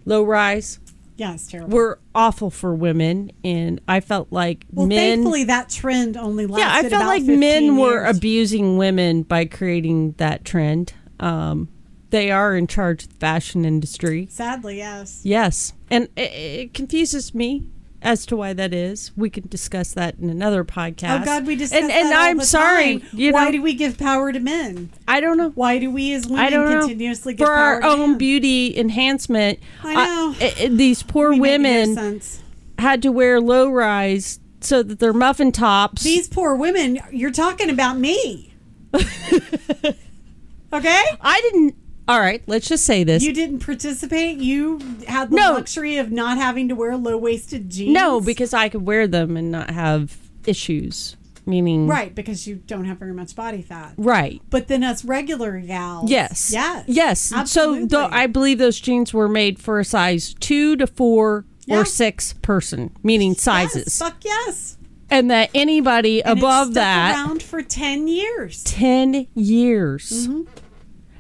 low rise yeah it's terrible were awful for women, and I felt like well men. thankfully that trend only lasted yeah, I felt like 15 men were abusing women by creating that trend. Um, they are in charge of the fashion industry. sadly yes Yes, and it, it confuses me as to why that is. We can discuss that in another podcast. oh god we discuss and and I'm sorry. time. You why know, do we give power to men I don't know. why do we as women I don't continuously give For our own men? beauty enhancement, I know. I- I- these poor We women had to wear low rise so that their muffin tops. these poor women you're talking about me okay I didn't. All right, let's just say this. You didn't participate. You had the No. luxury of not having to wear low waisted jeans. No, because I could wear them and not have issues. Meaning, right, because you don't have very much body fat. right. But then us regular gals, Yes. yes, Yes. absolutely. So I believe those jeans were made for a size two to four Yeah. or six person, meaning Yes, sizes, fuck yes. and that anybody And above that around for ten years. ten years. Mm-hmm.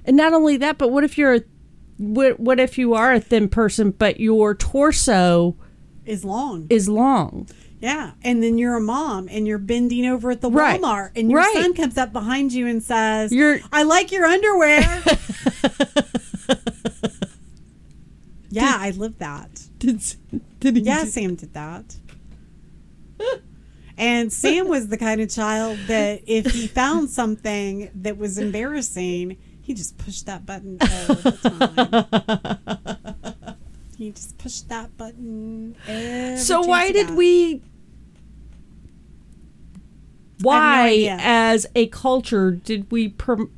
And not only that, but what if you're a what, what if you are a thin person but your torso Is long. is long? Yeah, and then you're a mom and you're bending over at the Right. Walmart and your Right. son comes up behind you and says, You're- "I like your underwear." yeah, I lived that. Did, did he Yeah, Sam did that. And Sam was the kind of child that if he found something that was embarrassing, he just pushed that button all the time. he just pushed that button. So why did got. we? Why, idea. as a culture, did we prom-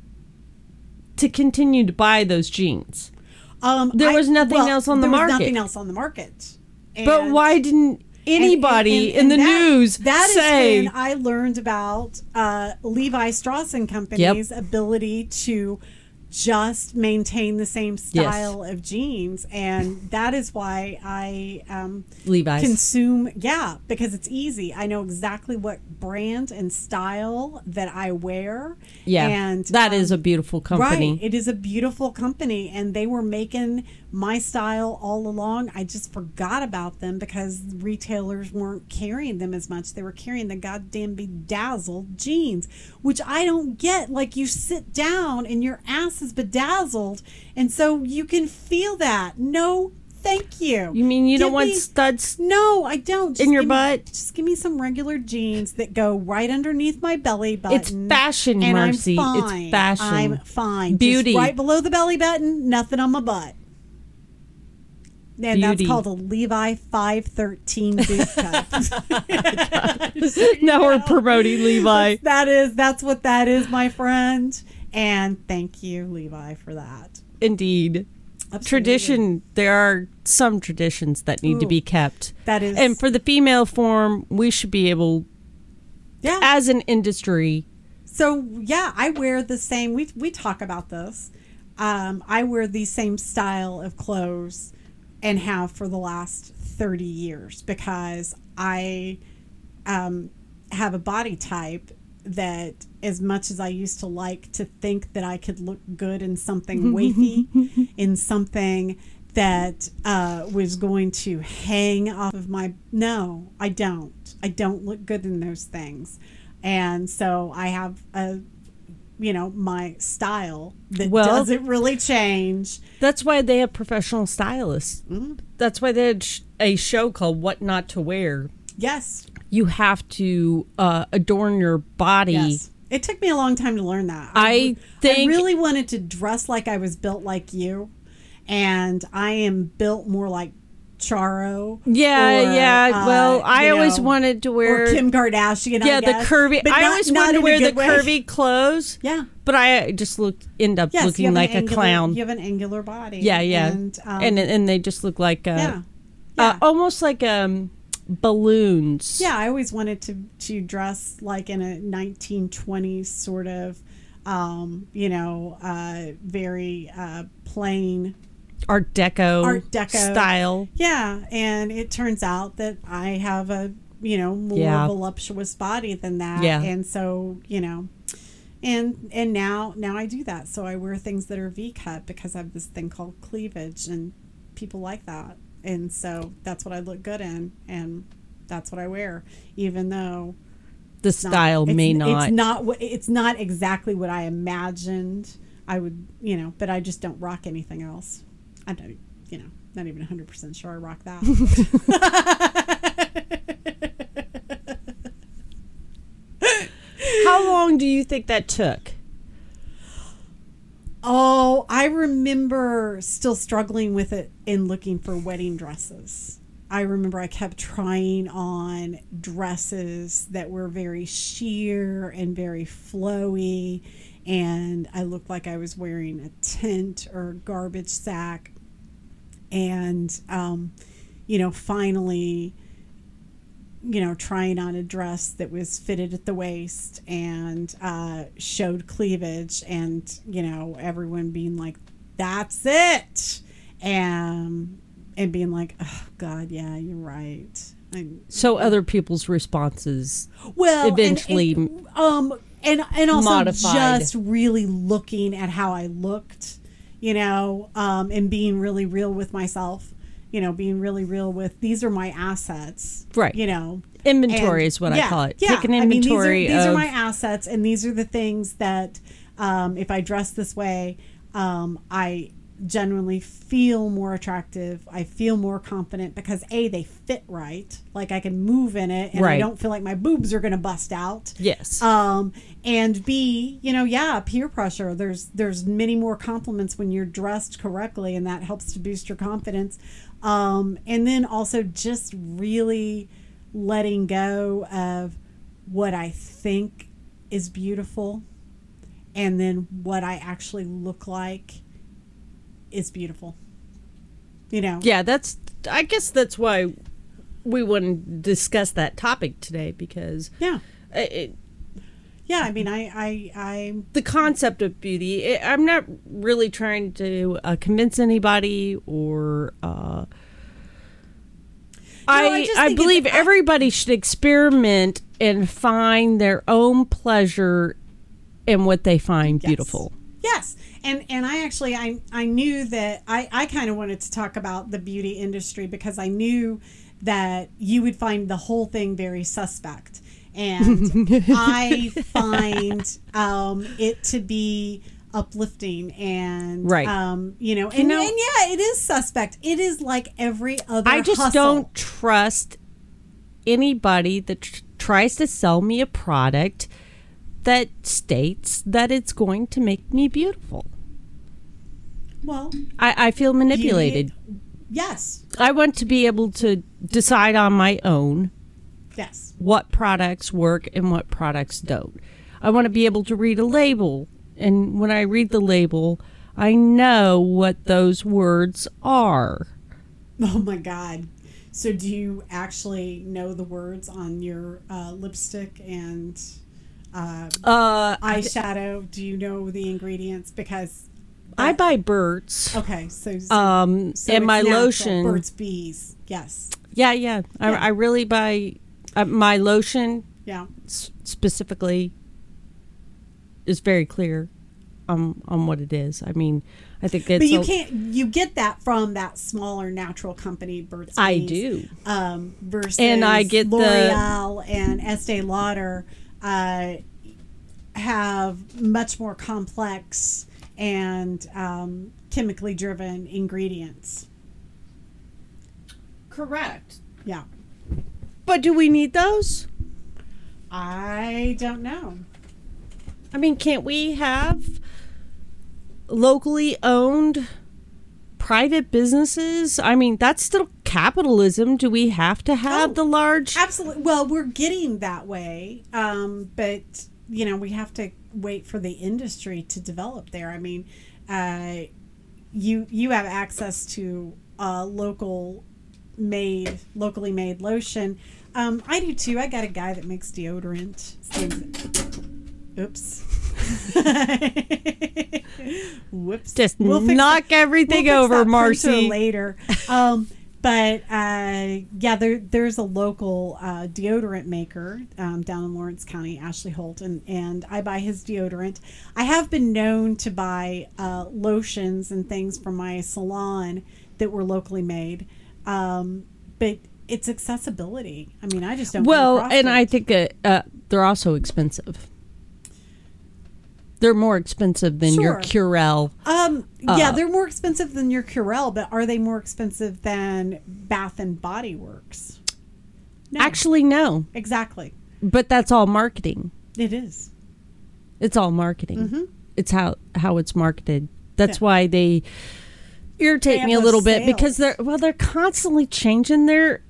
to continue to buy those jeans? Um, There was nothing else on the there was market. nothing else on the market. but why didn't and- anybody and- and in the that- news that is say? when I learned about uh, Levi Strauss and Company's ability to just maintain the same style of jeans, and that is why I um, Levi's. consume. Yeah, because it's easy. I know exactly what brand and style that I wear. yeah, and that is um, a beautiful company. Right. It is a beautiful company, and they were making my style all along. I just forgot about them because retailers weren't carrying them as much. They were carrying the goddamn bedazzled jeans, which I don't get. Like, you sit down and your ass is bedazzled, and so you can feel that. No, thank you. You mean you don't Give want me- studs? no, I don't. Just In your give me- butt? just give me some regular jeans that go right underneath my belly button. It's fashion, and Marcy. I'm It's fashion. I'm fine. Just Beauty. right below the belly button, nothing on my butt. And Beauty. that's called a Levi 513 boot cut. now we're promoting Levi. that is, that's what that is, my friend. And thank you, Levi, for that. Indeed. Absolutely. Tradition, there are some traditions that need to be kept. That is, And for the female form, we should be able, yeah. as an industry, So yeah, I wear the same. We we talk about this. Um, I wear the same style of clothes and have for the last thirty years because I um, have a body type that, as much as I used to like to think that I could look good in something wafy, in something that uh, was going to hang off of my no i don't i don't look good in those things and so i have a you know my style that Well- doesn't really change that's why they have professional stylists. Mm-hmm. That's why they had a show called What Not to Wear. yes You have to uh, adorn your body. yes it took me a long time to learn that I w- think- i really wanted to dress like i was built like you and i am built more like charo Yeah, or, yeah. uh, well, I always know, wanted to wear. or Kim Kardashian. yeah, I the curvy. But I not- always wanted to wear the way. curvy clothes. Yeah. But I just looked end up Yes, looking like a clown. You have an angular body. yeah, yeah. and um, and and they just look like uh, yeah, uh, yeah. almost like um balloons. yeah. I always wanted to to dress like in a 1920s sort of, um, you know, uh, very uh, plain. Art Deco, Art Deco. style. Yeah, and it turns out that I have a you know more Yeah. voluptuous body than that. Yeah. and so you know. And and now now I do that. So I wear things that are V cut because I have this thing called cleavage, and people like that. And so that's what I look good in, and that's what I wear, even though The it's not- style it's- may not. It's not what it's not exactly what I imagined I would, you know. But I just don't rock anything else. I'm not, you know, not even 100 percent sure I rock that. How long do you think that took? Oh, I remember still struggling with it in looking for wedding dresses. I remember I kept trying on dresses that were very sheer and very flowy, and I looked like I was wearing a tent or garbage sack. And, um, you know, finally, you know, trying on a dress that was fitted at the waist and uh, showed cleavage, and you know, everyone being like, "That's it," and and being like, "Oh God, yeah, you're right." And, So other people's responses. well, and- Eventually and, um, and and also modified. just really looking at how I looked, you know, um, and being really real with myself you know, being really real with these are my assets. Right. You know, Inventory and- is what I call it. Yeah. Take an I mean, these are- inventory these are, my assets, and these are the things that, um, if I dress this way, um, I genuinely feel more attractive. I feel more confident because a they fit right, like I can move in it, and I don't feel like my boobs are going to bust out. yes. Um, and B, you know, yeah, peer pressure. There's there's many more compliments when you're dressed correctly, and that helps to boost your confidence. Um, and then also just really letting go of what I think is beautiful, and then what I actually look like is beautiful. You know, yeah, that's. I guess that's why we wouldn't discuss that topic today because yeah, it, yeah. I mean, I I I the concept of beauty. It, I'm not really trying to uh, convince anybody or. Uh, I I, I, believe I- everybody should experiment and find their own pleasure in what they find Yes. beautiful. Yes. And and I actually I I knew that I I kind of wanted to talk about the beauty industry because I knew that you would find the whole thing very suspect. And I find um it to be uplifting and Right. um you know and, know- and yeah it is suspect it is like every other I just hustle. don't trust anybody that tr- tries to sell me a product that states that it's going to make me beautiful. well I, I feel manipulated. yes I want to be able to decide on my own yes what products work and what products don't. I want to be able to read a label. And when I read the label, I know what those words are. Oh my God. So, do you actually know the words on your uh, lipstick and uh, Uh, eyeshadow? Do you know the ingredients? Because, I buy Burt's. okay, so, so, Um, so and my natural. lotion. Burt's Bees. Yes. Yeah, yeah. I, Yeah. I really buy uh, my lotion Yeah. s- specifically is very clear on on what it is. I mean, I think it's But you a- can't, you get that from that smaller natural company, Burt's Bees. I do. um, versus And I get the- L'Oreal and Estee Lauder uh, have much more complex and um, chemically driven ingredients. Correct. Yeah, But do we need those? I don't know. I mean, can't we have locally owned private businesses? I mean, that's still capitalism. Do we have to have Oh, the large? Absolutely. Well, we're getting that way, um, but you know we have to wait for the industry to develop there. I mean, uh, you you have access to uh, local made, locally made lotion. Um, I do too. I got a guy that makes deodorant. Oops. Whoops. Just We'll knock everything we'll over, Marcy. Later. Um, but uh, yeah, there there's a local uh, deodorant maker um, down in Lawrence County, Ashley Holt, and and I buy his deodorant. I have been known to buy uh, lotions and things from my salon that were locally made, um, but it's accessibility. I mean, I just don't. Well, and it. I think that uh, they're also expensive. They're more expensive than your Sure. Curel. Um, yeah, Uh, they're more expensive than your Curel, but are they more expensive than Bath and Body Works? No, Actually, no. exactly. But that's all marketing. It is. It's all marketing. Mm-hmm. It's how how it's marketed. That's Yeah. why they irritate me a little those bit because they're well they're constantly changing their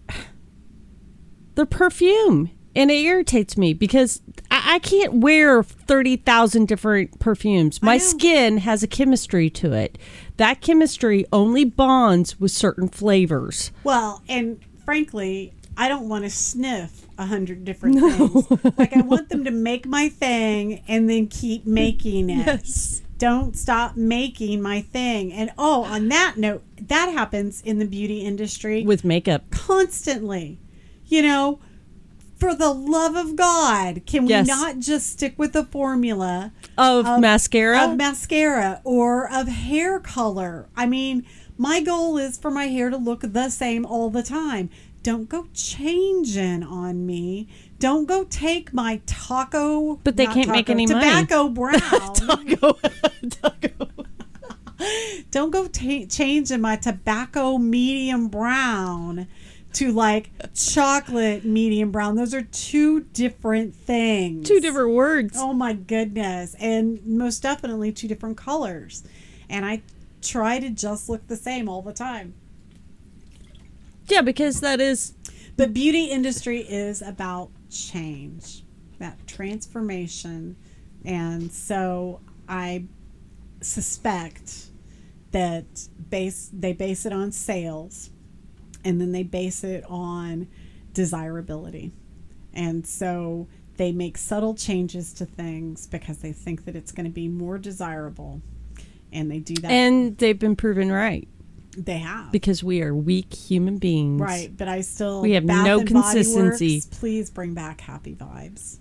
their perfume and it irritates me because I, I can't wear thirty thousand different perfumes. My skin has a chemistry to it. That chemistry only bonds with certain flavors. Well, and frankly, I don't want to sniff a hundred different things. Like I want them to make my thing and then keep making it. Yes. Don't stop making my thing. And oh, on that note, that happens in the beauty industry With makeup. constantly. You know, for the love of God, can Yes. we not just stick with the formula Of mascara? of mascara or of hair color? I mean, My goal is for my hair to look the same all the time. Don't go changing on me. Don't go take my taco. But they can't make taco, any money. tobacco brown. Taco. Taco. Don't go ta changing my tobacco medium brown to like chocolate medium brown. Those are two different things. Two different words. Oh my goodness. And most definitely two different colors. And I try to just look the same all the time. Yeah, because that is The beauty industry is about change, that transformation. And so I suspect that base they base it on sales and then they base it on desirability. And so they make subtle changes to things because they think that it's going to be more desirable. And they do that. and they've been proven right they have. because we are weak human beings. Right, but I still We have no consistency. Works, please bring back happy vibes.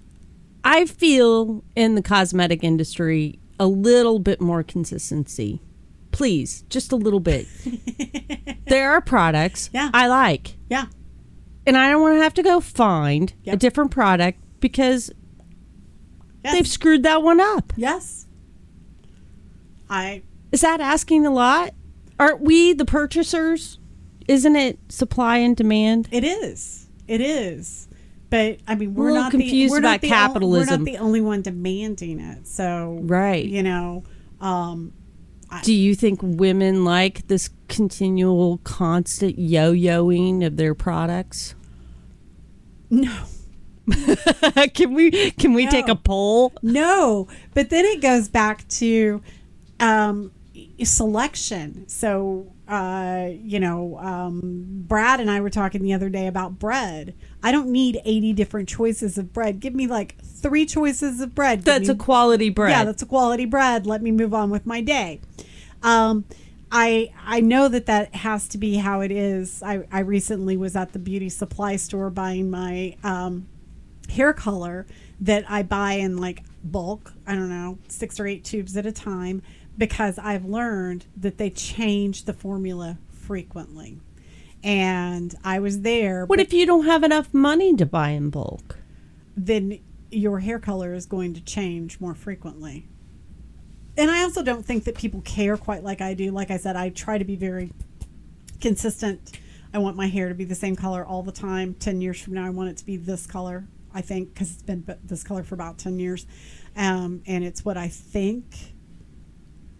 I feel in the cosmetic industry a little bit more consistency. Please, just a little bit. there are products Yeah. I like, Yeah, and I don't want to have to go find a different product because yes, they've screwed that one up. yes. I Is that asking a lot? Aren't we the purchasers? Isn't it supply and demand? it is, it is. But I mean, we're not confused the, we're about not capitalism. we're not the only one demanding it. So Right. you know, um, Do you think women like this continual, constant yo-yoing of their products? no, can we can we take a poll? No, but then it goes back to um, selection. So, uh, you know, um, Brad and I were talking the other day about bread. I don't need 80 different choices of bread. Give me like three choices of bread. Give That's me- a quality bread. Yeah, that's a quality bread. Let me move on with my day. Um, I I know that that has to be how it is. I, I recently was at the beauty supply store buying my um, hair color that I buy in like bulk. I don't know, six or eight tubes at a time because I've learned that they change the formula frequently. And I was there. what if you don't have enough money to buy in bulk? then your hair color is going to change more frequently. And I also don't think that people care quite like I do. Like I said, I try to be very consistent. I want my hair to be the same color all the time. 10 years from now, I want it to be this color, I think, because it's been this color for about 10 years. Um, and it's what I think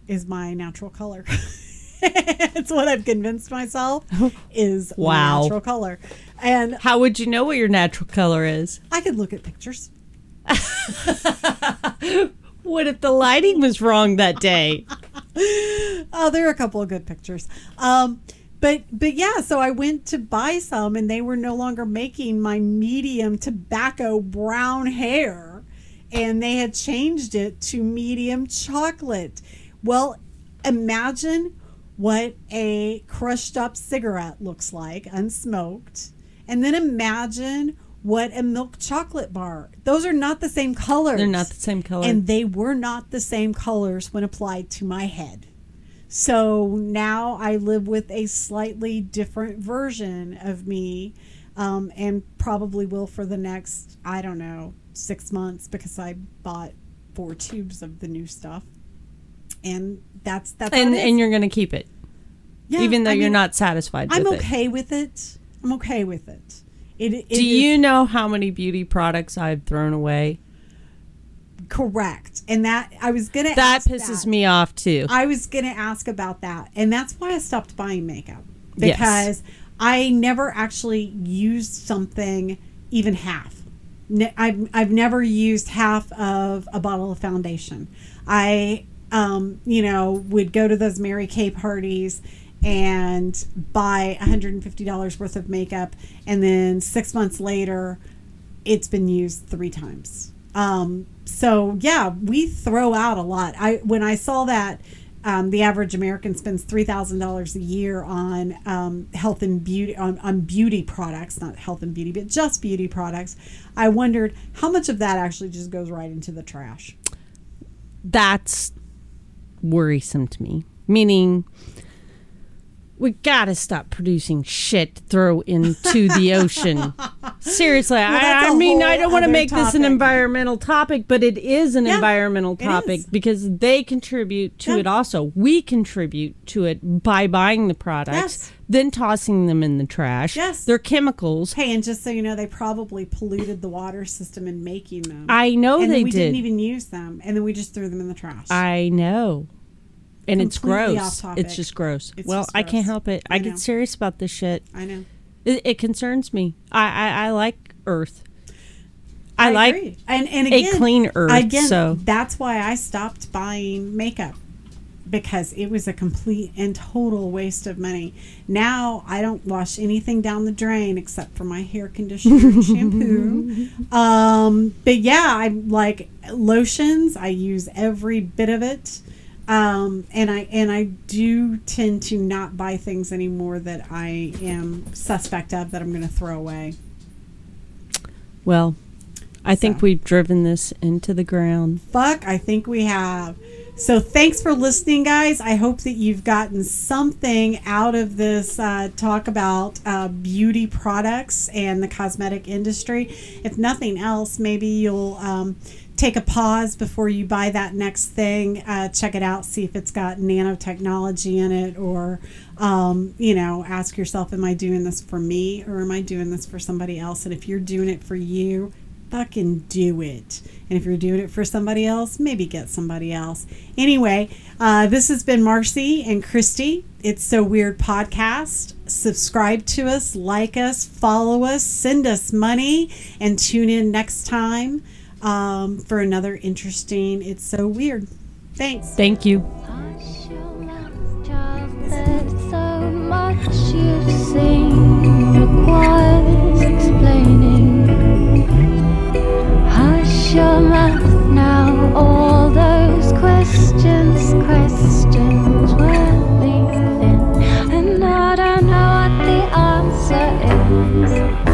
is my natural color. it's what I've convinced myself is Wow. my natural color. And How would you know what your natural color is? I could look at pictures. What if the lighting was wrong that day? Oh, there are a couple of good pictures. Um, but but yeah, so I went to buy some, and they were no longer making my medium tobacco brown hair, and they had changed it to medium chocolate. Well, imagine what a crushed up cigarette looks like, unsmoked, and then imagine what a milk chocolate bar. Those are not the same colors. They're not the same color. And they were not the same colors when applied to my head. So now I live with a slightly different version of me um, and probably will for the next, I don't know, six months because I bought four tubes of the new stuff. And that's that's and and you're to keep it Yeah, even though I you're mean, not satisfied I'm with it. okay with it. I'm okay with it. It, it Do is you know how many beauty products I've thrown away? correct? And that I was gonna That pisses that. me off too. I was to ask about that. And that's why I stopped buying makeup Yes. because I never actually used something even half. I've, I've never used half of a bottle of foundation. I, um, you know, would go to those Mary Kay parties and buy $150 worth of makeup. And then six months later, it's been used three times. Um, so yeah, we throw out a lot. I when I saw that um, the average American spends three thousand dollars a year on um, health and beauty on, on beauty products, not health and beauty, but just beauty products. I wondered how much of that actually just goes right into the trash. That's worrisome to me. Meaning we gotta stop producing shit to throw into the ocean. Seriously, I I, I mean, I don't want to make this an environmental topic, but it is an Yeah, environmental topic because they contribute to Yeah. it also. We contribute to it by buying the products, Yes. then tossing them in the trash. Yes. They're chemicals. Hey, and just so you know, they probably polluted the water system in making them. I know and they we did. didn't even use them, and then we just threw them in the trash. I know. And it's gross. It's just gross. It's well, just I can't help it. I, I get serious about this shit. I know. It, it concerns me. I, I, I like Earth. I, like agree. and and a clean Earth. Again, so that's why I stopped buying makeup because it was a complete and total waste of money. Now I don't wash anything down the drain except for my hair conditioner and shampoo. Um, but yeah, I like lotions. I use every bit of it. Um, and I and I do tend to not buy things anymore that I am suspect of that I'm going to throw away. well, I think we've driven this into the ground. fuck i think we have so thanks for listening guys i hope that you've gotten something out of this uh, talk about uh, beauty products and the cosmetic industry if nothing else maybe you'll um, take a pause before you buy that next thing uh, check it out see if it's got nanotechnology in it or um, you know ask yourself am i doing this for me or am i doing this for somebody else and if you're doing it for you fucking do it. And if you're doing it for somebody else, maybe get somebody else. Anyway, uh, this has been Marcy and Christy. It's So Weird Podcast. Subscribe to us, like us, follow us, send us money, and tune in next time um, for another interesting It's So Weird. Thanks. Thank you. Hush your mouth, so much you've seen requires explaining. Hush your mouth now. All those questions, questions we're leaving, and I don't know what the answer is.